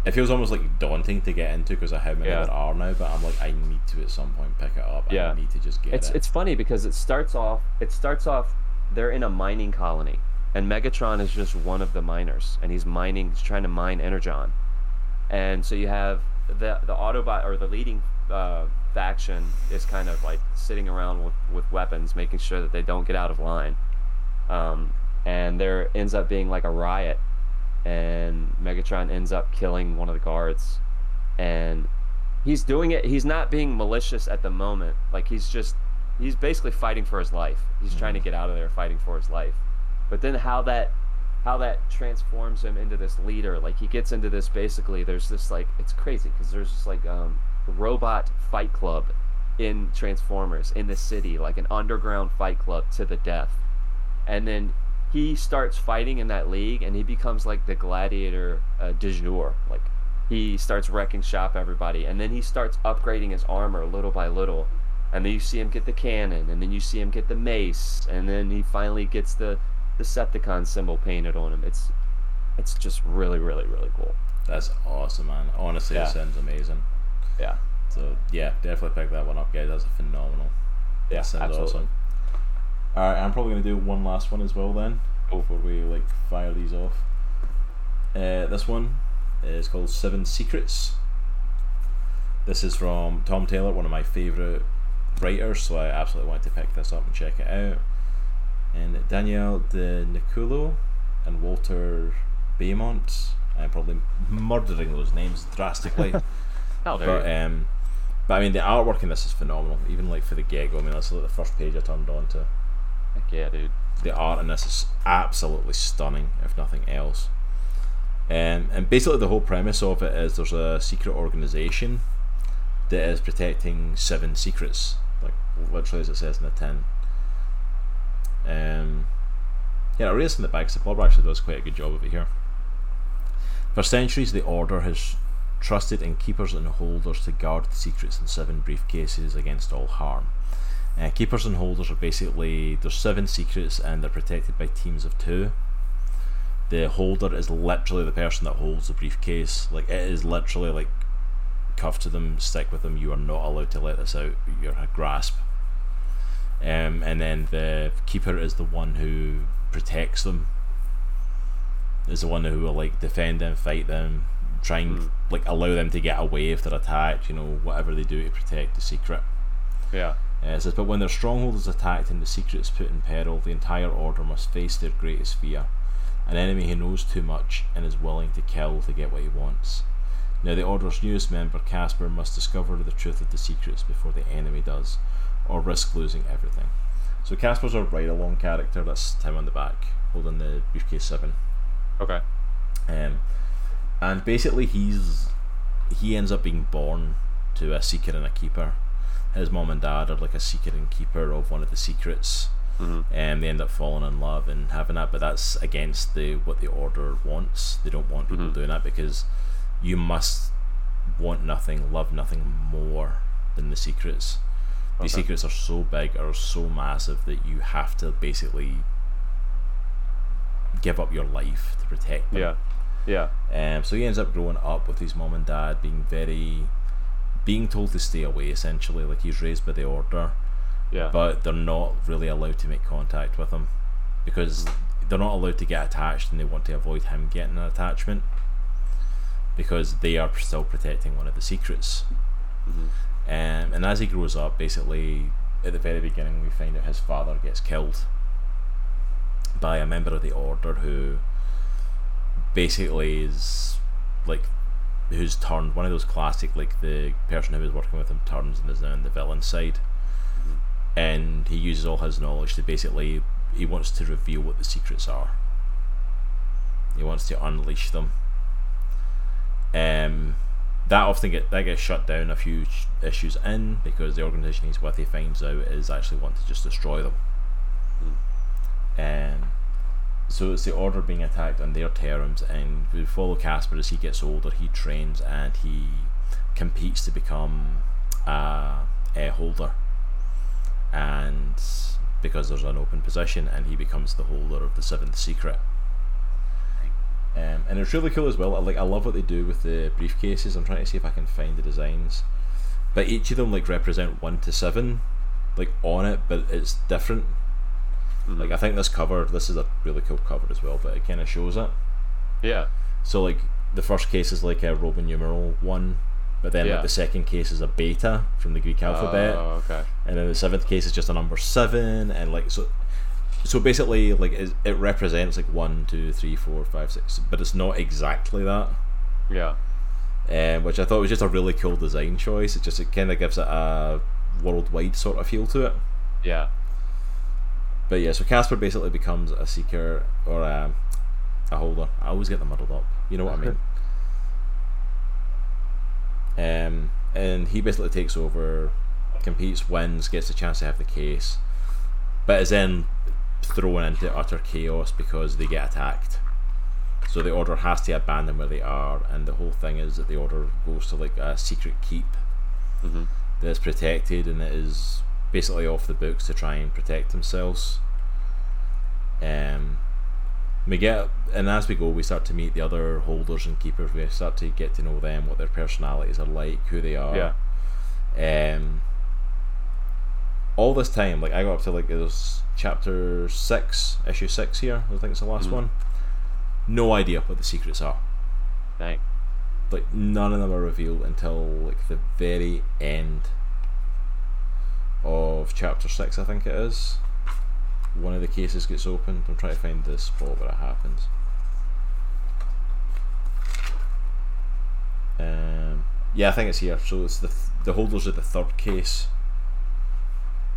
it feels almost like daunting to get into because of how many Yeah. there are now. But I'm like, I need to at some point pick it up. Yeah. I need to just get It's it. it's funny because it starts off it starts off they're in a mining colony and Megatron is just one of the miners and he's mining he's trying to mine Energon. And so you have the the Autobot or the leading uh, faction is kind of like sitting around with, with weapons making sure that they don't get out of line. Um, and there ends up being like a riot. And Megatron ends up killing one of the guards. And he's doing it he's not being malicious at the moment. Like he's just he's basically fighting for his life. He's trying to get out of there fighting for his life. But then how that how that transforms him into this leader. Like he gets into this basically there's this like it's crazy because there's this like um robot fight club in transformers in the city like an underground fight club to the death. And then he starts fighting in that league and he becomes like the gladiator uh, du jour. Like he starts wrecking shop everybody and then he starts upgrading his armor little by little. And then you see him get the cannon and then you see him get the mace and then he finally gets the Decepticon symbol painted on him it's it's just really really really cool That's awesome, man. Honestly, Yeah. it sounds amazing. yeah So yeah, definitely pick that one up, guys. That's a phenomenal. yeah that sounds absolutely awesome. All right, I'm probably gonna do one last one as well then Cool. before we like fire these off. Uh, this one is called Seven Secrets. This is from Tom Taylor, one of my favorite writers, so I absolutely wanted to pick this up and check it out. And Daniele Di Nicuolo and Walter Beaumont. I'm probably murdering those names drastically. there But um, but I mean the artwork in this is phenomenal. Even like for the get go, I mean that's like the first page I turned on to. Heck yeah dude The art in this is absolutely stunning, if nothing else. Um, and basically the whole premise of it is there's a secret organization that is protecting seven secrets, like literally as it says in the tin. Um, yeah, read this in the back. So Bob actually does quite a good job over here. For centuries, the Order has trusted in keepers and holders to guard the secrets in seven briefcases against all harm. Uh, keepers and holders are basically there's seven secrets and they're protected by teams of two. The holder is literally the person that holds the briefcase. Like it is literally like cuffed to them, stick with them. You are not allowed to let this out. You're a grasp. Um, and then the keeper is the one who protects them. Is the one who will like defend them, fight them, try and Mm. like allow them to get away if they're attacked. You know whatever they do to protect the secret. yeah Uh, it says, but when their stronghold is attacked and the secret is put in peril, the entire order must face their greatest fear an enemy who knows too much and is willing to kill to get what he wants. Now, the Order's newest member, Caspar, must discover the truth of the secrets before the enemy does, or risk losing everything. So, Caspar's a ride along character, that's Tim on the back, holding the briefcase 7. Okay. Um, and basically, he's he ends up being born to a seeker and a keeper. His mom and dad are like a seeker and keeper of one of the secrets, and they end up falling in love and having that. But that's against the what the order wants. They don't want people Mhm. doing that because you must want nothing, love nothing more than the secrets. These Okay. secrets are so big or so massive that you have to basically give up your life to protect them. Yeah. Yeah. Um, so he ends up growing up with his mom and dad being very, being told to stay away essentially. Like he's raised by the order, Yeah. but they're not really allowed to make contact with him because they're not allowed to get attached and they want to avoid him getting an attachment because they are still protecting one of the secrets. Mhm. Um, and as he grows up, basically at the very beginning, we find out his father gets killed by a member of the order who basically is like who's turned one of those classic like the person who was working with him turns and is now on the villain side. And he uses all his knowledge to basically he wants to reveal what the secrets are. He wants to unleash them. Um that often get that gets shut down a few issues in because the organization he's with he finds out is actually wanting to just destroy them. Um so it's the order being attacked on their terms and we follow Caspar as he gets older he trains and he competes to become a, a holder. And because there's an open position and he becomes the holder of the seventh secret um, and it's really cool as well I like I love what they do with the briefcases I'm trying to see if I can find the designs but each of them like represent one to seven like on it but it's different Mhm. like I think this cover, this is a really cool cover as well, but it kind of shows it. yeah. So like the first case is like a Roman numeral one, but then Yeah. like the second case is a beta from the Greek alphabet, Oh, okay. and then the seventh case is just a number seven, and like so. So basically, like it, it represents like one, two, three, four, five, six, but it's not exactly that. Yeah. Um, which I thought was just a really cool design choice. It just it kind of gives it a worldwide sort of feel to it. Yeah. But yeah, so Caspar basically becomes a seeker or a, a holder. I always get them muddled up. You know what I mean? um, and he basically takes over, competes, wins, gets a chance to have the case, but is then thrown into utter chaos because they get attacked. So the order has to abandon where they are, and the whole thing is that the order goes to like a secret keep hmm that's protected and it is basically off the books to try and protect themselves. Um, we get and as we go, we start to meet the other holders and keepers. We start to get to know them, what their personalities are like, who they are. Yeah. Um, all this time, like I got up to like it was chapter six, issue six here. I think it's the last Mhm. one. No idea what the secrets are Dang. like none of them are revealed until like the very end of chapter six, I think it is. One of the cases gets opened. I'm trying to find the spot where it happens. Um, yeah, I think it's here. So it's the th- the holders of the third case.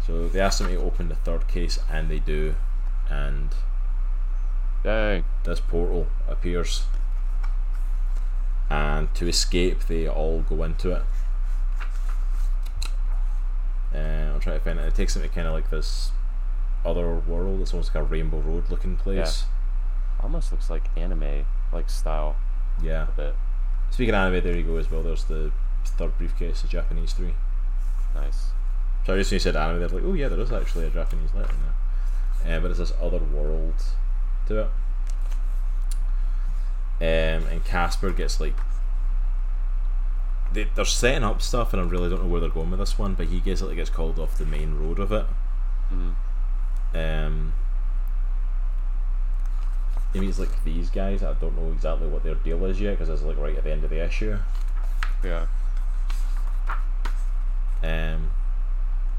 So they asked them to open the third case, and they do, and Dang. this portal appears. And to escape they all go into it. And I'm trying to find it. It takes them to kind of like this other world. It's almost like a rainbow road looking place. Yeah. Almost looks like anime like style. Yeah, a bit. speaking of anime there you go as well. There's the third briefcase the Japanese three. Nice. So I just when you said anime they're like oh yeah there is actually a Japanese letter in there uh, but it's this other world to it um, and Caspar gets like they, they're setting up stuff, and I really don't know where they're going with this one. But he basically gets called off the main road of it. hmm Um, he meets like these guys. I don't know exactly what their deal is yet because it's like right at the end of the issue. Yeah. Um,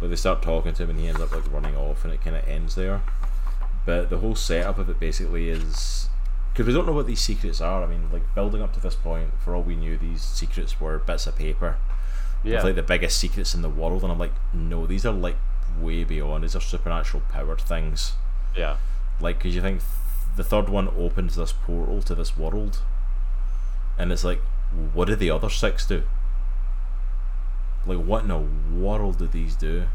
but they start talking to him, and he ends up like running off, and it kind of ends there. But the whole setup of it basically is because we don't know what these secrets are. I mean, like building up to this point, for all we knew, these secrets were bits of paper Yeah. with like the biggest secrets in the world, and I'm like, no, these are like way beyond. These are supernatural powered things. yeah. Like, because you think th- the third one opens this portal to this world, and it's like, what did the other six do? Like, what in the world did these do?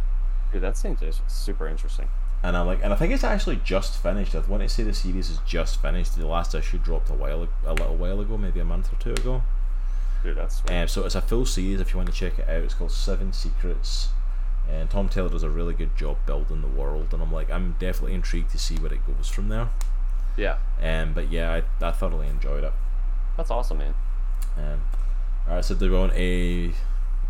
Dude, that seems super interesting. And I'm like, and I think it's actually just finished. I want to say the series is just finished. The last issue dropped a while, a little while ago, maybe a month or two ago. Dude, that's. Um, so it's a full series if you want to check it out. It's called Seven Secrets. And Tom Taylor does a really good job building the world, and I'm like, I'm definitely intrigued to see where it goes from there. yeah. Um, but yeah, I, I thoroughly enjoyed it. That's awesome, man. Um, alright, so do we want a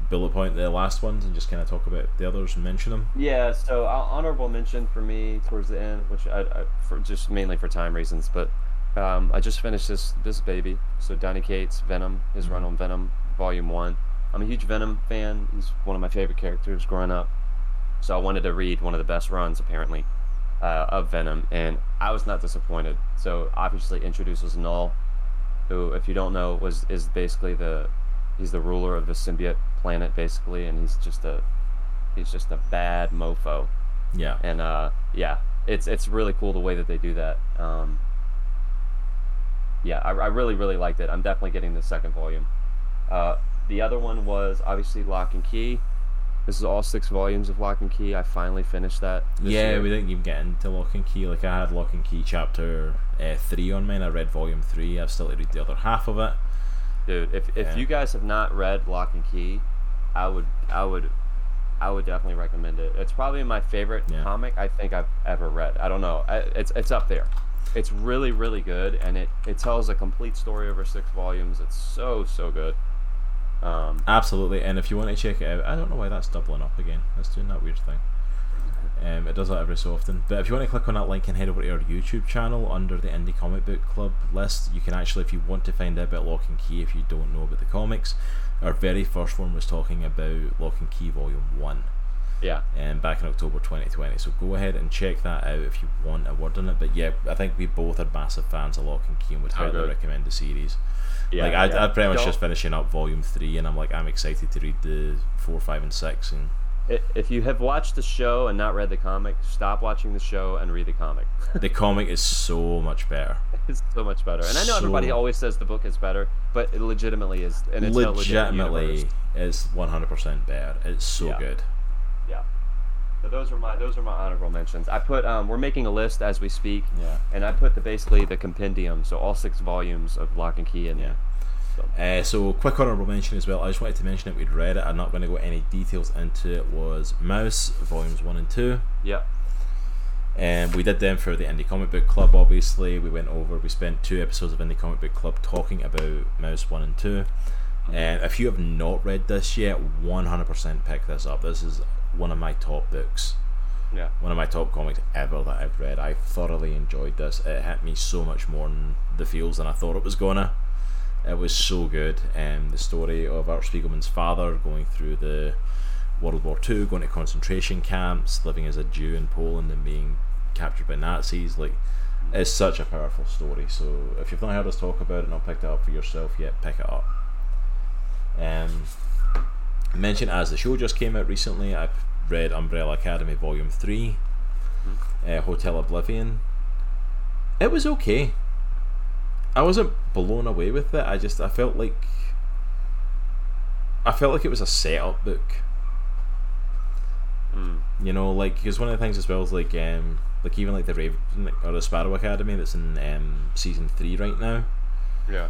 bullet point the last ones and just kind of talk about the others and mention them? Yeah, so uh, honorable mention for me towards the end, which I, I for just mainly for time reasons, but um, I just finished this this baby. So Donny Cates Venom, his run on Venom, Volume One. I'm a huge Venom fan. He's one of my favorite characters growing up. So I wanted to read one of the best runs apparently uh, of Venom, and I was not disappointed. So obviously introduces Knull, who, if you don't know, was is basically the he's the ruler of the symbiote planet basically, and he's just a he's just a bad mofo Yeah. and uh, yeah, it's it's really cool the way that they do that. Um, yeah, I, I really really liked it. I'm definitely getting the second volume. Uh, the other one was obviously Locke and Key. This is all six volumes of Locke and Key. I finally finished that. yeah, year. we didn't even get into Locke and Key. Like I had Locke and Key chapter uh, three on mine. I read volume three. I've still to read the other half of it. Dude. If if Yeah. you guys have not read Locke and Key, I would I would I would definitely recommend it. It's probably my favorite Yeah. comic I think I've ever read. I don't know. I, it's it's up there. It's really really good, and it it tells a complete story over six volumes. It's so so good. Um, Absolutely. And if you want to check it out, I don't know why that's doubling up again. That's doing that weird thing. Um, it does that every so often. But if you want to click on that link and head over to our YouTube channel under the Indie Comic Book Club list, you can actually, if you want to find out about Locke and Key, if you don't know about the comics, our very first one was talking about Locke and Key Volume 1 yeah, um, back in October 2020. So go ahead and check that out if you want a word on it. But yeah, I think we both are massive fans of Locke and Key and would highly recommend the series. yeah. like I, yeah. I'm pretty much Don't- just finishing up Volume Three, and I'm like I'm excited to read the four, five, and six. And If you have watched the show and not read the comic, stop watching the show and read the comic. the comic is so much better. it's so much better. And I know everybody always says the book is better, but it legitimately is. And it's Legitimately, universe. it's 100 percent better. It's so Yeah. good. Yeah. So those are my those are my honorable mentions. I put um, we're making a list as we speak, Yeah. and I put the basically the compendium, so all six volumes of Locke and Key in Yeah. there. So, Uh, so quick honorable mention as well. I just wanted to mention that we'd read it. I'm not going to go any details into it. Was Maus volumes one and two. yeah. And we did them for the Indie Comic Book Club, obviously. We went over, we spent two episodes of Indie Comic Book Club talking about Maus 1 and 2. And if you have not read this yet, 100% pick this up. This is one of my top books, Yeah. one of my top comics ever that I've read. I thoroughly enjoyed this. It hit me so much more in the feels than I thought it was gonna. It was so good. Um, the story of Art Spiegelman's father going through the World War II, going to concentration camps, living as a Jew in Poland and being captured by Nazis. Like, it's such a powerful story. So if you've not heard us talk about it and not picked it up for yourself yet, pick it up. Um, mentioned as the show just came out recently, I've read Umbrella Academy Volume 3, uh, Hotel Oblivion. It was okay. I wasn't blown away with it. I just I felt like I felt like it was a setup book. Mm. You know, like because one of the things as well is like um like even like the Raven or the Sparrow Academy that's in um season three right now. Yeah.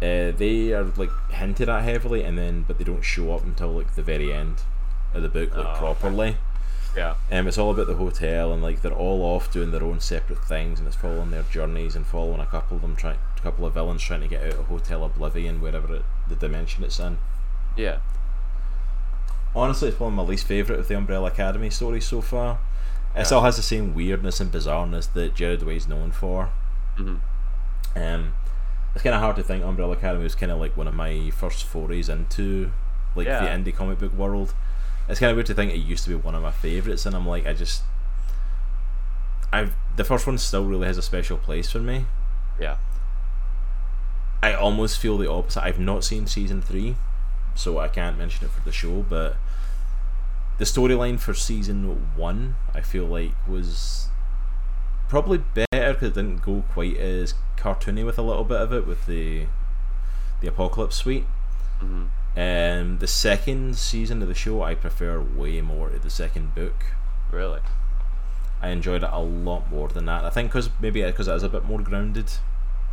Uh, they are like hinted at heavily, and then but they don't show up until like the very end of the book, like Oh, okay. properly. Yeah. Um, it's all about the hotel, and like they're all off doing their own separate things, and it's following their journeys and following a couple of them trying, couple of villains trying to get out of Hotel Oblivion, wherever it, the dimension it's in. Yeah. Honestly, it's probably my least favorite of the Umbrella Academy stories so far. It Yeah. still has the same weirdness and bizarreness that Gerard Way's known for. hmm Um, it's kind of hard to think Umbrella Academy was kind of like one of my first forays into like Yeah. the indie comic book world. It's kind of weird to think it used to be one of my favorites, and I'm like, I just, I the first one still really has a special place for me. Yeah. I almost feel the opposite. I've not seen season three, so I can't mention it for the show. But the storyline for season one, I feel like was probably better because it didn't go quite as cartoony with a little bit of it with the the apocalypse suite. Mm-hmm. Um, the second season of the show, I prefer way more to the second book. Really? I enjoyed it a lot more than that. I think because maybe because it is a bit more grounded.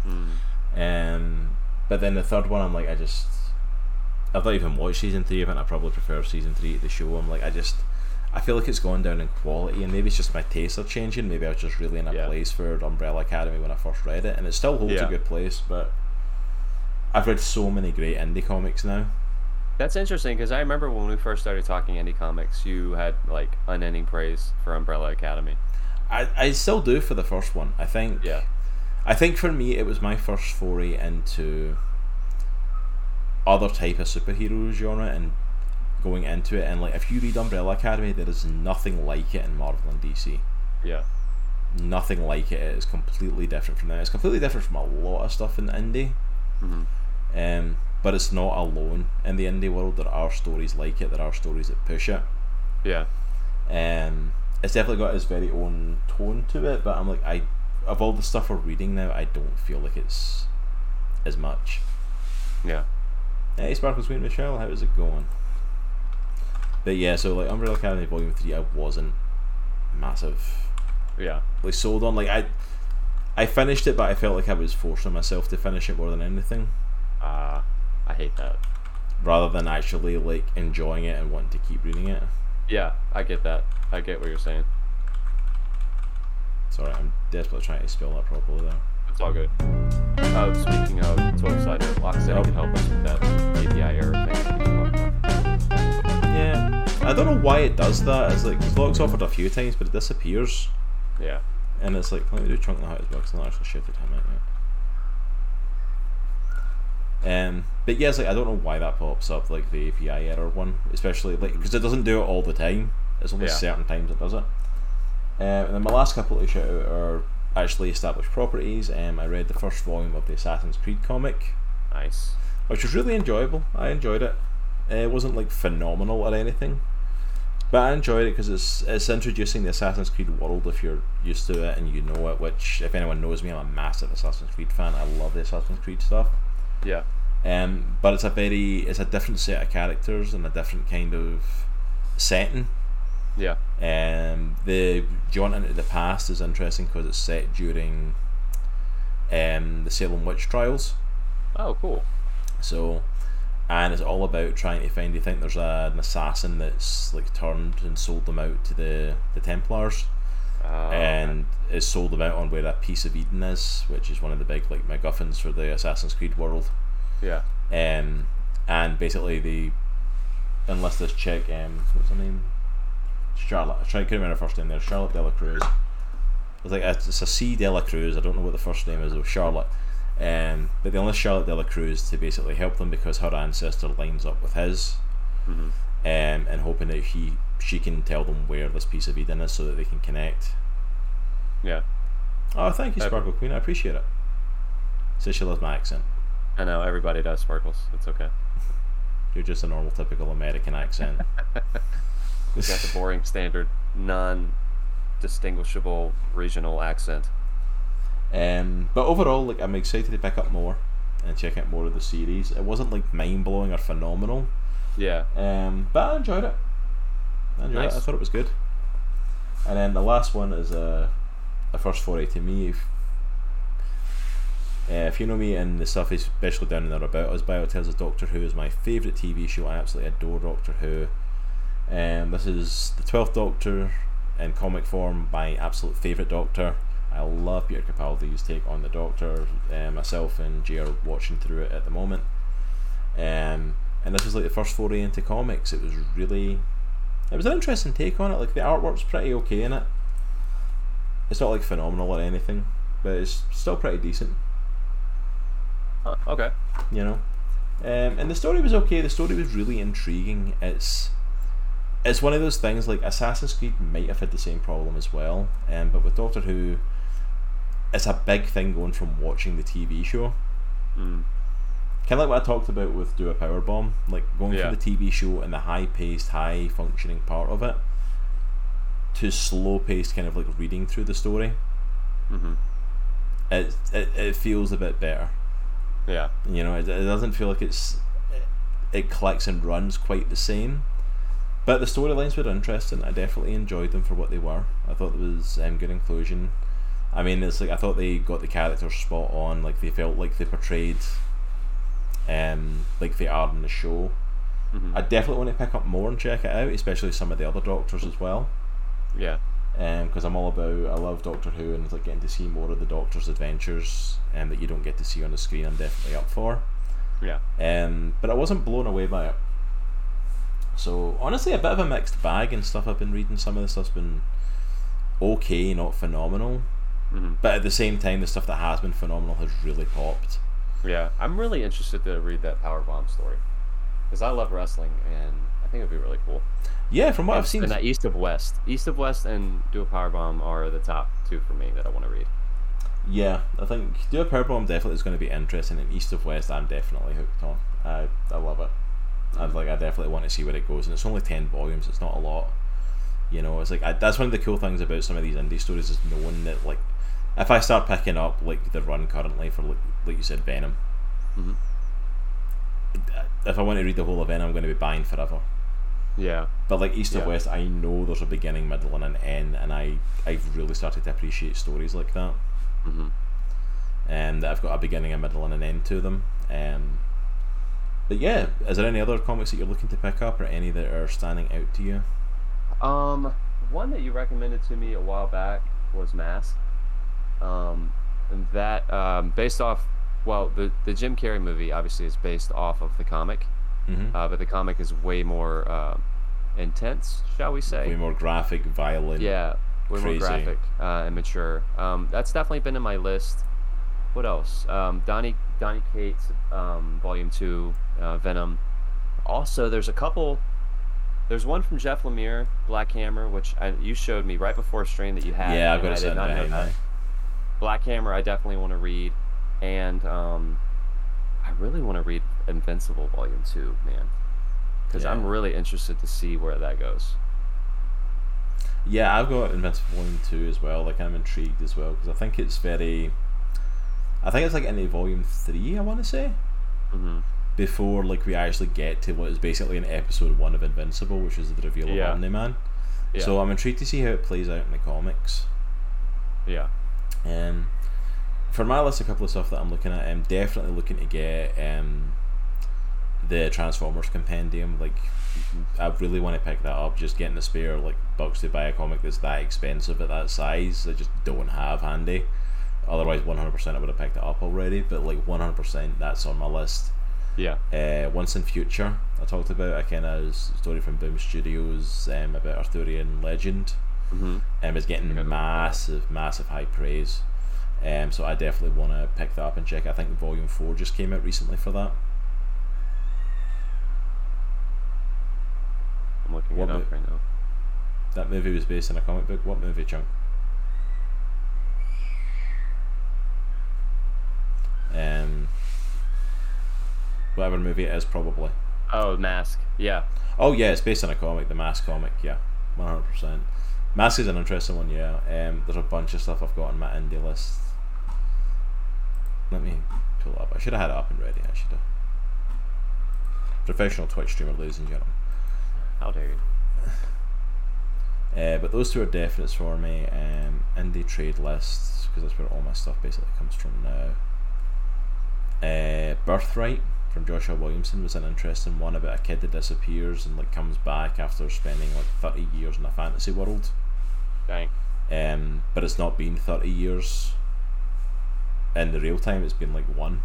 Mm. Um, but then the third one, I'm like, I just, I've not even watched season three of it. And I probably prefer season three to the show. I'm like, I just, I feel like it's gone down in quality, and maybe it's just my tastes are changing. Maybe I was just really in a Yeah. place for Umbrella Academy when I first read it, and it still holds Yeah. a good place. But I've read so many great indie comics now. That's interesting because I remember when we first started talking indie comics, you had like unending praise for Umbrella Academy. I, I still do for the first one. I think Yeah. I think for me it was my first foray into other type of superhero genre and going into it and like if you read Umbrella Academy there is nothing like it in Marvel and DC. Yeah. Nothing like it. It is completely different from that. It's completely different from a lot of stuff in indie. hmm Um, but it's not alone in the indie world. There are stories like it. There are stories that push it. Yeah. Um, it's definitely got its very own tone to it. But I'm like, I of all the stuff we're reading now, I don't feel like it's as much. Yeah. Hey, Sparkles Queen Michelle, how is it going? But yeah, so like Umbrella Academy Volume Three, I wasn't massive Yeah. like sold on. Like I, I finished it, but I felt like I was forcing myself to finish it more than anything, Uh, I hate that. rather than actually like enjoying it and wanting to keep reading it. Yeah, I get that. I get what you're saying. Sorry, I'm desperately trying to spell that properly though. It's all good. Uh, speaking of 12 sided, Locksteady can help us with that API error thing. we talked about. Yeah, I don't know why it does that. It's like it's locked offered a few times, but it disappears, Yeah. and it's like let me do chunk the heart as well because I'm not actually shifted him out yet. Um, but yeah, it's like I don't know why that pops up like the API error one, especially like because it doesn't do it all the time. It's only Yeah. certain times it does it. Um, and then my last couple to shout out are actually established properties. Um, I read the first volume of the Assassin's Creed comic, Nice. which was really enjoyable. I enjoyed it. Uh, it wasn't like phenomenal or anything, but I enjoyed it because it's it's introducing the Assassin's Creed world if you're used to it and you know it. Which, if anyone knows me, I'm a massive Assassin's Creed fan. I love the Assassin's Creed stuff. Yeah. Um, but it's a very it's a different set of characters and a different kind of setting. Yeah. Um, the jaunt into the past is interesting because it's set during um, the Salem witch trials. Oh, cool. So, and it's all about trying to find. You think there's a, an assassin that's like turned and sold them out to the the Templars, Uh, and is sold them out on where a piece of Eden is, which is one of the big like MacGuffins for the Assassin's Creed world. yeah. Um, and basically they enlist this chick. Um, what's her name? Charlotte. I tried to remember her first name there. Charlotte Dela Cruz. It's like a, it's a C Dela Cruz. I don't know what the first name is of Charlotte. Um, but they enlist Charlotte Dela Cruz to basically help them because her ancestor lines up with his, hmm um, and hoping that he she can tell them where this piece of Eden is so that they can connect. Yeah. Oh, thank you, Sparkle Queen. I appreciate it. Says she loves my accent. I know everybody does sparkles. It's okay. You're just a normal, typical American accent. You got the boring standard, non-distinguishable regional accent. Um, but overall, like I'm excited to pick up more and check out more of the series. It wasn't like mind blowing or phenomenal, Yeah. um, but I enjoyed it. I enjoyed it. I thought it was good. And then the last one is a, a first foray to me. If, uh, if you know me and the stuff, is especially down in there about us, Bio Tales of Doctor Who is my favourite TV show. I absolutely adore Doctor Who. Um, this is the twelfth Doctor in comic form. My absolute favourite Doctor. I love Peter Capaldi's take on the Doctor. Uh, myself and Jay are watching through it at the moment. Um, and this was like the first foray into comics. It was really, it was an interesting take on it. Like the artwork's pretty okay in it. It's not like phenomenal or anything, but it's still pretty decent. Huh, okay. You know, um, and the story was okay. The story was really intriguing. It's it's one of those things like Assassin's Creed might have had the same problem as well, um, but with Doctor Who, it's a big thing going from watching the TV show. Mm. kind of like what I talked about with Do a Power Bomb, like going Yeah. from the TV show and the high paced, high functioning part of it to slow paced, kind of like reading through the story. hmm It, it it feels a bit better. Yeah. You know, it, it doesn't feel like it's it clicks and runs quite the same. But the storylines were interesting. I definitely enjoyed them for what they were. I thought it was um, good inclusion. I mean, it's like I thought they got the characters spot on. Like they felt like they portrayed, um, like they are in the show. hmm I definitely want to pick up more and check it out, especially some of the other Doctors as well. Yeah. Because I'm all about, I love Doctor Who and it's like getting to see more of the Doctor's adventures um, that you don't get to see on the screen. I'm definitely up for. Yeah. Um, but I wasn't blown away by it. So honestly, a bit of a mixed bag and stuff. I've been reading some of the stuff's been okay, not phenomenal. hmm But at the same time, the stuff that has been phenomenal has really popped. Yeah. I'm really interested to read that Power Bomb story because I love wrestling and I think it'd be really cool. Yeah, from what and, I've seen, and that East of West, East of West, and Do a Power Bomb are the top two for me that I want to read. yeah, I think Do a Power Bomb definitely is going to be interesting. And East of West, I'm definitely hooked on. I I love it. I like. I definitely want to see where it goes. And it's only ten volumes. It's not a lot. You know, it's like I, that's one of the cool things about some of these indie stories is knowing that like if I start picking up like the run currently for like like you said Venom, hmm if I want to read the whole of Venom, I'm going to be buying forever. Yeah. But like East Yeah. of West, I know there's a beginning, middle, and an end, and I I've really started to appreciate stories like that. hmm and that have got a beginning, a middle, and an end to them. Um, but yeah, is there any other comics that you're looking to pick up, or any that are standing out to you? Um, one that you recommended to me a while back was Mask. Um, and that um, based off, well, the the Jim Carrey movie obviously is based off of the comic, Mm-hmm. uh, but the comic is way more uh, intense, shall we say? Way more graphic, violent. Yeah, way crazy. more graphic uh, and mature. Um, that's definitely been in my list. What else? Um, Donny Donny Cates, um, Volume Two, uh, Venom. Also, there's a couple. There's one from Jeff Lemire, Black Hammer, which I, you showed me right before a stream that you had. yeah, I've got I it did not know behind that. Black Hammer, I definitely want to read, and um, I really want to read Invincible Volume Two, man, because I'm really interested to see where that goes. Yeah, I've got Invincible Volume Two as well. Like I'm intrigued as well because I think it's very. I think it's like into Volume Three. I want to say hmm before like we actually get to what is basically an episode one of Invincible, which is the reveal Yeah. of Omni Man. Yeah. So I'm intrigued to see how it plays out in the comics. yeah. Um, for my list, a couple of stuff that I'm looking at. I'm definitely looking to get um, the Transformers compendium. Like, I really want to pick that up. Just getting the spare like bucks to buy a comic that's that expensive at that size, I just don't have handy. Otherwise, 100% I would have picked it up already. But like 100%, that's on my list. Yeah. Uh, Once and Future, I talked about a kind of story from Boom Studios um, about Arthurian legend hmm um, is getting massive, massive high praise. Um, so I definitely want to pick that up and check. I think Volume Four just came out recently for that. I'm looking What it up mo- right now. That movie was based on a comic book. What movie, Chunk? Um, whatever movie it is, probably. Oh, Mask. Yeah. Oh yeah, it's based on a comic, the Mask comic. Yeah, one hundred percent. Mask is an interesting one. Yeah, um, there's a bunch of stuff I've got on my indie list. Let me pull it up. I should have had it up and ready. I should have. Professional Twitch streamer, ladies and gentlemen. How dare you? Uh, but those two are definites for me. Um, indie trade lists because that's where all my stuff basically comes from now. Uh, Birthright from Joshua Williamson was an interesting one about a kid that disappears and like comes back after spending like thirty years in a fantasy world. Dang. Um, but it's not been thirty years. In the real time, it's been like one.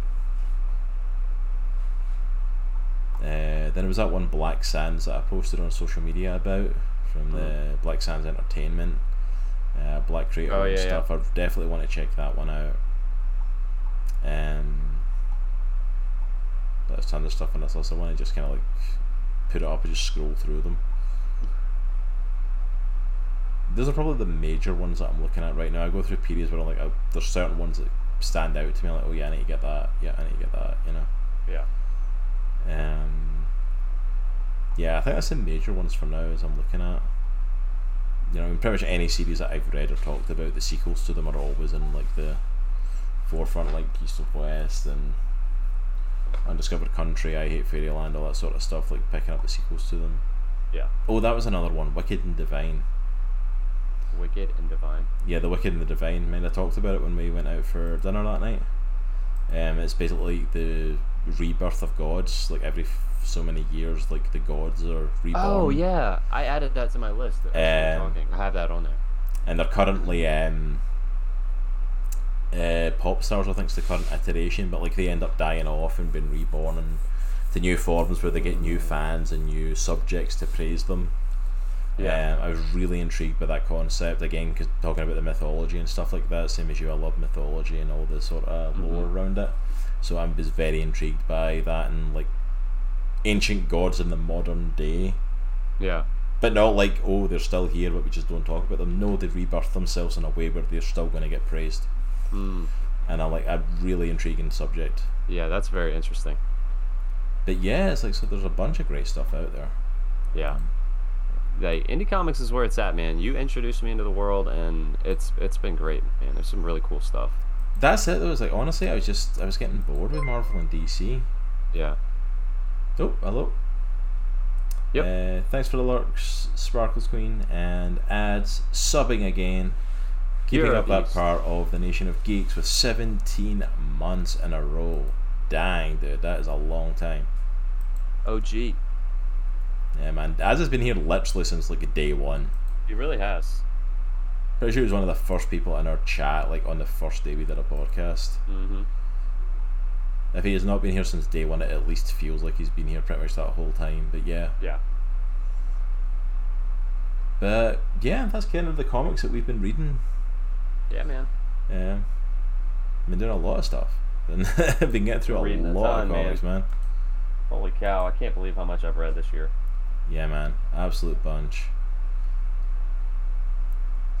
Uh, then there was that one Black Sands that I posted on social media about from the Black Sands Entertainment, uh, Black Creator Oh, and yeah, stuff. I definitely want to check that one out. Um, there's tons of stuff on this list. I want to just kind of like put it up and just scroll through them. Those are probably the major ones that I'm looking at right now. I go through periods where I'm like, oh, there's certain ones that stand out to me. I'm like, oh yeah, I need to get that. Yeah, I need to get that. You know. Yeah. Um, yeah, I think that's the major ones for now. As I'm looking at, you know, in pretty much any series that I've read or talked about, the sequels to them are always in like the forefront, like East of West and Undiscovered Country, I Hate Fairyland, all that sort of stuff. Like picking up the sequels to them. Yeah. Oh, that was another one, Wicked and Divine. Wicked and Divine. Yeah, the Wicked and the Divine. Man, I talked about it when we went out for dinner that night. Um, it's basically the rebirth of gods. Like every f- so many years, like the gods are reborn. Oh yeah, I added that to my list. Um, talking. I have that on there. and they're currently um, uh, pop stars. I think is the current iteration, but like they end up dying off and being reborn and to new forms where they get new fans and new subjects to praise them. Yeah. Um, I was really intrigued by that concept again, because talking about the mythology and stuff like that. Same as you, I love mythology and all the sort of lore Mhm. around it. So I was very intrigued by that and like ancient gods in the modern day Yeah. but not like oh they're still here but we just don't talk about them no they rebirth themselves in a way where they're still going to get praised Mm. and I'm like a really intriguing subject Yeah, that's very interesting. but yeah it's like so there's a bunch of great stuff out there Yeah. Like indie comics is where it's at, man. You introduced me into the world, and it's it's been great, man. There's some really cool stuff. that's it though was like honestly i was just i was getting bored with marvel and dc Yeah. oh hello Yep. uh, thanks for the lurks sparkles queen and Az subbing again keeping You're up that part of the nation of geeks with 17 months in a row dang dude that is a long time OG. Yeah, man. Az has been here literally since like day one. He really has. Pretty sure he was one of the first people in our chat, like on the first day we did a podcast. Mm-hmm. If he has not been here since day one, it at least feels like he's been here pretty much that whole time. But yeah, Yeah. but yeah, that's kind of the comics that we've been reading. Yeah, man. Yeah, I've been doing a lot of stuff. Been been getting through a Reading lot of ton, man. comics, man. Holy cow! I can't believe how much I've read this year. Yeah, man, absolute bunch.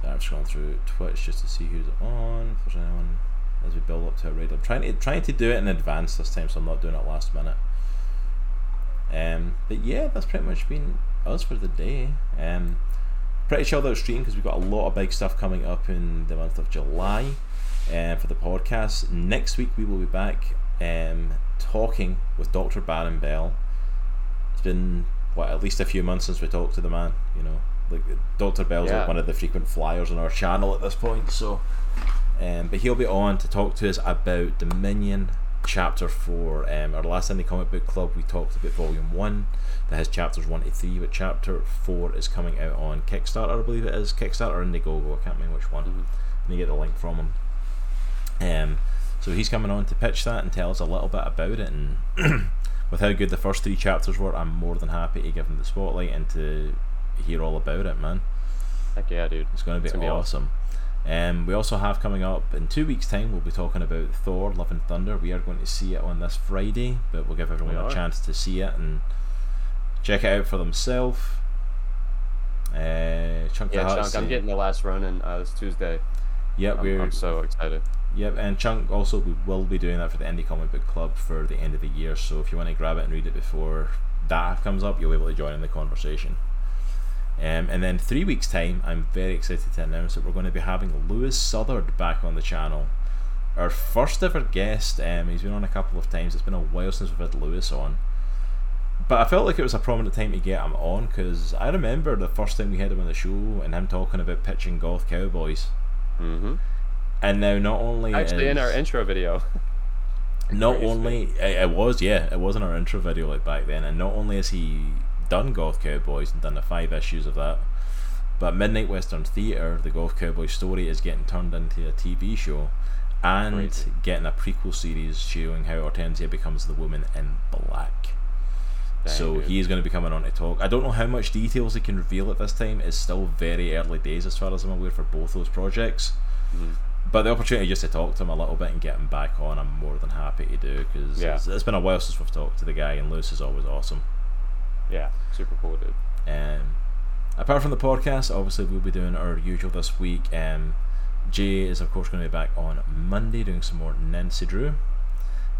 So I'm scrolling through Twitch just to see who's on. If there's anyone as we build up to a raid, I'm trying to trying to do it in advance this time, so I'm not doing it last minute. Um, but yeah, that's pretty much been us for the day. Um, pretty chilled out stream because we've got a lot of big stuff coming up in the month of July. Um, for the podcast next week, we will be back um, talking with Dr. Baron Bell. It's been what at least a few months since we talked to the man. You know, like Dr. Bell's Yeah. like one of the frequent flyers on our channel at this point. So, um, but he'll be on to talk to us about Dominion Chapter Four. Um, our last Indie Comic Book Club, we talked about Volume One that has chapters one to three, but Chapter Four is coming out on Kickstarter, I believe it is Kickstarter or Indiegogo. I can't remember which one. Mhm. Let me get the link from him. Um, so he's coming on to pitch that and tell us a little bit about it. And with how good the first three chapters were, I'm more than happy to give him the spotlight and to hear all about it, man. Heck yeah, dude. It's going to be gonna be awesome. Um, we also have coming up in two weeks' time. We'll be talking about Thor: Love and Thunder. We are going to see it on this Friday, but we'll give everyone We a chance to see it and check it out for themselves. Uh, Chunk Yeah, Chunk. I'm getting the last run, and uh, it's Tuesday. Yep, I'm, we're I'm so excited. Yep, and Chunk also we will be doing that for the Indie Comic Book Club for the end of the year. So if you want to grab it and read it before that comes up, you'll be able to join in the conversation. Um, and then three weeks time, I'm very excited to announce that we're going to be having Lewis Southard back on the channel. Our first ever guest. Um, he's been on a couple of times. It's been a while since we've had Lewis on. But I felt like it was a prominent time to get him on because I remember the first time we had him on the show and him talking about pitching Goth Cowboys. Mm-hmm. And now not only Actually, in our intro video. not only it, it was yeah it was in our intro video like back then and not only has he done goth cowboys and done the five issues of that but midnight western theatre the goth cowboy story is getting turned into a tv show and Crazy. getting a prequel series showing how hortensia becomes the woman in black Dang, so dude. he is going to be coming on to talk i don't know how much details he can reveal at this time it's still very early days as far as i'm aware for both those projects Mhm. but the opportunity just to talk to him a little bit and get him back on, I'm more than happy to do because Yeah. it's, it's been a while since we've talked to the guy, and Lewis is always awesome. Yeah, super cool, dude. Um, apart from the podcast, obviously we'll be doing our usual this week. Um, Jay is of course going to be back on Monday doing some more Nancy Drew.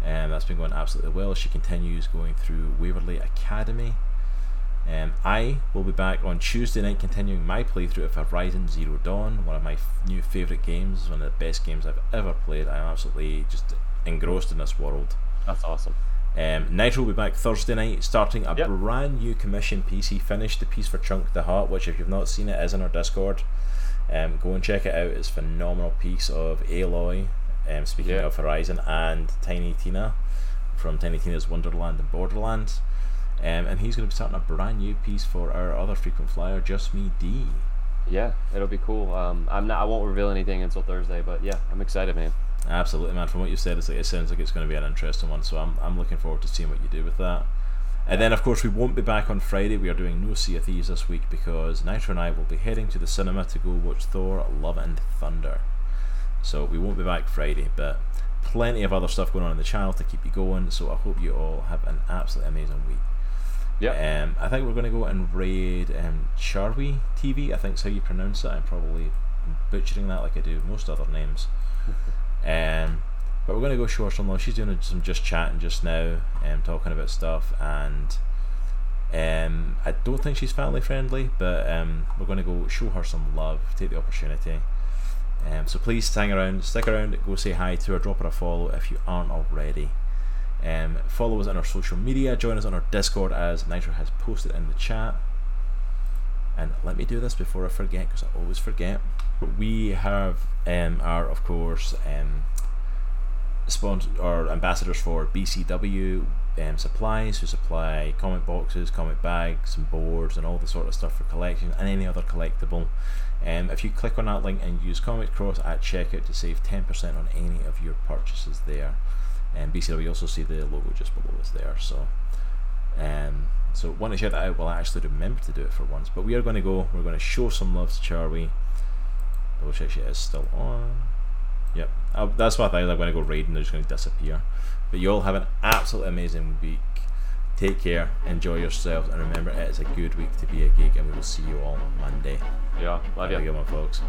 And um, that's been going absolutely well. She continues going through Waverly Academy. Um, I will be back on Tuesday night continuing my playthrough of Horizon Zero Dawn, one of my f- new favourite games, one of the best games I've ever played. I'm absolutely just engrossed in this world. That's awesome. Um, Nitro will be back Thursday night, starting a Yep. brand new commission piece. He finished the piece for Chunk the Heart, which, if you've not seen it, is in our Discord. Um, go and check it out. It's a phenomenal piece of Aloy, um, speaking Yeah. of Horizon, and Tiny Tina from Tiny Tina's Wonderland and Borderlands. Um, and he's going to be starting a brand new piece for our other frequent flyer, Just Me D. Yeah, it'll be cool. Um, I'm not. I won't reveal anything until Thursday, but yeah, I'm excited, man. Absolutely, man. From what you said, it's like, it sounds like it's going to be an interesting one. So I'm, I'm looking forward to seeing what you do with that. And then, of course, we won't be back on Friday. We are doing no Sea of Thieves this week because Nitro and I will be heading to the cinema to go watch Thor: Love and Thunder. So we won't be back Friday, but plenty of other stuff going on in the channel to keep you going. So I hope you all have an absolutely amazing week. Yeah. Um, I think we're going to go and raid um, Charwi TV. I think is how you pronounce it. I'm probably butchering that like I do most other names. um, but we're going to go show her some love. She's doing some just chatting just now, um, talking about stuff, and um, I don't think she's family friendly, but um, we're going to go show her some love, take the opportunity. Um, so please hang around, stick around, go say hi to her, drop her a follow if you aren't already. Um, follow us on our social media, join us on our Discord as Nitro has posted in the chat. And let me do this before I forget because I always forget. We have um, are of course um, sponsor or ambassadors for BCW um, supplies who supply comic boxes, comic bags, and boards, and all the sort of stuff for collection and any other collectible. Um, if you click on that link and use Comic Cross at checkout to save 10% on any of your purchases there. And BCW, you also see the logo just below us there. So, um, so want to share that out? Well, I actually remember to do it for once. But we are going to go. We're going to show some love to Charlie. Double check she is still on. Yep, i that's what I think. I'm going to go raid and they're just going to disappear. But you all have an absolutely amazing week. Take care, enjoy yourselves, and remember it is a good week to be a geek. And we will see you all on Monday. Yeah, love y'all a good one, folks.